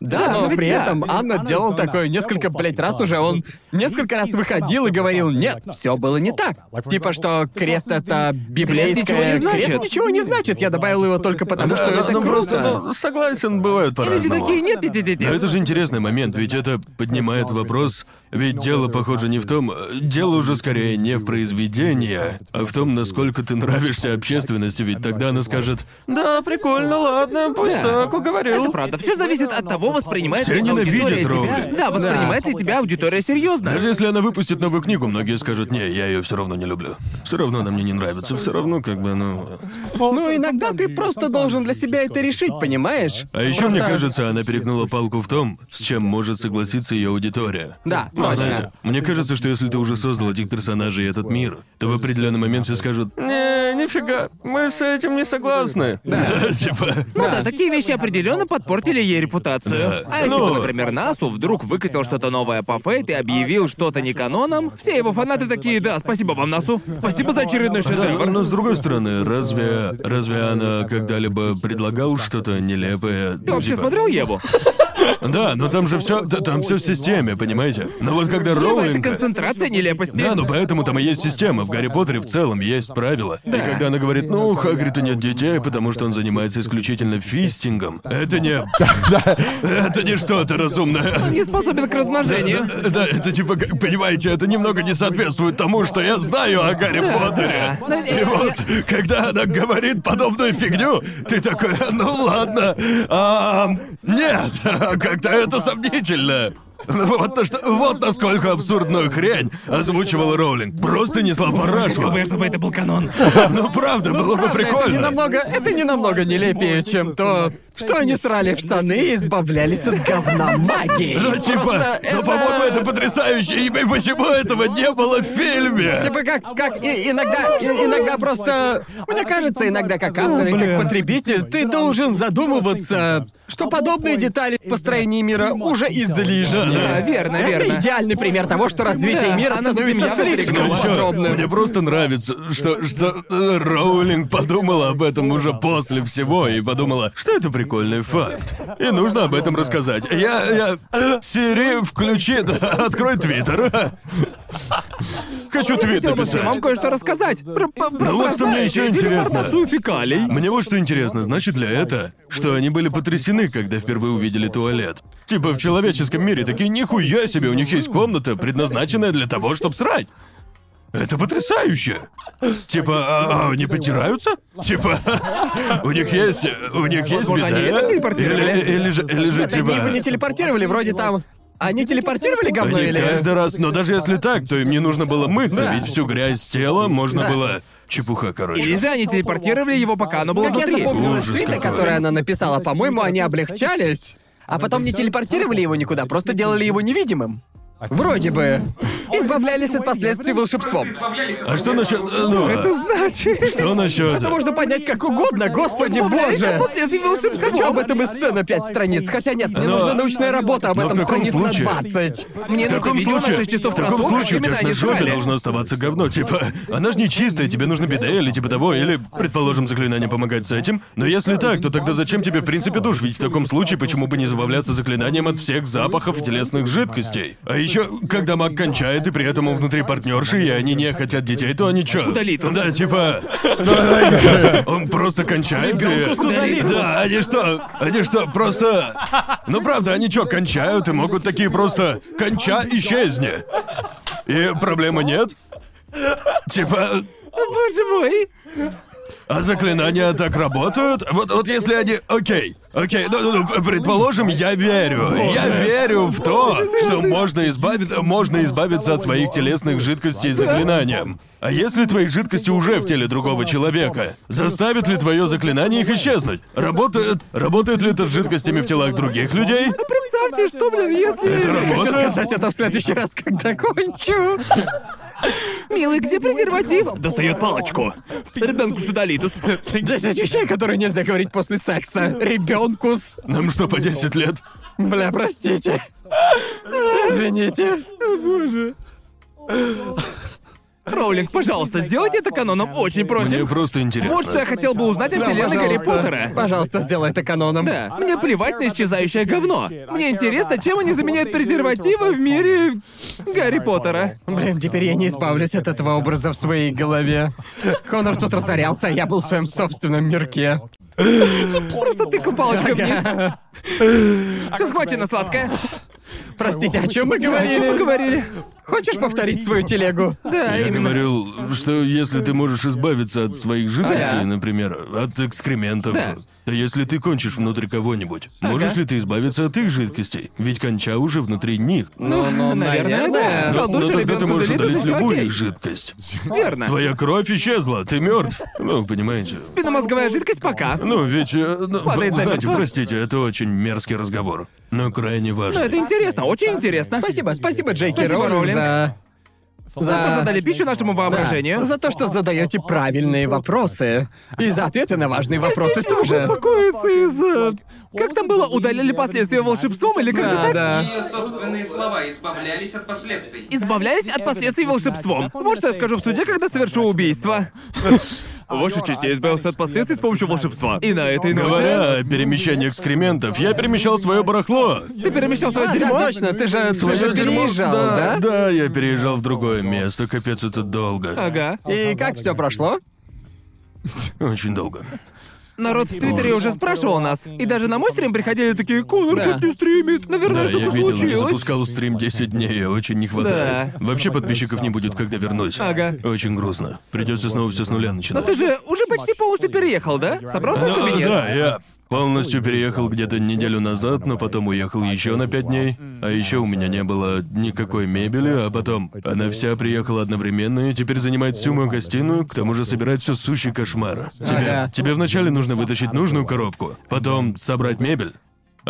Да, Да, но но ведь при да. этом Анна делал такое несколько, блядь, раз уже. Он несколько раз выходил и говорил, нет, все было не так. Типа, что крест это библейское... ничего не значит. Крест ничего не значит. Я добавил его только потому, что Да, это ну, круто. просто, ну, согласен, бывают И люди по-разному. такие, нет, нет, нет, нет, Но нет. это же интересный момент, ведь это поднимает вопрос, ведь дело, похоже, не в том... Дело уже скорее не в произведении, а в том, насколько ты нравишься общественности, ведь тогда она скажет «Да, прикольно, ладно, пусть Да. так, уговорил». Это правда. Все зависит от того, воспринимает Все ли ненавидят аудитория тебя. Роулинг. Да, воспринимает ли тебя аудитория серьезно. Даже если она выпустит новую книгу, многие скажут «Не, я ее все равно не люблю». Все равно она мне не нравится, все равно как бы, ну... Ну, иногда ты просто должен для себя это решить, понимаешь? А еще Просто- мне кажется, она перегнула палку в том, с чем может согласиться ее аудитория. Да, Ну, знаете, мне кажется, что если ты уже создал этих персонажей и этот мир, то в определенный момент все скажут «Не, нифига, мы с этим не согласны». Да, типа... Ну да, такие вещи определенно подпортили ей репутацию. А если Ну. бы, например, Насу вдруг выкатил что-то новое по Фейт и объявил что-то не каноном, все его фанаты такие, да, спасибо вам, Насу. Спасибо за очередной Да, шедевр. но с другой стороны, разве разве она когда-либо предлагал что-то нелепое? Ты вообще Типа- смотрел Еву? Да, но там же все, там все в системе, понимаете? Но вот когда Ева — это Роулинг концентрация нелепости. Да, ну поэтому там и есть система. В Гарри Поттере в целом есть правила. И когда она говорит, ну, у Хагрида нет детей, потому что он занимается исключительно фистингом, это не... Это не что-то разумное. Не способен к размножению. Да, да, это типа, понимаете, это немного не соответствует тому, что я знаю о Гарри Поттере. И вот, когда она говорит подобную фигню, ты такой, ну ладно, а, нет, как-то это сомнительно. Вот, то, что, вот насколько абсурдную хрень озвучивал Роулинг. Просто несла парашу. чтобы это был канон. Ну правда, было бы Это не прикольно. намного, это не намного нелепее, чем то, что они срали в штаны и избавлялись от говна магии. Ну типа, Просто ну по-моему это потрясающе, и почему этого не было в фильме? Типа как, как и- иногда, и- иногда просто, мне кажется, иногда как автор и как потребитель, ты должен задумываться, что подобные детали в построении мира уже излишни. Да, верно, Это верно. идеальный пример того, что развитие Да, мира становится меня слишком Ну чё, подробным. мне просто нравится, что, что э, Роулинг подумала об этом уже после всего и подумала, что это прикольный факт. И нужно об этом рассказать. Я, я... Сири, включи, открой твиттер. Хочу твит всем вам написать. кое-что рассказать. Про, про, про- Ну вот что мне ещё интересно. фекалий. Мне вот что интересно, значит ли это, что они были потрясены, когда впервые увидели туалет? Типа в человеческом мире такие нихуя себе, у них есть комната, предназначенная для того, чтобы срать. Это потрясающе. Типа, а, а они потираются? Типа, у них есть, у них есть беда. они это телепортировали? Или, или же, или же Нет, типа. они его не телепортировали, вроде там. Они телепортировали говно Они или. каждый раз, но даже если так, то им не нужно было мыться, Да. ведь всю грязь с тела можно Да. было. Чепуха, короче. Или же они телепортировали его, пока оно было Как я внутри. запомнила из Ужас твита, какой. который она написала, по-моему, они облегчались, а потом не телепортировали его никуда, просто делали его невидимым. Вроде бы. Избавлялись от последствий волшебством. А что насчет. э, Ну, Это значит... что насчет. Это можно понять как угодно, господи Избавляясь от боже! последствий волшебства. Хочу об этом эссе на пять страниц, хотя нет, мне Но- нужна научная работа об этом страниц случае- на 20. Мне В нужно таком на случае, 6 часов в таком случае у тебя на жопе должно оставаться говно. Типа, она же не чистая, тебе нужно биде или типа того, или, предположим, заклинание помогает с этим. Но если так, то тогда зачем тебе в принципе душ? Ведь в таком случае почему бы не избавляться заклинанием от всех запахов и телесных жидкостей? А еще, когда маг кончает, и при этом он внутри партнерши, и они не хотят детей, то они чё? Удалитус. Да, типа. Он просто кончает и... Да, они что? Они что, просто... Ну правда, они что, кончают и могут такие просто... Конча, исчезни. И проблемы нет? Типа... Боже мой. А заклинания так работают? Вот, вот если они... Окей, окей, ну, ну, ну, предположим, я верю. Я верю в то, что можно, избавить, можно избавиться от своих телесных жидкостей заклинанием. А если твои жидкости уже в теле другого человека, заставит ли твое заклинание их исчезнуть? Работает, работает ли это с жидкостями в телах других людей? Представьте, что, блин, если... Это Хочу работает? сказать это в следующий раз, когда кончу. Милый, где презерватив? Достает палочку. Ребенку с удалитус. Десять вещей, которые нельзя говорить после секса. Ребенкус. Нам что, по 10 лет? Бля, простите. Извините. Роулинг, пожалуйста, сделайте это каноном, очень Мне просим. просто интересно. Вот что я хотел бы узнать о вселенной Гарри Пожалуйста. Поттера. Пожалуйста, сделай это каноном. Да, мне плевать на исчезающее говно. Мне интересно, чем они заменяют презервативы в мире Гарри Поттера. Блин, теперь я не избавлюсь от этого образа в своей голове. Конор тут разорялся, а я был в своем собственном мирке. Просто тыкал палочкой вниз. Все схвачено, сладкое. Простите, о чем мы О чем мы говорили? говорили? Хочешь повторить свою телегу? Да, Я именно. говорил, что если ты можешь избавиться от своих жидкостей, например, от экскрементов, Да. То если ты кончишь внутри кого-нибудь, можешь ли ты избавиться от их жидкостей? Ведь конча уже внутри них. Ну, ну, наверное, да. Но, но тогда ты можешь удалить любую окей. их жидкость. Верно. Твоя кровь исчезла, ты мертв. Ну, понимаете. Спинномозговая жидкость пока. Ну, ведь, э, ну, Падает знаете, простите, это очень мерзкий разговор, но крайне важно. Но это интересно, очень интересно. Спасибо, спасибо, Джейки Спасибо, Роулинг, Роулинг. за... За то, что дали пищу нашему воображению. Да, за то, что задаете правильные вопросы. И за ответы на важные вопросы тоже. Успокоиться из-за... Как там было, удалили последствия волшебством или как-то Да, так? да. Ее собственные слова избавлялись от последствий. Избавляясь от последствий волшебством. Вот что я скажу в суде, когда совершу убийство. Ваша честь, я избавился от последствий с помощью волшебства. И на этой ноте... Говоря о перемещении экскрементов, я перемещал свое барахло. Ты перемещал свое А, дерьмо? да, точно, ты же, ты Свое же дерьмо. переезжал, да, да? да, я переезжал в другое место. Капец, это долго. Ага. И как все прошло? Очень долго. Народ в Твиттере уже спрашивал нас. И даже на мой стрим приходили такие, Конор Да. чуть не стримит. Наверное, Да, я что-то видел, не случилось. запускал стрим 10 дней, очень не хватает. Вообще подписчиков не будет, когда вернусь. Ага. Очень грустно. Придется снова все с нуля Но начинать. ты же уже почти полностью переехал, да? Собрался в Да, кабинет? да, я полностью переехал где-то неделю назад, но потом уехал еще на пять дней. А еще у меня не было никакой мебели, а потом она вся приехала одновременно и теперь занимает всю мою гостиную, к тому же собирает все сущий кошмар. Тебе, Ага. тебе вначале нужно вытащить нужную коробку, потом собрать мебель.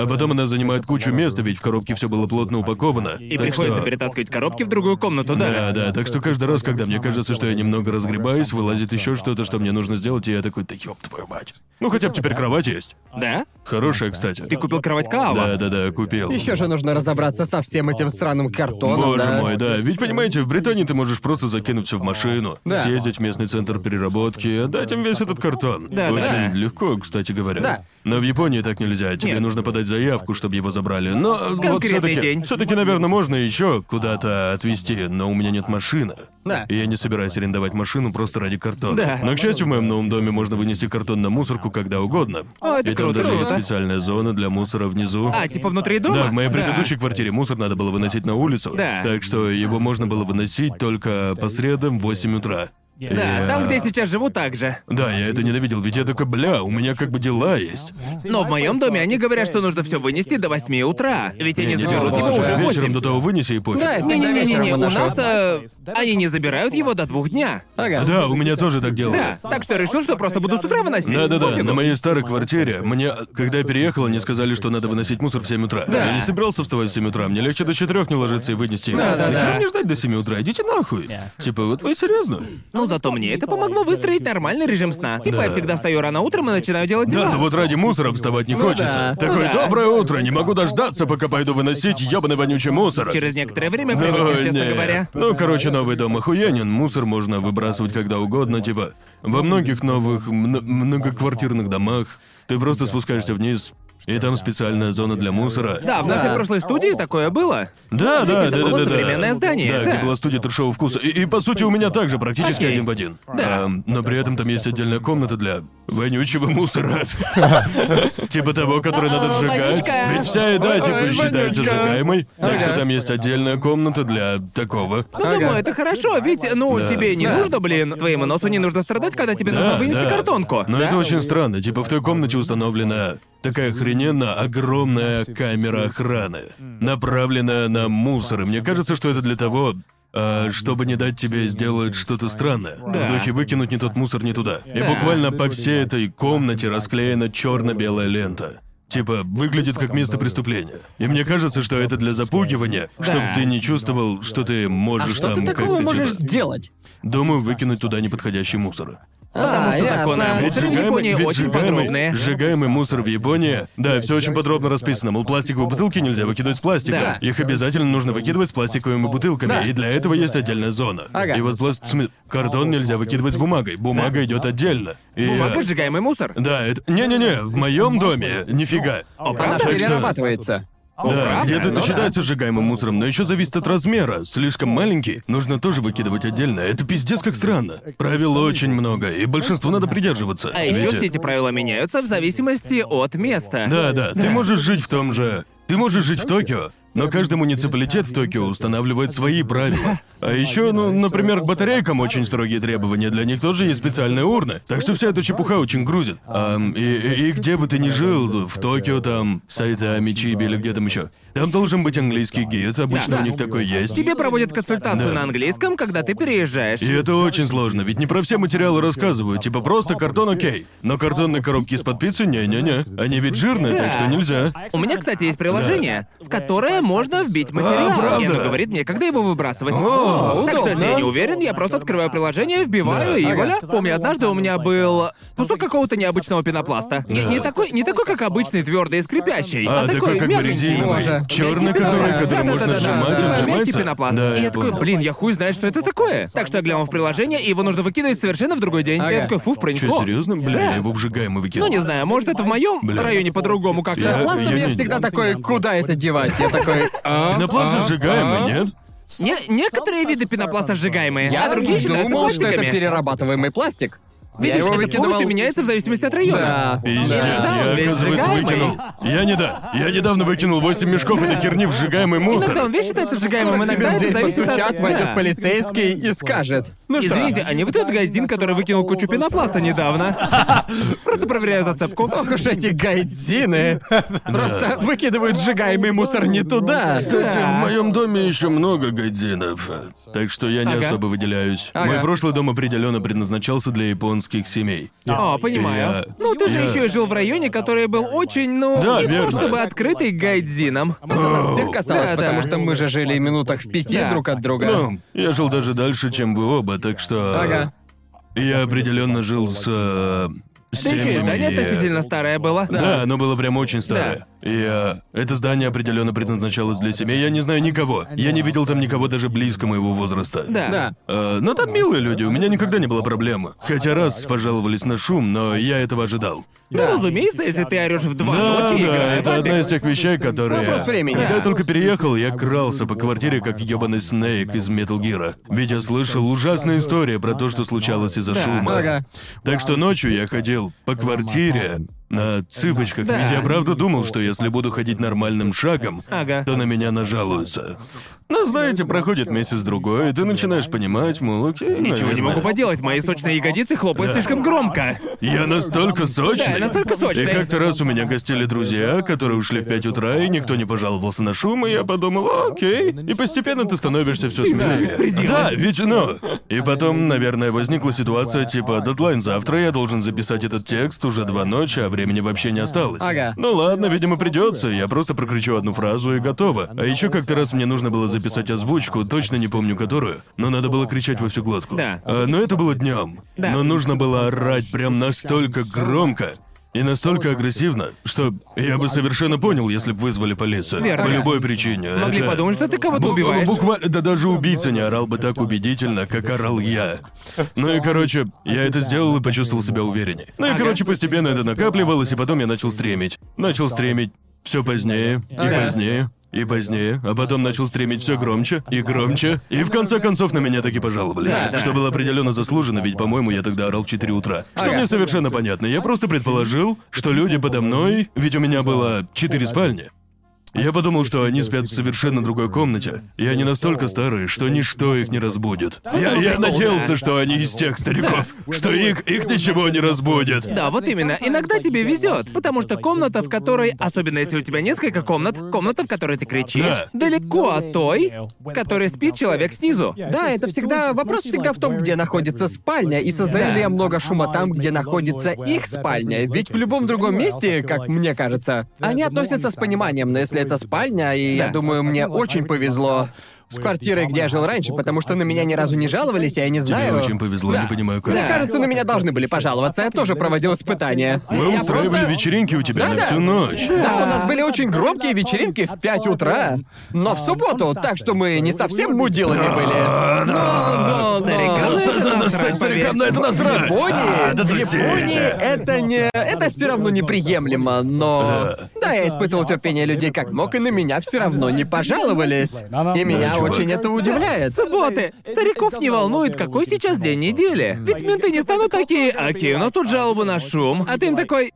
А потом она занимает кучу места, ведь в коробке все было плотно упаковано. И Так приходится что- перетаскивать коробки в другую комнату, да? Да, да, так что каждый раз, когда мне кажется, что я немного разгребаюсь, вылазит еще что-то, что мне нужно сделать, и я такой, да ёб твою мать. Ну хотя бы теперь кровать есть. Да? Хорошая, кстати. Ты купил кровать Каава? Да, да, да, купил. Еще же нужно разобраться со всем этим сраным картоном, Боже да? мой, да. Ведь понимаете, в Британии ты можешь просто закинуть все в машину, Да. съездить в местный центр переработки, отдать им весь этот картон. Да, Очень да. легко, кстати говоря. Да. Но в Японии так нельзя. Тебе Нет. нужно подать заявку, чтобы его забрали. Но вот Конкретный все-таки, день. все-таки, наверное, можно еще куда-то отвезти, но у меня нет машины. Да. И я не собираюсь арендовать машину просто ради картона. Да. Но, к счастью, в моем новом доме можно вынести картон на мусорку когда угодно. О, это и там круто, даже есть круто. специальная зона для мусора внизу. А, типа внутри дома? Да, в моей предыдущей квартире мусор надо было выносить на улицу. Да. Так что его можно было выносить только по средам в 8 утра. Да, там, где я сейчас живу, так же. Да, я это ненавидел, ведь я такой, бля, у меня как бы дела есть. Но в моем доме они говорят, что нужно все вынести до 8 утра. Ведь они не заберут делают его это уже вечером 8. до того вынеси и пофиг. Да, и всегда Не-не-не-не, вечером у выношу. нас э, они не забирают его до двух дня. Ага. Да, у меня тоже так делали. Да, так что я решил, что просто буду с утра выносить. Да-да-да, Пофигу. на моей старой квартире мне, когда я переехал, они сказали, что надо выносить мусор в 7 утра. Да. Я не собирался вставать в 7 утра, мне легче до 4 не ложиться и вынести его. Да-да-да. Нахера мне ждать до 7 утра, идите нахуй. Типа, вот вы серьезно? Ну зато мне это помогло выстроить нормальный режим сна. Типа я всегда встаю рано утром и начинаю делать дела. Да, но вот ради мусора вставать не хочется. да. Такой, Ну да. доброе утро, не могу дождаться, пока пойду выносить ёбаный вонючий мусор. Через некоторое время Ну, привыкнешь, честно не. говоря. Ну, короче, новый дом охуенен, мусор можно выбрасывать когда угодно, типа, во многих новых мно- многоквартирных домах ты просто спускаешься вниз, и там специальная зона для мусора. Да, в нашей Да. прошлой студии такое было. Да, да, Это да, было да, да, современное да. здание, Да, да. где была студия трешового вкуса. И, и, по сути у меня также практически Окей. один в один. Да. Ам, но при этом там есть отдельная комната для вонючего мусора. Типа того, который надо О, сжигать. вонючка. Ведь вся еда Ой, типа считается вонючка. сжигаемой. Так что Ага. там есть отдельная комната для такого. Ну, думаю, это хорошо, ведь, ну, Да. тебе не Да. нужно, блин, твоему носу не нужно страдать, когда тебе нужно Да, вынести да. картонку. Но это очень странно. Типа в той комнате установлена такая охрененно огромная камера охраны, направленная на мусор. И мне кажется, что это для того, а, чтобы не дать тебе сделать что-то странное. Да. В духе выкинуть не тот мусор не туда. И Да. буквально по всей этой комнате расклеена черно-белая лента. Типа, выглядит как место преступления. И мне кажется, что это для запугивания, чтобы ты не чувствовал, что ты А можешь что там ты такого как-то можешь типа... сделать? Думаю, выкинуть туда неподходящий мусор. Потому А, что законы о ясно. мусоре в Японии ведь очень сжигаемый- подробные. Сжигаемый мусор в Японии. Да, все очень подробно расписано. Мол, пластиковые бутылки нельзя выкидывать с пластиком. Да. Их обязательно нужно выкидывать с пластиковыми бутылками. Да. И для этого есть отдельная зона. Ага. И вот пласт... картон нельзя выкидывать с бумагой. Бумага идет отдельно. И, Бумага э, сжигаемый мусор. Да, это. Не-не-не, в моем доме нифига. Она Так что- перерабатывается. Да, где-то это Ну да. считается сжигаемым мусором, но еще зависит от размера. Слишком маленький, нужно тоже выкидывать отдельно. Это пиздец как странно. Правил очень много, и большинству надо придерживаться. А еще все эти правила меняются в зависимости от места. Да, да, ты можешь жить в том же... Ты можешь жить в Токио, но каждый муниципалитет в Токио устанавливает свои правила. А еще, ну, например, к батарейкам очень строгие требования. Для них тоже есть специальные урны. Так что вся эта чепуха очень грузит. И, и- и где бы ты ни жил, в Токио там, Сайтами, Чиби или где там еще, там должен быть английский гид. Обычно Да. у них такой есть. Тебе проводят консультацию Да. на английском, когда ты переезжаешь. И это очень сложно, ведь не про все материалы рассказывают, типа просто картон окей. Но картонные коробки из-под пиццы не-не-не. Они ведь жирные, так что нельзя. У меня, кстати, есть приложение, в которое можно вбить материал. А, правда? И оно говорит мне, когда его выбрасывать. О, так что, если удобно. я не уверен, я просто открываю приложение, вбиваю Да. и вуаля. Помню, однажды у меня был кусок какого-то необычного пенопласта. Не, не такой, не такой, как обычный твердый и скрипящий, А, а, такой, такой как бы резиновый. Черный, который, который можно Да-да-да-да. сжимать, он мягкий сжимается. пенопласт. Да, и я такой, блин, я хуй знает, что это такое. Так что я глянул в приложение, и его нужно выкидывать совершенно в другой день. И я такой, фу, Че, пронесло. серьезно? Бля, я его вжигаем и выкинул. Ну, не знаю, может, это в моем районе по-другому как-то. Пластом я всегда такой, куда это девать? Я такой, а? Пенопласт же сжигаемый, нет? Не, некоторые виды пенопласта сжигаемые, Я а другие считаются думал, что это пластиками. перерабатываемый пластик. Я Видишь, его это выкидывал. полностью меняется в зависимости от района. Да. Пиздец, Да, я, ведь оказывается, сжигаемый. выкинул. Я не да. Я недавно выкинул 8 мешков этой херни в сжигаемый Иногда мусор. он весь считается сжигаемым, иногда в это зависит от... постучат, войдет Да. полицейский и скажет. Ну что? Извините, а не вы тот гайдин, который выкинул кучу пенопласта недавно? Просто проверяю зацепку. Ох уж эти гайдзины. Просто выкидывают сжигаемый мусор не туда. Кстати, в моем доме еще много гайдзинов, так что я не Ага. особо выделяюсь. Ага. Мой прошлый дом определенно предназначался для японских семей. О, понимаю. Я- Ну, ты же я- еще и жил в районе, который был очень, ну, Да, не верно. то чтобы открытый к гайдзинам. Это нас всех касалось, Да, да. потому что мы же жили минутах в пяти Да. друг от друга. Ну, я жил даже дальше, чем вы оба, так что... Ага. Я определенно жил с... э, Да еще и семьями, здание э, относительно старое было. Да, оно было прям очень старое. И э, это здание определенно предназначалось для семей. Я не знаю никого. Я не видел там никого даже близко моего возраста. Да. Да. Э, но там милые люди, у меня никогда не было проблемы. Хотя раз пожаловались на шум, но я этого ожидал. Ну, разумеется, если ты орешь в два Да, ночи, да, играя в это одна из тех вещей, которые... Вопрос времени. Когда я только переехал, я крался по квартире, как ебаный Снейк из Metal Gear. Ведь я слышал ужасные истории про то, что случалось из-за Да. шума. Ага. Так что ночью я ходил по квартире на цыпочках, Да. ведь я правда думал, что если буду ходить нормальным шагом, Ага. то на меня нажалуются. Но знаете, проходит месяц-другой, и ты начинаешь понимать, мол, окей, Ничего не наверное. могу поделать, мои сочные ягодицы хлопают слишком громко. Я настолько сочный. Да, настолько сочный. И как-то раз у меня гостили друзья, которые ушли в 5 утра, и никто не пожаловался на шум, и я подумал, окей. И постепенно ты становишься все смелее. беспредела. Да, ведь ну. И потом, наверное, возникла ситуация типа, дедлайн завтра, я должен записать этот текст уже два ночи, а времени вообще не осталось. Ага. Ну ладно, видимо, придется. Я просто прокричу одну фразу и готово. А еще как-то раз мне нужно было записать озвучку, точно не помню которую, но надо было кричать во всю глотку. Да. А, но это было днем. Да. Но нужно было орать прям настолько громко и настолько агрессивно, что я бы совершенно понял, если бы вызвали полицию. Верно. По любой причине. Могли Это- подумать, что ты кого-то Бу- убиваешь. Буквально, да даже убийца не орал бы так убедительно, как орал я. Ну и короче, я это сделал и почувствовал себя увереннее. Ну и короче, постепенно это накапливалось, и потом я начал стремить. Начал стремить все позднее и Ага. позднее. И позднее, а потом начал стремить все громче и громче, и в конце концов на меня таки пожаловались. Да, да. Что было определенно заслужено, ведь, по-моему, я тогда орал в 4 утра. Что Ага. мне совершенно понятно. Я просто предположил, что люди подо мной, ведь у меня было 4 спальни. Я подумал, что они спят в совершенно другой комнате, и они настолько старые, что ничто их не разбудит. Я, я надеялся, что они из тех стариков, что их, их ничего не разбудит. Да, вот именно. Иногда тебе везет, потому что комната, в которой, особенно если у тебя несколько комнат, комната, в которой ты кричишь, Да. далеко от той, в которой спит человек снизу. Да, это всегда... Вопрос всегда в том, где находится спальня, и создаю ли я много шума там, где находится их спальня. Ведь в любом другом месте, как мне кажется, они относятся с пониманием, но если если это спальня, и я думаю, мне очень повезло с квартирой, где я жил раньше, потому что на меня ни разу не жаловались, и я не Тебе знаю. очень повезло, Да. не понимаю как. Мне кажется, на меня должны были пожаловаться. Я тоже проводил испытания. Мы Я устраивали просто- вечеринки у тебя на Да-да. всю ночь. Да, у нас были очень громкие вечеринки в 5 утра. Но в субботу, так что мы не совсем мудилами были. Но, но, Старикам но... старикам на это насрать! Японии, А, да. Японии это не... Это все равно неприемлемо, но... Да, я испытывал терпение людей как мог, и на меня все равно не пожаловались. И меня очень это удивляет. Субботы. Стариков не волнует, какой сейчас день недели. Ведь менты не станут такие, окей, нас тут жалоба на шум. А ты им такой,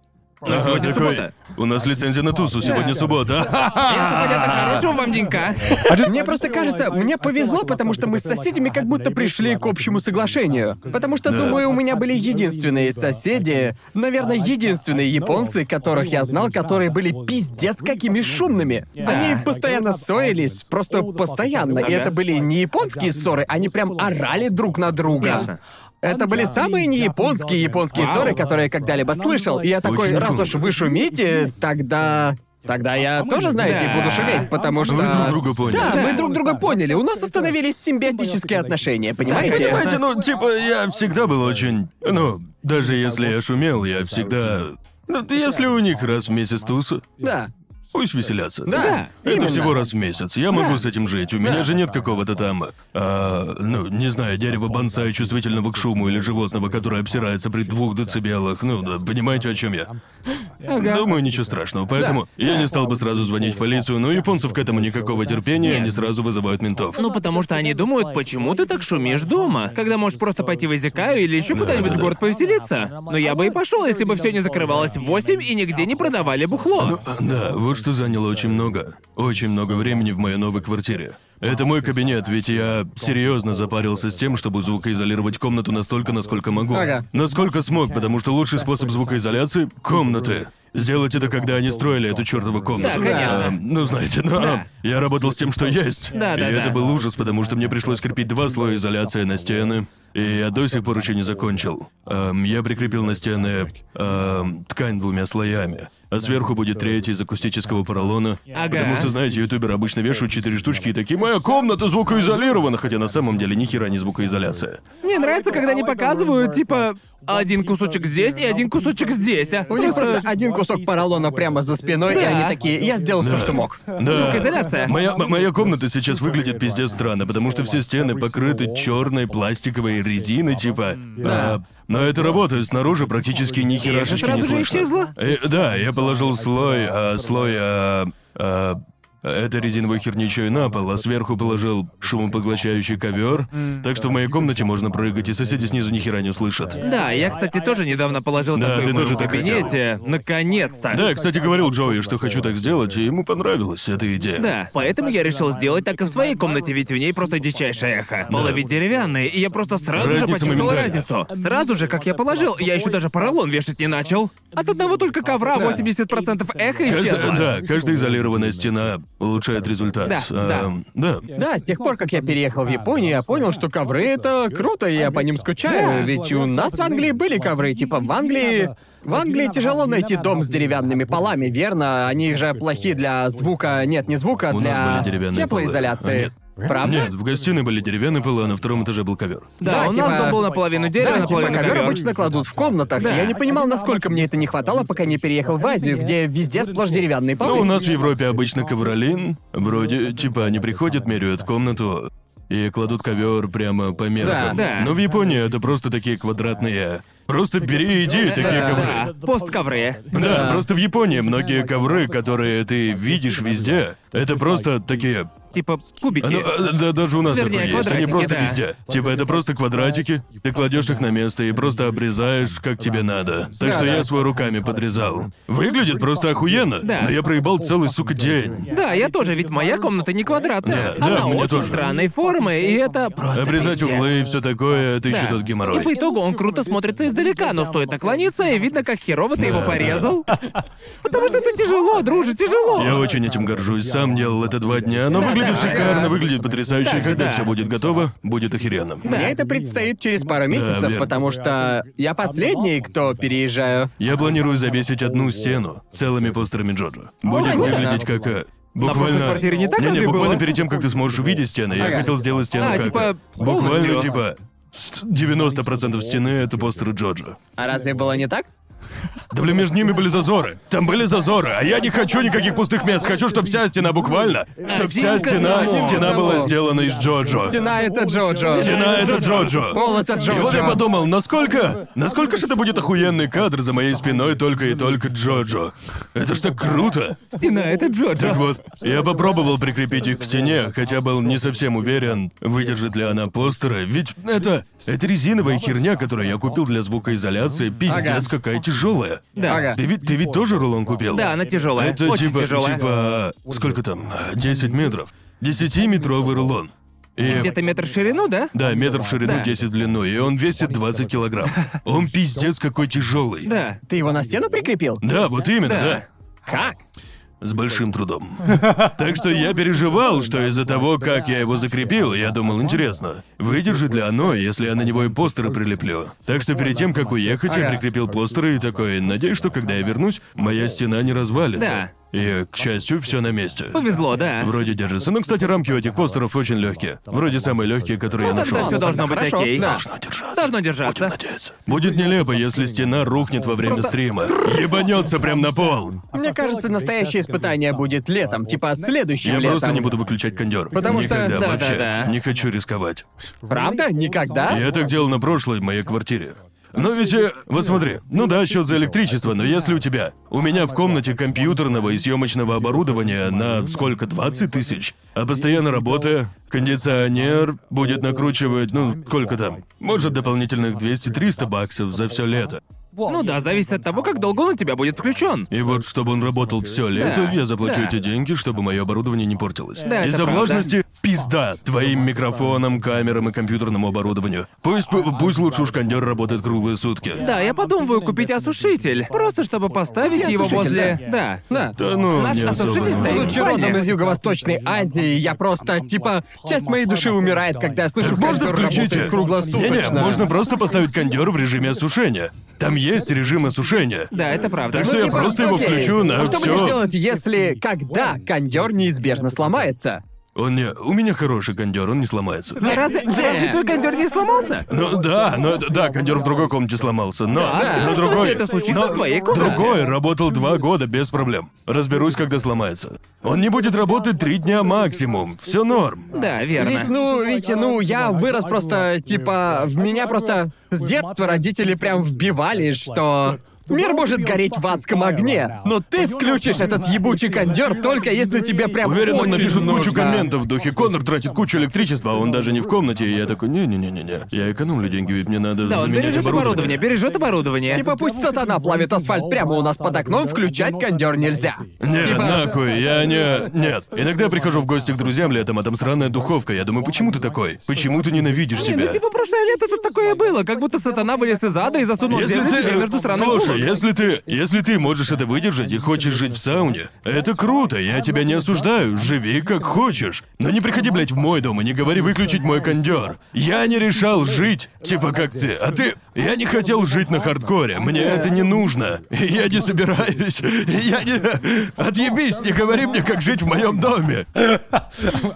Ага, сегодня такой, суббота. У нас лицензия на тусу, сегодня суббота. понятно, хорошего вам денька. Мне просто кажется, мне повезло, потому что мы с соседями как будто пришли к общему соглашению. Потому что, думаю, у меня были единственные соседи, наверное, единственные японцы, которых я знал, которые были пиздец какими шумными. Они постоянно ссорились, просто постоянно. И это были не японские ссоры, они прям орали друг на друга. Ясно. Это были самые неяпонские японские ссоры, которые я когда-либо слышал. И я такой, Очень раз уж вы шумите, тогда... Тогда я тоже, знаете, буду шуметь, потому что... Вы друг друга поняли. Да, мы друг друга поняли. У нас установились симбиотические отношения, понимаете? Понимаете, ну, типа, я всегда был очень... Ну, даже если я шумел, я всегда... Ну, если у них раз в месяц туса, Да. Пусть веселятся. Да, Это именно. всего раз в месяц. Я могу с этим жить. У меня же нет какого-то там... а, ну, не знаю, дерева бонсай чувствительного к шуму или животного, которое обсирается при двух децибелах. Ну, да, понимаете, о чем я? Думаю, ничего страшного. Поэтому я не стал бы сразу звонить в полицию, но у японцев к этому никакого терпения, они сразу вызывают ментов. Ну, потому что они думают, почему ты так шумишь дома, когда можешь просто пойти в Изикаю или еще куда-нибудь в да. город повеселиться. Но я бы и пошел, если бы все не закрывалось в 8 и нигде не продавали бухло. Да, вот что заняло очень много. Очень много времени в моей новой квартире. Это мой кабинет, ведь я серьезно запарился с тем, чтобы звукоизолировать комнату настолько, насколько могу. Ага. Насколько смог, потому что лучший способ звукоизоляции — комнаты. Сделать это, когда они строили эту чертову комнату. Да, конечно. А, ну, знаете, но я работал с тем, что есть. Да, и да, это да. был ужас, потому что мне пришлось крепить два слоя изоляции на стены. И я до сих пор еще не закончил. Эм, я прикрепил на стены эм, ткань двумя слоями. А сверху будет третий из акустического поролона. Ага. Потому что, знаете, ютуберы обычно вешают четыре штучки и такие «Моя комната звукоизолирована», хотя на самом деле ни хера не звукоизоляция. Мне нравится, когда они показывают, типа, один кусочек здесь и один кусочек здесь, а. У них просто один кусок поролона прямо за спиной, и Да. они такие, я сделал все, что мог. Да. Звукоизоляция. Моя, м- моя комната сейчас выглядит пиздец странно, потому что все стены покрыты черной пластиковой резиной, типа. а, но это работает, снаружи практически ни херашечки не же слышно. исчезло? Э, да, я положил слой, а, слой, а, а, этой резиновой херничой на пол, а сверху положил шумопоглощающий ковер, так что в моей комнате можно прыгать, и соседи снизу ни хера не услышат. Да, я, кстати, тоже недавно положил Да, такой ты в тоже так кабинете. Наконец-то. Да, кстати, говорил Джоуи, что хочу так сделать, и ему понравилась эта идея. Да, поэтому я решил сделать так и в своей комнате, ведь в ней просто дичайшее эхо. Полы ведь деревянные, и я просто сразу же Разница почувствовал моментальна. разницу. Сразу же, как я положил, я еще даже поролон вешать не начал. От одного только ковра 80% эхо Каждая, исчезло. да, каждая изолированная стена улучшает результат. Да, Эм, да. Да, с тех пор, как я переехал в Японию, я понял, что ковры это круто, и я по ним скучаю. Ведь у нас в Англии были ковры, типа в Англии. В Англии тяжело найти дом с деревянными полами, верно? Они же плохи для звука. Нет, не звука, У нас для были деревянные теплоизоляции. полы. А, нет. Правда? Нет, в гостиной были деревянные полы, а на втором этаже был ковер. Да, Да, у типа- нас дом был наполовину дерева, Да, типа наполовину ковер ковер. обычно кладут в комнатах. Да. Я не понимал, насколько мне это не хватало, пока не переехал в Азию, где везде сплошь деревянные полы. Ну, у нас в Европе обычно ковролин. Вроде, типа, они приходят, меряют комнату и кладут ковер прямо по меркам. Да, да. Но в Японии это просто такие квадратные. Просто бери и иди, такие Да, ковры. постковры. Да, просто в Японии многие ковры, которые ты видишь везде, это просто такие Типа кубики. Ну, а, да, даже у нас Вернее, такое есть. Они просто да. везде. Типа это просто квадратики. Ты кладешь их на место и просто обрезаешь, как тебе надо. Так что я свой руками подрезал. Выглядит просто охуенно. Да. Но я проебал целый, сука, день. Да, я тоже, ведь моя комната не квадратная. Да, да, Она у меня очень тоже. странной формы, и это просто Обрезать пиздец. углы и все такое, это еще Да. тот И геморрой. по итогу он круто смотрится издалека, но стоит наклониться, и видно, как херово ты его порезал. Потому что это тяжело, друже, тяжело. Я очень этим горжусь. Сам делал это два дня. Но выглядит шикарно, выглядит потрясающе. Когда да. все будет готово, будет охеренно. Мне это предстоит через пару месяцев, потому что я последний, кто переезжаю. Я планирую завесить одну стену целыми постерами Джоджо. Будет выглядеть как... э, Буквально... квартире не так Не-не, разве буквально было? перед тем, как ты сможешь увидеть стены, я Ага. хотел сделать стену А, как... типа, Буквально, типа... с- 90% стены — это постеры Джоджо. А разве было не так? Да блин, между ними были зазоры. Там были зазоры, а я не хочу никаких пустых мест. Хочу, чтобы вся стена буквально, чтобы вся стена, стена была сделана из Джоджо. Стена это Джоджо. Стена это Джоджо. Пол это И вот я Джоджо. подумал, насколько, насколько же это будет охуенный кадр за моей спиной только и только Джоджо. Это ж так круто. Стена, это Джоджо. Так вот, я попробовал прикрепить их к стене, хотя был не совсем уверен, выдержит ли она постеры, ведь это... Это резиновая херня, которую я купил для звукоизоляции, пиздец, какая тяжелая. Да. Ага. Ты ведь, ты ведь тоже рулон купил? Да, она тяжелая. Это Очень типа, тяжелая. типа, сколько там, 10 метров. 10-метровый рулон. И... Где-то метр в ширину, да? Да, метр в ширину, Да. 10 в длину, и он весит 20 килограмм. Он пиздец какой тяжелый. Да. Ты его на стену прикрепил? Да, вот именно, Да. да. Как? С большим трудом. Так что я переживал, что из-за того, как я его закрепил, я думал, интересно, выдержит ли оно, если я на него и постеры прилеплю. Так что перед тем, как уехать, я прикрепил постеры и такой, надеюсь, что когда я вернусь, моя стена не развалится. Да. И, к счастью, все на месте. Повезло, да. Вроде держится. Ну, кстати, рамки у этих постеров очень легкие. Вроде самые легкие, которые Ну я тогда нашел. все должно быть хорошо, окей. да. Должно держаться. Должно держаться. Будем надеяться. Будет нелепо, если стена рухнет во время стрима. Ебанется прям на пол. Мне кажется, настоящее испытание будет летом, типа следующим Я летом. просто не буду выключать кондер. Потому что- Никогда да, вообще. да, да. Не хочу рисковать. Правда? Никогда? Я так делал на прошлой моей квартире. Но ведь, э, вот смотри, ну да, счет за электричество, но если у тебя... У меня в комнате компьютерного и съемочного оборудования на сколько, 20 тысяч? А постоянно работая, кондиционер будет накручивать, ну, сколько там? Может, дополнительных 200-300 баксов за все лето. Ну да, зависит от того, как долго он у тебя будет включен. И вот, чтобы он работал все лето, Да, я заплачу да. эти деньги, чтобы мое оборудование не портилось. Да, Из-за влажности пизда твоим микрофонам, камерам и компьютерному оборудованию. Пусть, пусть лучше уж кондер работает круглые сутки. Да, я подумываю купить осушитель. Просто чтобы поставить его возле. Да. Да. Да ну, Наш не особо осушитель стоит Будучи родом из Юго-Восточной Азии, я просто, типа, часть моей души умирает, когда я слышу, Так можно кондёр включить работает круглосуточно. Не-не, можно просто поставить кондер в режиме осушения. Там есть режим осушения. Да, это правда. Так что я типа, просто его окей. включу на А что будешь делать, если, когда кондер неизбежно сломается? Он не... У меня хороший кондер, он не сломается. А разве, разве твой кондер не сломался? Ну да, но это- да, кондер в другой комнате сломался, но, Да, но другой, это случится но в твоей комнате. другой работал два года без проблем. Разберусь, когда сломается. Он не будет работать три дня максимум. Все норм. Да, верно. Ведь, ну, ведь, ну, я вырос просто, типа, в меня просто с детства родители прям вбивали, что мир может гореть в адском огне, но ты включишь этот ебучий кондер только если тебе прям Уверен, он напишет кучу комментов в духе Конор тратит кучу электричества, а он даже не в комнате, и я такой, не-не-не-не-не, я экономлю деньги, ведь мне надо Да, он заменять бережет оборудование, бережет оборудование. Типа пусть сатана плавит асфальт прямо у нас под окном, включать кондер нельзя. Нет, Типа- нахуй, я не... Нет. Иногда я прихожу в гости к друзьям летом, а там сраная духовка. Я думаю, почему ты такой? Почему ты ненавидишь Не, себя? ну типа прошлое лето тут такое было, как будто сатана вылез из ада и засунул Если землю ты... между странных Слушай, булок. Если ты... Если ты можешь это выдержать и хочешь жить в сауне, это круто, я тебя не осуждаю, живи как хочешь. Но не приходи, блядь, в мой дом и не говори выключить мой кондер. Я не решал жить, типа как ты, а ты... Я не хотел жить на хардкоре, мне это не нужно. Я не собираюсь. Я не... Отъебись, не говори мне, как жить в моем доме.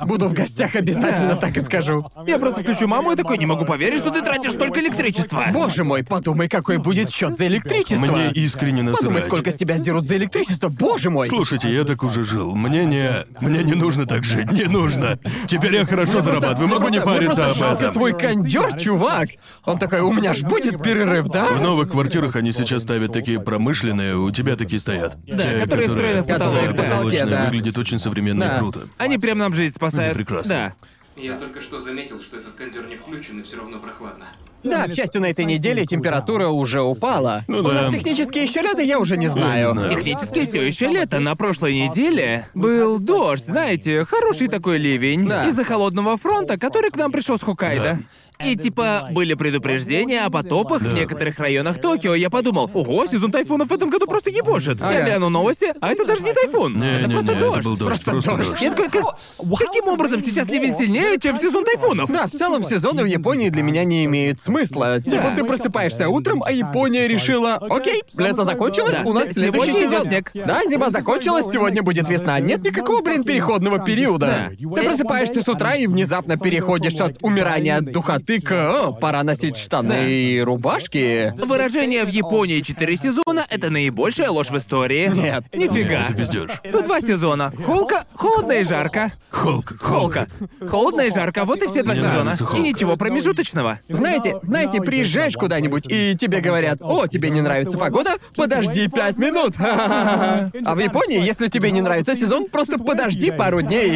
Буду в гостях, обязательно так и скажу. Я просто включу маму и такой, не могу поверить, что ты тратишь столько электричества. Боже мой, подумай, какой будет счет за электричество. Мне искренне насрать. Подумай, сколько с тебя сдерут за электричество, боже мой. Слушайте, я так уже жил. Мне не... Мне не нужно так жить, не нужно. Теперь я хорошо зарабатываю, могу не париться об жалко этом. твой кондер, чувак. Он такой, у меня ж будет перерыв, В да? новых квартирах они сейчас ставят такие промышленные, у тебя такие стоят. Да, которые встроены в потолок, которые да. потолочные, Да. выглядит очень современно Да. и круто. Они прям нам жизнь спасают. Это прекрасно. Да. Я только что заметил, что этот кондер не включен и все равно прохладно. Да, к счастью, на этой неделе температура уже упала. Ну У да. нас технически еще лето, я уже не знаю. знаю. Технически все еще лето. На прошлой неделе был дождь, знаете, хороший такой ливень. Да. Из-за холодного фронта, который к нам пришел с Хоккайдо. И типа были предупреждения о потопах в некоторых районах Токио. Я подумал, ого, сезон тайфунов в этом году просто ебошит. Я Ага. гляну новости, а это даже не тайфун. Не, это не, просто не, дождь. это был дождь, просто, дождь. Я такой, как- каким образом сейчас ливень сильнее, чем в сезон тайфунов? Да, в целом сезоны в Японии для меня не имеют смысла. Типа ты просыпаешься утром, а Япония решила, окей, лето закончилось, Да, у нас следующий сезон. снег. Да, зима закончилась, сегодня будет весна. Нет никакого, блин, переходного периода. Ты просыпаешься с утра и внезапно переходишь от умирания от духоты к «О, пора носить штаны и рубашки. Выражение в Японии четыре сезона — это наибольшая ложь в истории. Нет. Нифига. Это пиздёж. Ну, два сезона. Холка, холодно и жарко. Холк, Холка. Холодно и жарко, вот и все два Мне сезона. нравится И Холк. ничего промежуточного. Знаете, знаете, приезжаешь куда-нибудь, и тебе говорят, о, тебе не нравится погода? Подожди пять минут. Ха-ха-ха. А в Японии, если тебе не нравится сезон, просто подожди пару дней,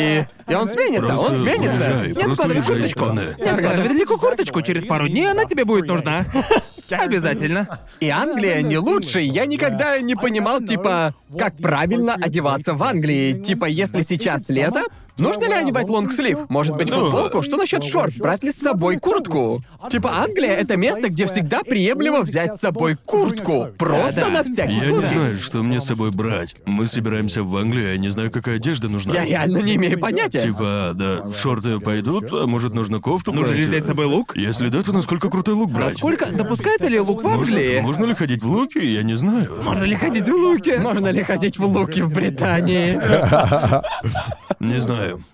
и, и он сменится, Просто он сменится. уезжай, Не просто откладывай уезжай из курточку. страны. Не откладывай далеко курточку, через пару дней она тебе будет нужна. Обязательно. И Англия не лучше. Я никогда не понимал, типа, как правильно одеваться в Англии. Типа, если сейчас лето, нужно ли одевать лонгслив? Может быть, футболку? Что насчет шорт? Брать ли с собой куртку? Типа, Англия — это место, где всегда приемлемо взять с собой куртку. Просто на всякий Я не случай. знаю, что мне с собой брать. Мы собираемся в Англию, я не знаю, какая одежда нужна. Я реально не имею понятия. Типа, да, шорты пойдут, а может нужно кофту Нужно брать? ли взять с собой лук? Если да, то насколько крутой лук брать? Сколько? Допускается ли лук в Можно, Англии? можно ли ходить в луке? Я не знаю. Можно ли ходить в луке? Можно ли ходить в луки в Британии? Не знаю.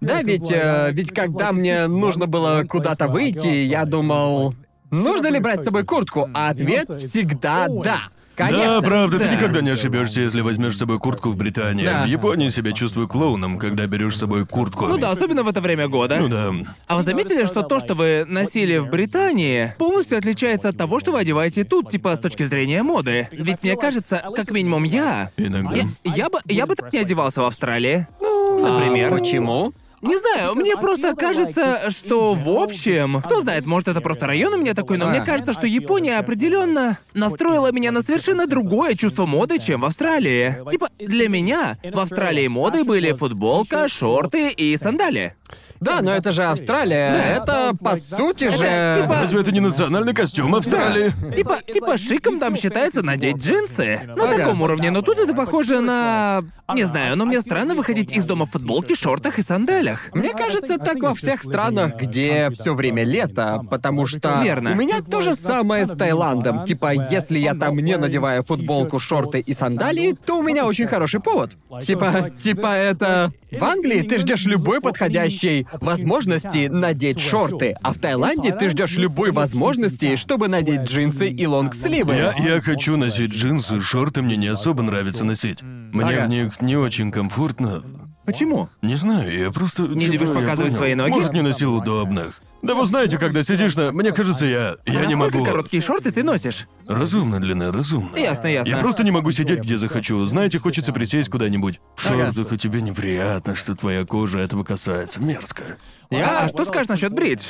Да, ведь, э, ведь когда мне нужно было куда-то выйти, я думал, нужно ли брать с собой куртку? А ответ всегда да. Конечно. Да, правда, ты Да. никогда не ошибешься, если возьмешь с собой куртку в Британии. Да. В Японии себя чувствую клоуном, когда берешь с собой куртку. Ну да, особенно в это время года. Ну да. А вы заметили, что то, что вы носили в Британии, полностью отличается от того, что вы одеваете тут, типа с точки зрения моды? Ведь мне кажется, как минимум я. Иногда. Я, я бы, я бы так не одевался в Австралии. Ну, например. А почему? Не знаю, мне просто кажется, что в общем, кто знает, может это просто район у меня такой, но мне кажется, что Япония определенно настроила меня на совершенно другое чувство моды, чем в Австралии. Типа, для меня в Австралии моды были футболка, шорты и сандали. Да, но это же Австралия. Это, по сути же... типа- Разве это не национальный костюм Австралии? Типа, типа шиком там считается надеть джинсы. На Ага. таком уровне, но тут это похоже на... Не знаю, но мне странно выходить из дома в футболке, шортах и сандалях. Мне кажется, так во всех странах, где все время лето, потому что Верно. у меня то же самое с Таиландом. Типа, если я там не надеваю футболку, шорты и сандалии, то у меня очень хороший повод. Типа, типа это... В Англии ты ждешь любой подходящей возможности надеть шорты, а в Таиланде ты ждешь любой возможности, чтобы надеть джинсы и лонгсливы. Я, я хочу носить джинсы, шорты мне не особо нравится носить. Мне Ага. в них не очень комфортно. Почему? Не знаю, я просто... Не любишь я показывать понял. свои ноги? Может, не носил удобных. Да вы знаете, когда сидишь на... Мне кажется, я... Я не могу... короткие шорты ты носишь? Разумно, длина, разумно. Ясно, ясно. Я просто не могу сидеть, где захочу. Знаете, хочется присесть куда-нибудь. В Ага. шортах, и тебе неприятно, что твоя кожа этого касается. Мерзко. Я- А что скажешь насчет бридж?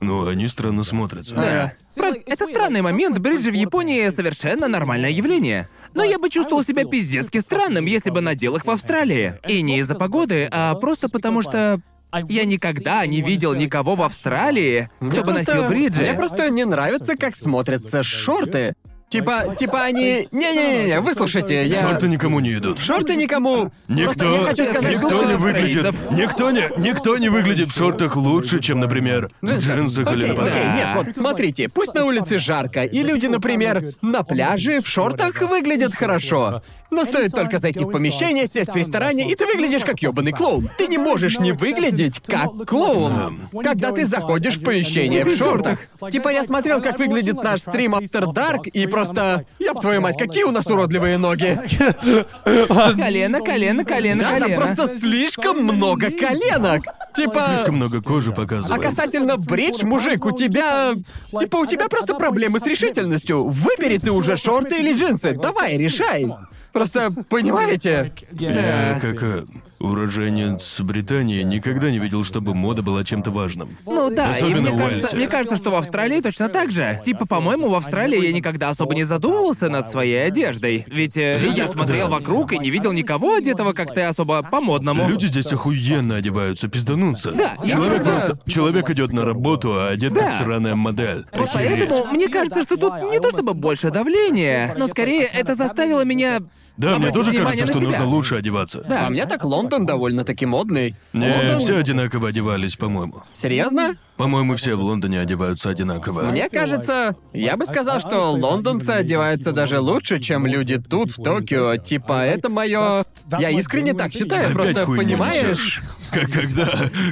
Ну, они странно смотрятся. Да. Правда, это странный момент. Бриджи в Японии совершенно нормальное явление. Но я бы чувствовал себя пиздецки странным, если бы надел их в Австралии. И не из-за погоды, а просто потому что я никогда не видел никого в Австралии, кто Мне бы просто- носил бриджи. Мне просто не нравится, как смотрятся шорты. Типа, типа они... Не-не-не, выслушайте, я... Шорты никому не идут. Шорты никому... Просто Никто, я хочу сказать, никто не выглядит, австралийцев. никто не, никто не выглядит в шортах лучше, чем, например, в джинсах или Окей, на окей, нет, вот смотрите, пусть на улице жарко, и люди, например, на пляже в шортах выглядят хорошо. Но стоит только зайти в помещение, сесть в ресторане, и ты выглядишь как ёбаный клоун. Ты не можешь не выглядеть как клоун, когда ты заходишь в помещение в шортах. Типа я смотрел, как выглядит наш стрим After Dark, и просто... Ёб твою мать, какие у нас уродливые ноги. Колено, колено, колено, Да, там колено. просто слишком много коленок. Типа... Слишком много кожи А показывает. касательно бридж, мужик, у тебя... Типа, у тебя просто проблемы с решительностью. Выбери ты уже шорты или джинсы. Давай, решай. Просто, понимаете? Я как... э, уроженец Британии, никогда не видел, чтобы мода была чем-то важным. Ну да, и Особенно мне в кажется, Уэльсе. мне кажется, что в Австралии точно так же. Типа, по-моему, в Австралии я никогда особо не задумывался над своей одеждой. Ведь э, я смотрел вокруг и не видел никого одетого как-то особо по-модному. Люди здесь охуенно одеваются, пиздануться. Да, я человек просто- просто... Человек идет на работу, а одет Да. как сраная модель. Вот Охереть. поэтому мне кажется, что тут не то чтобы больше давления, но скорее это заставило меня. Да, мне тоже внимание кажется, на что себя. нужно лучше одеваться. Да. А мне так Лондон довольно-таки модный. Не, Лондон... все одинаково одевались, по-моему. Серьезно? По-моему, все в Лондоне одеваются одинаково. Мне кажется, я бы сказал, что лондонцы одеваются даже лучше, чем люди тут, в Токио. Типа, это мое. Я искренне так считаю, Опять просто хуйню понимаешь. несёшь. Как когда...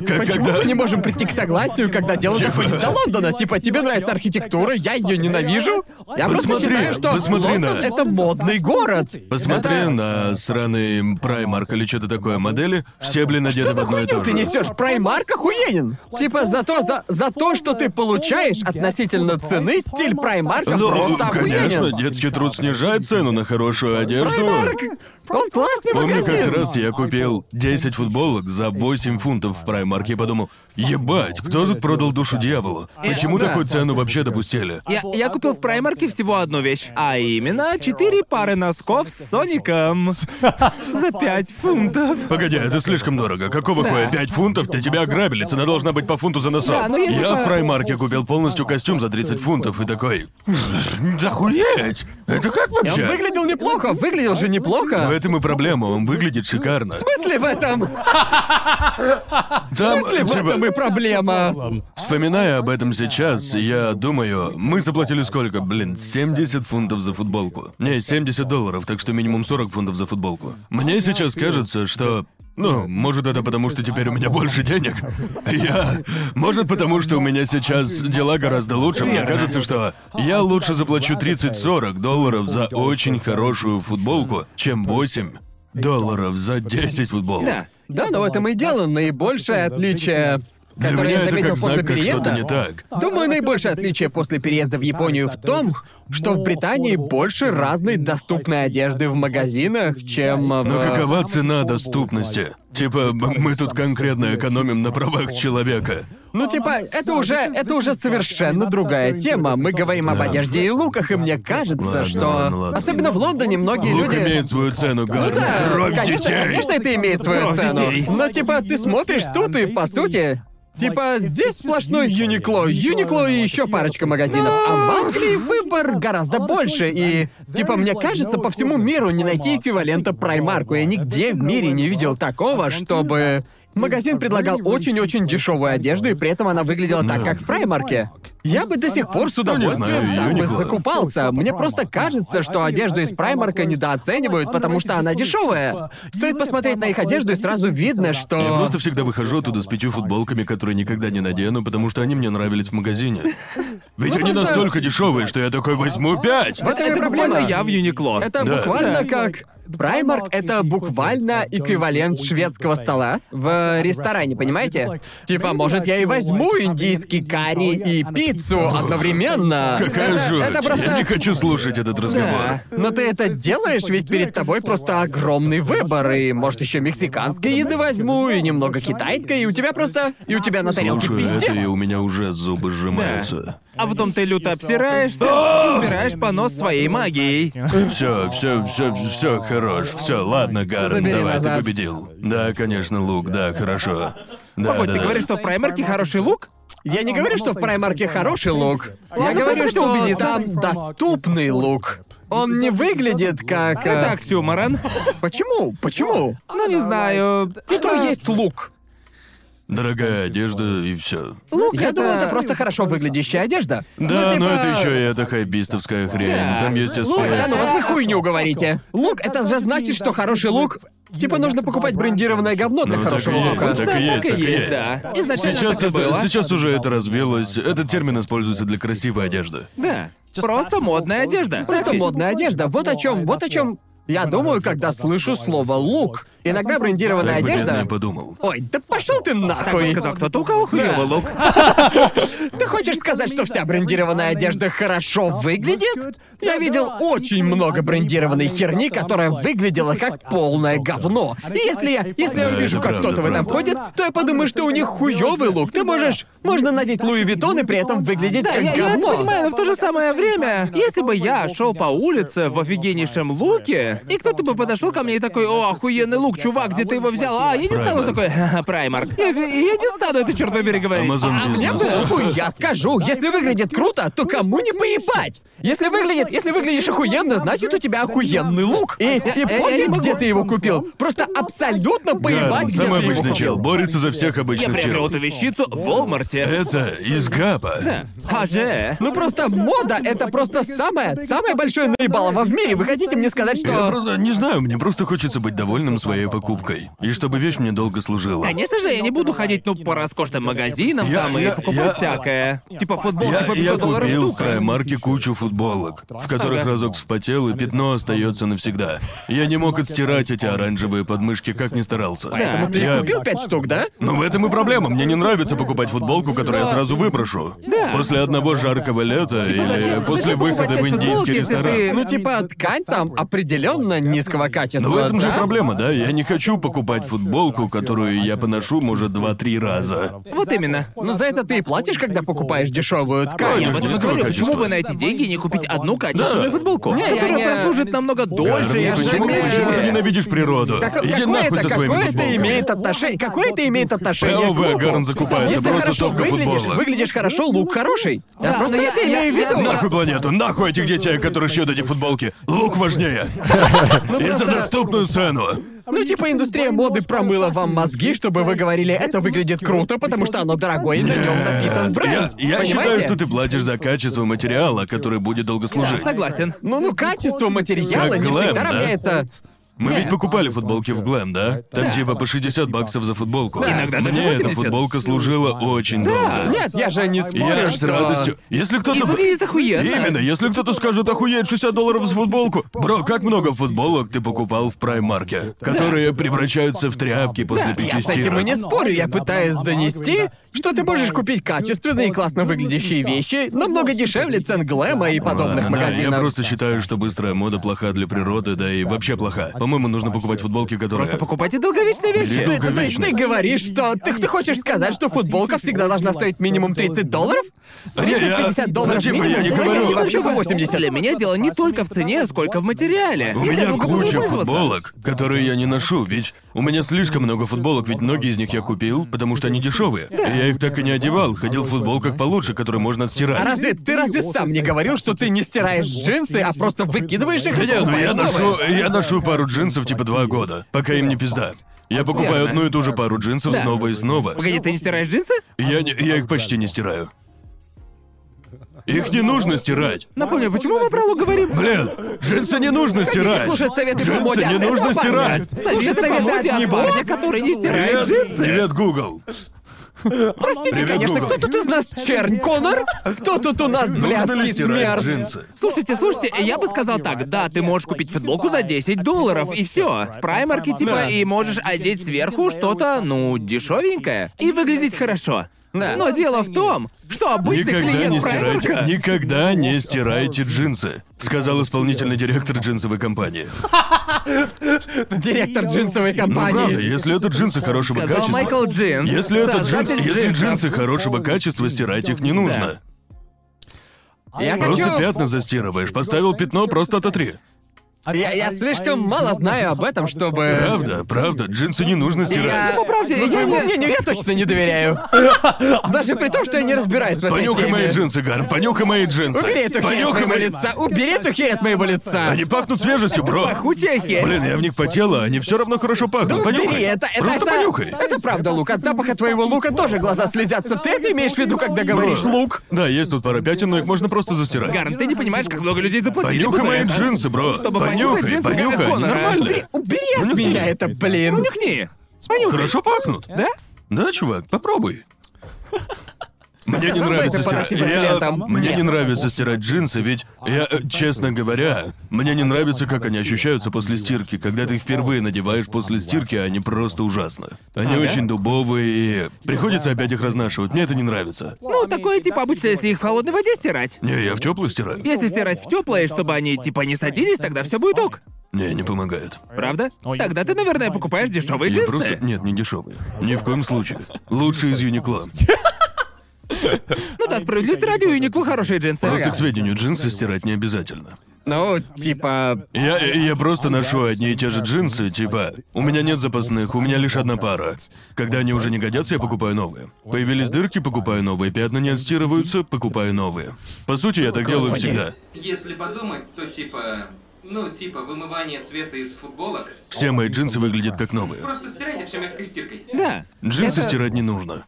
Как Почему когда... мы не можем прийти к согласию, когда дело Типа- доходит до Лондона? Типа, тебе нравится архитектура, я ее ненавижу. Я просто Посмотри, считаю, что посмотри Лондон на- это модный город. Посмотри Это- на сраный Праймарк или что-то такое модели. Все, блин, одеты в одно и то ты же. несешь? Праймарк охуенен. Типа за то, за, за то, что ты получаешь относительно цены, стиль Праймарка Ну, просто конечно, охуенен. детский труд снижает цену на хорошую одежду. Праймарк! Он классный Помню, магазин. как раз я купил 10 футболок за 8 фунтов в Праймарке. И подумал, ебать, кто тут продал душу дьяволу? Почему да. такую цену вообще допустили? Я, я купил в праймарке всего одну вещь, а именно четыре пары носков с Соником за пять фунтов. Погоди, это слишком дорого. Какого Да. хуя? 5 фунтов? Ты тебя ограбили, цена должна быть по фунту за носок. Да, но я я типа- в Праймарке купил полностью костюм за 30 фунтов и такой... Да хуеть! Это как И Он вообще? выглядел неплохо, выглядел же В неплохо. этом и проблема, он выглядит шикарно. В смысле в этом? В Там, смысле в типа, этом и проблема? Вспоминая об этом сейчас, я думаю, мы заплатили сколько, блин, 70 фунтов за футболку. Не, 70 долларов, так что минимум 40 фунтов за футболку. Мне сейчас кажется, что... Ну, может это потому, что теперь у меня больше денег. Я... Может потому, что у меня сейчас дела гораздо лучше. Мне кажется, что я лучше заплачу 30-40 долларов за очень хорошую футболку, чем 8 долларов за 10 футболок. Да. Да, но в этом и дело. Наибольшее отличие, Для которое меня я это заметил как после знак, как что-то переезда. не так. Думаю, наибольшее отличие после переезда в Японию в том, что в Британии больше разной доступной одежды в магазинах, чем в... Но какова цена доступности? Типа, мы тут конкретно экономим на правах человека. Ну, типа, это уже, это уже совершенно другая тема. Мы говорим об одежде и луках, и мне кажется, Ладно, что... ладно, ладно. Особенно в Лондоне многие Лук люди... имеет свою цену, Гарн. Ну да, Кровь конечно, детей. конечно, это имеет свою Кровь цену. детей. Но типа ты смотришь тут и по сути. Типа, здесь сплошной Юникло, Юникло и еще парочка магазинов. А в Англии выбор гораздо больше. И, типа, мне кажется, по всему миру не найти эквивалента Праймарку. Я нигде в мире не видел такого, чтобы магазин предлагал очень-очень дешевую одежду, и при этом она выглядела так, как в Праймарке. Я бы до сих пор с удовольствием знаю, там бы закупался. Мне просто кажется, что одежду из Праймарка недооценивают, потому что она дешевая. Стоит посмотреть на их одежду, и сразу видно, что... Я просто всегда выхожу оттуда с пятью футболками, которые никогда не надену, потому что они мне нравились в магазине. Ведь Ну, они просто- настолько дешевые, что я такой возьму пять. Вот это проблема. я в Юникло. Это Да. буквально как... Праймарк — это буквально эквивалент шведского стола в ресторане, понимаете? Типа, может, я и возьму индийский карри и пиццу одновременно. Какая это, жуть. это просто... Я не хочу слушать этот разговор. Да. Но ты это делаешь, ведь перед тобой просто огромный выбор, и может еще мексиканской еды возьму, и немного китайской, и у тебя просто... И у тебя на тарелке Слушаю пиздец. это, и у меня уже зубы сжимаются. А потом ты люто обсираешься и убираешь понос своей магией. Все, все, все, все, хорош. Все, ладно, Гарн, Забери давай, назад. ты победил. Да, конечно, Лук, да, хорошо. Да, Погодь, да, ты да. говоришь, что в праймарке хороший лук? Я не говорю, что в праймарке хороший лук. Я Ладно, говорю, просто что убедиться. там доступный лук. Он не выглядит как... э, Это оксюморон. Почему? Почему? Ну, не знаю. Что есть лук? Дорогая одежда и все. Лук Я это... думаю, это просто хорошо выглядящая одежда. Да, ну, но типа... это еще и эта хайбистовская хрень. Да. Там есть Лук, аспект. да ну вас вы хуйню говорите. Лук, это же значит, что хороший лук... Типа нужно покупать брендированное говно для Ну, так хорошего есть, лука. так и есть, так и так есть, есть. да. Изначально Сейчас, так и это- было. сейчас уже это развилось. Этот термин используется для красивой одежды. Да. Просто модная одежда. Просто модная одежда. Вот о чем, вот о чем. Я думаю, когда слышу слово лук. Иногда брендированная Так одежда. бедный подумал. Ой, да пошел ты нахуй! Сказал кто-то, у кого хуёвый лук. Ты хочешь сказать, что вся брендированная одежда хорошо выглядит? Я видел очень много брендированной херни, которая выглядела как полное говно. И если я, если я увижу, как кто-то в этом ходит, то я подумаю, что у них хуёвый лук. Ты можешь, можно надеть Louis Vuitton и при этом выглядеть Да, как я, я это говно. понимаю, но в то же самое время, если бы я шел по улице в офигеннейшем луке, и кто-то бы подошел ко мне и такой, о, охуенный лук, чувак, где ты его взял? А, я не стану Primark. такой, «Ха-ха, Primark. Я, я не стану это, черт побери, говорить. Амазон А мне похуй, я скажу. Если выглядит круто, то кому не поебать? Если выглядит, если выглядишь охуенно, значит у тебя охуенный лук. И, и я пофиг, где ты его купил. Просто абсолютно поебать, Гарн, где самый его обычный чел, купил. борется за всех Я обычных приобрел чел. эту вещицу в Волмарте. Это из Гапа. А же. Ну просто мода — это просто самое, самое большое наебалово в мире. Вы хотите мне сказать, Я что... просто не знаю, мне просто хочется быть довольным своей покупкой. И чтобы вещь мне долго служила. Конечно же, я не буду ходить, ну, по роскошным магазинам Я- там и я- покупать я- всякое. Типа футболки Я, по 500 я долларов купил в штука. праймарке кучу футболок, в которых Ага. разок вспотел, и пятно остается навсегда. Я не мог отстирать эти оранжевые подмышки, как ни старался. Поэтому ты я... купил пять штук, да? Ну в этом и проблема. Мне не нравится покупать футболку, которую я сразу выброшу. Да. После одного жаркого лета или зачем- после зачем выхода покупать в футболок, индийский если ресторан. ты- Ну типа ткань там определенно низкого качества. Но в этом же и да? проблема, да? Я не хочу покупать футболку, которую я поношу, может, два-три раза. Вот именно. Ну за это ты и платишь, когда покупаешь дешевую ткань. Я об этом и говорю, почему бы на эти деньги не купить одну качественную Да. футболку, Не, я которая не- прослужит намного дольше я же почему, не- почему ты ненавидишь природу? Как- Иди какое нахуй это, со своими какое это имеет отношение? Какое это имеет отношение? Луку? Гарн закупается, Если просто топка выглядишь, футбола. выглядишь хорошо, лук хороший. Я Да, просто но я- это я- имею в я- виду. Нахуй планету, нахуй этих детей, которые шьют эти футболки. Лук важнее. И за доступную цену. Ну, типа, индустрия моды промыла вам мозги, чтобы вы говорили, это выглядит круто, потому что оно дорогое, и на нем написан Я, бренд. я считаю, Понимаете? что ты платишь за качество материала, который будет долго служить. Согласен. Ну, ну, качество материала Как не глэм, всегда да? равняется. Мы ведь Нет. покупали футболки в Глэм, да? Там типа по 60 баксов за футболку. Иногда даже Мне эта 80. футболка служила очень долго. Нет, я же не И спорю, я с что- радостью. Если И кто-то... выглядит охуенно. Именно, если кто-то скажет охуеть 60 долларов за футболку. Бро, как много футболок ты покупал в праймарке, которые превращаются в тряпки после пяти Я с этим и не спорю, я пытаюсь донести, что ты можешь купить качественные и классно выглядящие вещи намного дешевле цен глэма и подобных Ладно, да, я магазинов. просто считаю, что быстрая мода плоха для природы, да и вообще плоха. По-моему, нужно покупать футболки, которые... Просто покупайте долговечные вещи. Ты, ты- долговечные. ты говоришь, что ты, ты хочешь сказать, что футболка всегда должна стоить минимум 30 долларов? А не, я- 30-50 долларов Зачем? минимум? Я не Да говорю. вообще по 80. Для меня дело не только в цене, сколько в материале. У меня куча футболок, которые я не ношу, ведь у меня слишком много футболок, ведь многие из них я купил, потому что они дешевые. И я их так и не одевал, ходил в футболках получше, которые можно А отстирать. разве ты разве сам не говорил, что ты не стираешь джинсы, а просто выкидываешь их? Да и не, ну я ношу, я ношу пару джинсов типа два года, пока им не пизда. Я покупаю Верно. одну и ту же пару джинсов Да. снова и снова. Погоди, ты не стираешь джинсы? Я, не- я их почти не стираю. Их не нужно стирать. Напомню, почему мы про лук говорим? Блин, джинсы не нужно стирать. слушать советы по джинсы моде от не нужно стирать. Слушай Советы от парня, который не стирает джинсы. Привет, Google. Простите, Привет, конечно, Google. кто тут из нас чернь, Конор? Кто тут у нас блядский смерть? джинсы? Слушайте, слушайте, я бы сказал так, да, ты можешь купить футболку за 10 долларов, и все. В праймарке, типа, Да. и можешь одеть сверху что-то, ну, дешевенькое, и выглядеть хорошо. Да. Но дело в том, что обычный Никогда клиент не стирайте, праймарка... никогда не стирайте джинсы, сказал исполнительный директор джинсовой компании. Директор джинсовой Ну правда, компании. если это джинсы хорошего Сказал качества, Майкл Джинс. если это джинсы, создатель если джинсов. джинсы хорошего качества, стирать их не нужно. Я Просто хочу... пятна застирываешь, поставил пятно, просто ототри. Я, я слишком мало знаю об этом, чтобы... Правда, правда, джинсы не нужно Я... стирать. по правде, ну, я твоему не- мнению я точно не доверяю. Даже при том, что я не разбираюсь в этой Понюхай теме. мои джинсы, Гарн, понюхай мои джинсы. Убери эту херь от Понюхай моего мои... лица! Убери эту херь от моего лица! Они пахнут свежестью, бро. Пахучая херь. Блин, я в них потела, они все равно хорошо пахнут. Ну, понюхай. убери, это, это, Просто это, понюхай. это правда, Лук. От запаха твоего лука тоже глаза слезятся. Ты это имеешь в виду, когда говоришь Бро. лук? Да, есть тут пара пятен, но их можно просто застирать. Гарн, ты не понимаешь, как много людей заплатили Понюхай мои джинсы, бро. Чтобы понюхай, понюхай, нормальные. Убери от меня это, блин. Понюхни. Хорошо пахнут. Да? Да, чувак, попробуй. Мне не нравится стирать. Я-. Мне не нравится стирать джинсы, ведь я, э, честно говоря, мне не нравится, как они ощущаются после стирки. Когда ты их впервые надеваешь после стирки, они просто ужасно. Они Ага. очень дубовые и приходится опять их разнашивать. Мне это не нравится. Ну, такое типа обычно, если их в холодной воде стирать. Не, я в теплую стираю. Если стирать в теплое, чтобы они типа не садились, тогда все будет ок. Не, не помогает. Правда? Тогда ты, наверное, покупаешь дешевые Я джинсы. просто... Нет, не дешевые. Ни в коем случае. Лучше из Юникло. Ну да, справедливости ради, у Юникло хорошие джинсы. Просто, к сведению, джинсы стирать не обязательно. Ну, типа... Я, я просто ношу одни и те же джинсы, типа, у меня нет запасных, у меня лишь одна пара. Когда они уже не годятся, я покупаю новые. Появились дырки, покупаю новые, пятна не отстирываются, покупаю новые. По сути, я так делаю всегда. Если подумать, то типа... Ну, типа вымывание цвета из футболок. Все мои джинсы выглядят как новые. Просто стирайте все мягкой стиркой. Да. Джинсы Это- стирать не нужно.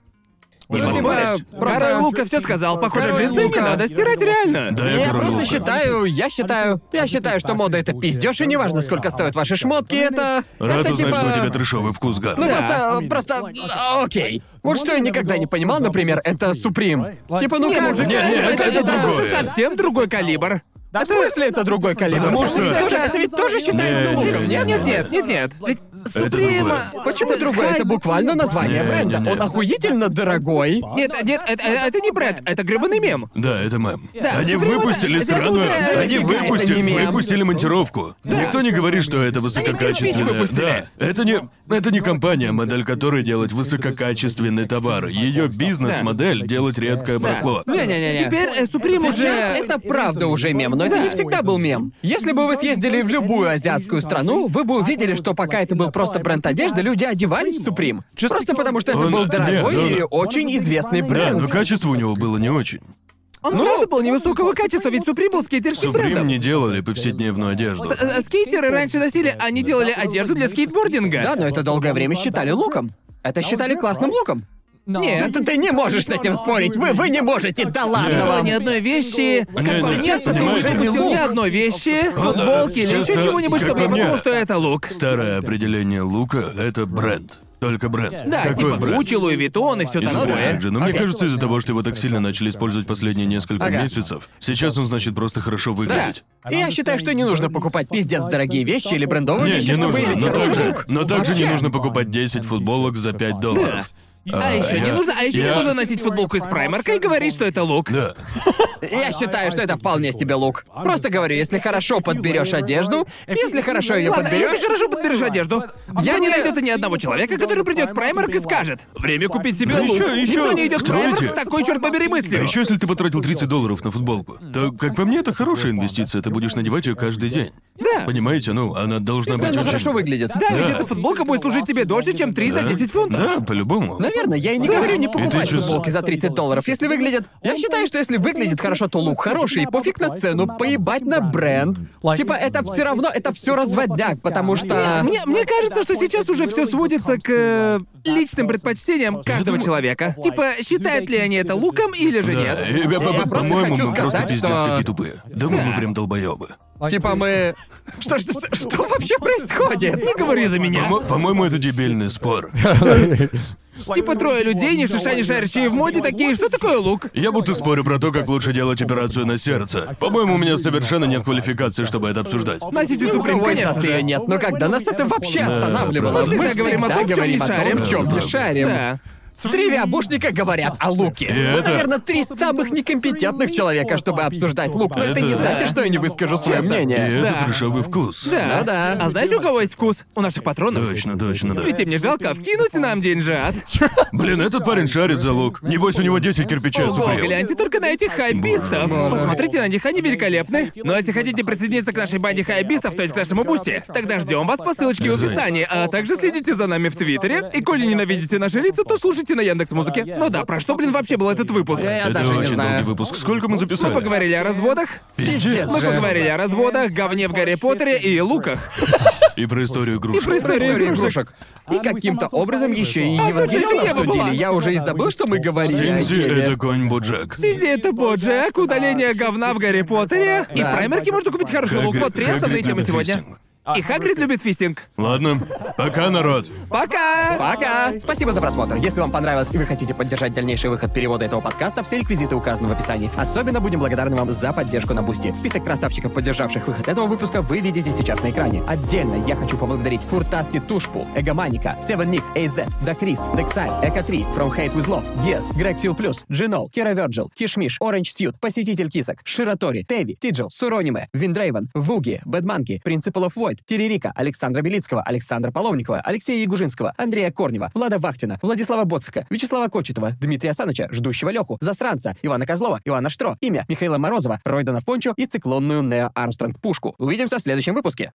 Не Ну, типа, просто- Король Лука все сказал. Похоже, Король джинсы не Лука. надо стирать реально. Да, я Я король просто Лука. считаю, я считаю, я считаю, что мода это пиздеж, и неважно, сколько стоят ваши шмотки, это... Рад это узнать, типа... что у тебя трешовый вкус, Гар. Ну Да. просто, просто, а, окей. Вот что я никогда не понимал, например, это Supreme. Типа, ну Не, как мужик, же... Не, не, это- это другое. уже совсем другой калибр. В смысле это другой калибр? Потому Это ведь что- тоже- Это ведь тоже считается Не, луком, не, нет? Нет, нет, нет, нет. Ведь Другое. Почему другой? Это буквально название Не, бренда. не, не. Он охуительно дорогой. Нет, нет, это, это не бренд, это гребаный мем. Да, это мем. Да, Они выпустили это- сраную... уже- Они это выпустили, не мем. выпустили монтировку. Никто не говорит, что это высококачественная... вещь выпустили. Да, это не... Это не компания, модель которой делает высококачественный товар. Ее бизнес-модель делать редкое барахло. Не-не-не-не. Теперь э, Сейчас уже... это правда уже мем, но это не всегда был мем. Если бы вы съездили в любую азиатскую страну, вы бы увидели, что пока это был просто бренд одежды, люди одевались в Supreme. Просто потому что это Он- был нет, дорогой он- и очень известный Да, бренд. но качество у него было не очень. Он правда был невысокого качества, ведь Supreme был скейтерским Supreme брендом. не делали повседневную одежду. Э, Скейтеры раньше носили, они делали одежду для скейтбординга. Да, но это долгое время считали луком. Это считали классным луком. Нет. Ты, ты не можешь с этим спорить. Вы, вы не можете. Да ладно Не было вам. ни одной вещи. Не, не, Нет, ты уже ни лук. одной вещи, футболки или еще чего-нибудь, чтобы я по мне. подумал, что это лук. Старое определение лука — это бренд. Только бренд. Да, Какой типа бренд? Gucci, Louis Vuitton и все И Supreme такое. также, но мне Окей. кажется, из-за того, что его так сильно начали использовать последние несколько Ага. месяцев, сейчас он значит просто хорошо Да. выглядеть. И я считаю, что не нужно покупать пиздец дорогие вещи или брендовые Не, вещи, не чтобы нужно, но также, но также не нужно покупать 10 футболок за 5 долларов. А еще не нужно, а еще не нужно носить футболку из праймарка и говорить, что это лук. Да. Я считаю, что это вполне себе лук. Просто говорю, если хорошо подберешь одежду, если хорошо ее Ладно, подберешь. если хорошо подберешь одежду, Я не найдется ни одного человека, который придет в праймарк и скажет: Время купить себе лук. еще- еще- Никто не идет в праймарк с такой, черт побери, А мыслью. еще если ты потратил 30 долларов на футболку, то, как по мне, это хорошая инвестиция, ты будешь надевать ее каждый день. Да. Понимаете, ну, она должна Если быть она очень... хорошо выглядит. Да, ведь эта футболка будет служить тебе дольше, чем 3 за Да. 10 фунтов. Да, по-любому. Наверное, я и не говорю не покупать чё- футболки за 30 долларов. Если выглядит... Я считаю, что если выглядит хорошо, то лук хороший, и пофиг на цену, поебать на бренд. Типа, это все равно, это все разводняк, потому что... Мне, мне кажется, что сейчас уже все сводится к э, личным предпочтениям каждого человека. Типа, считают ли они это луком или же Да, нет? и, по- по- Я просто по-моему, хочу мы просто сказать, пиздец что- какие тупые. Думаю, мы прям долбоебы. Типа мы... Что, что, что, что вообще происходит? Не говори за меня. По-мо- По-моему, это дебильный спор. Типа трое людей, ни шиша не шарящие в моде, такие, что такое лук? Я будто спорю про то, как лучше делать операцию на сердце. По-моему, у меня совершенно нет квалификации, чтобы это обсуждать. Носите Ни у Supreme, кого из нас конечно ее нет, но когда нас это вообще останавливало, мы всегда говорим о том, в чем не шарим. в чем не шарим. Да. Три виабушника говорят о луке. И Мы, это- наверное, три самых некомпетентных человека, чтобы обсуждать лук. Но это, Это- не значит, что я не выскажу свое И мнение. это Да. трешовый вкус. Да. Ну да. А знаете, у кого есть вкус? У наших патронов. Точно, точно, да. Ведь им не жалко вкинуть нам деньжат. Блин, этот парень шарит за лук. Небось, у него 10 кирпичей Ого, Supreme. гляньте только на этих хайбистов. Посмотрите на них, они великолепны. Но если хотите присоединиться к нашей банде хайбистов, то есть к нашему бусте, тогда ждем вас по ссылочке в описании, а также следите за нами в Твиттере. И коли ненавидите наши лица, то слушайте на Яндекс Музыке. Ну да, про что, блин, вообще был этот выпуск? Я, я Это даже не очень знаю. долгий выпуск. Сколько мы записали? Мы поговорили о разводах. Пиздец. Мы же. поговорили о разводах, говне в Гарри Поттере и луках. И про историю игрушек. про Про историю игрушек. игрушек. И каким-то образом еще и А, точно, Евангелион Ева была. обсудили. Я уже и забыл, что мы говорили о Синзи — Еве. это конь Боджек. Сиди, это Боджек, удаление говна в Гарри Поттере. И в Да. Праймарке можно купить хороший лук. Вот три основные темы сегодня. Фистинг. И Хагрид любит фистинг. Ладно, пока, народ. Пока! Пока! Спасибо за просмотр. Если вам понравилось и вы хотите поддержать дальнейший выход перевода этого подкаста, все реквизиты указаны в описании. Особенно будем благодарны вам за поддержку на Boosty. Список красавчиков, поддержавших выход этого выпуска, вы видите сейчас на экране. Отдельно я хочу поблагодарить Фуртаски Тушпу, Эгоманика, Севен Ник, AZ, Дакрис, Дексай, Эко 3, From Hate With Love, Yes, Грег Фил Плюс, Джинол, Кира Верджил, Кишмиш, Оранж Сьют, Посетитель Кисок, Ширатори, Теви, Тиджил, Сурониме, Виндрейвен, Вуги, Бэдманки, Принципал оф Войд, Терерика, Александра Белицкого, Александра Половникова, Алексея Ягужинского, Андрея Корнева, Влада Вахтина, Владислава Боцика, Вячеслава Кочетова, Дмитрия Саныча, Ждущего Леху, Засранца, Ивана Козлова, Ивана Штро, имя Михаила Морозова, Ройдана Пончо и циклонную Нео Армстронг Пушку. Увидимся в следующем выпуске.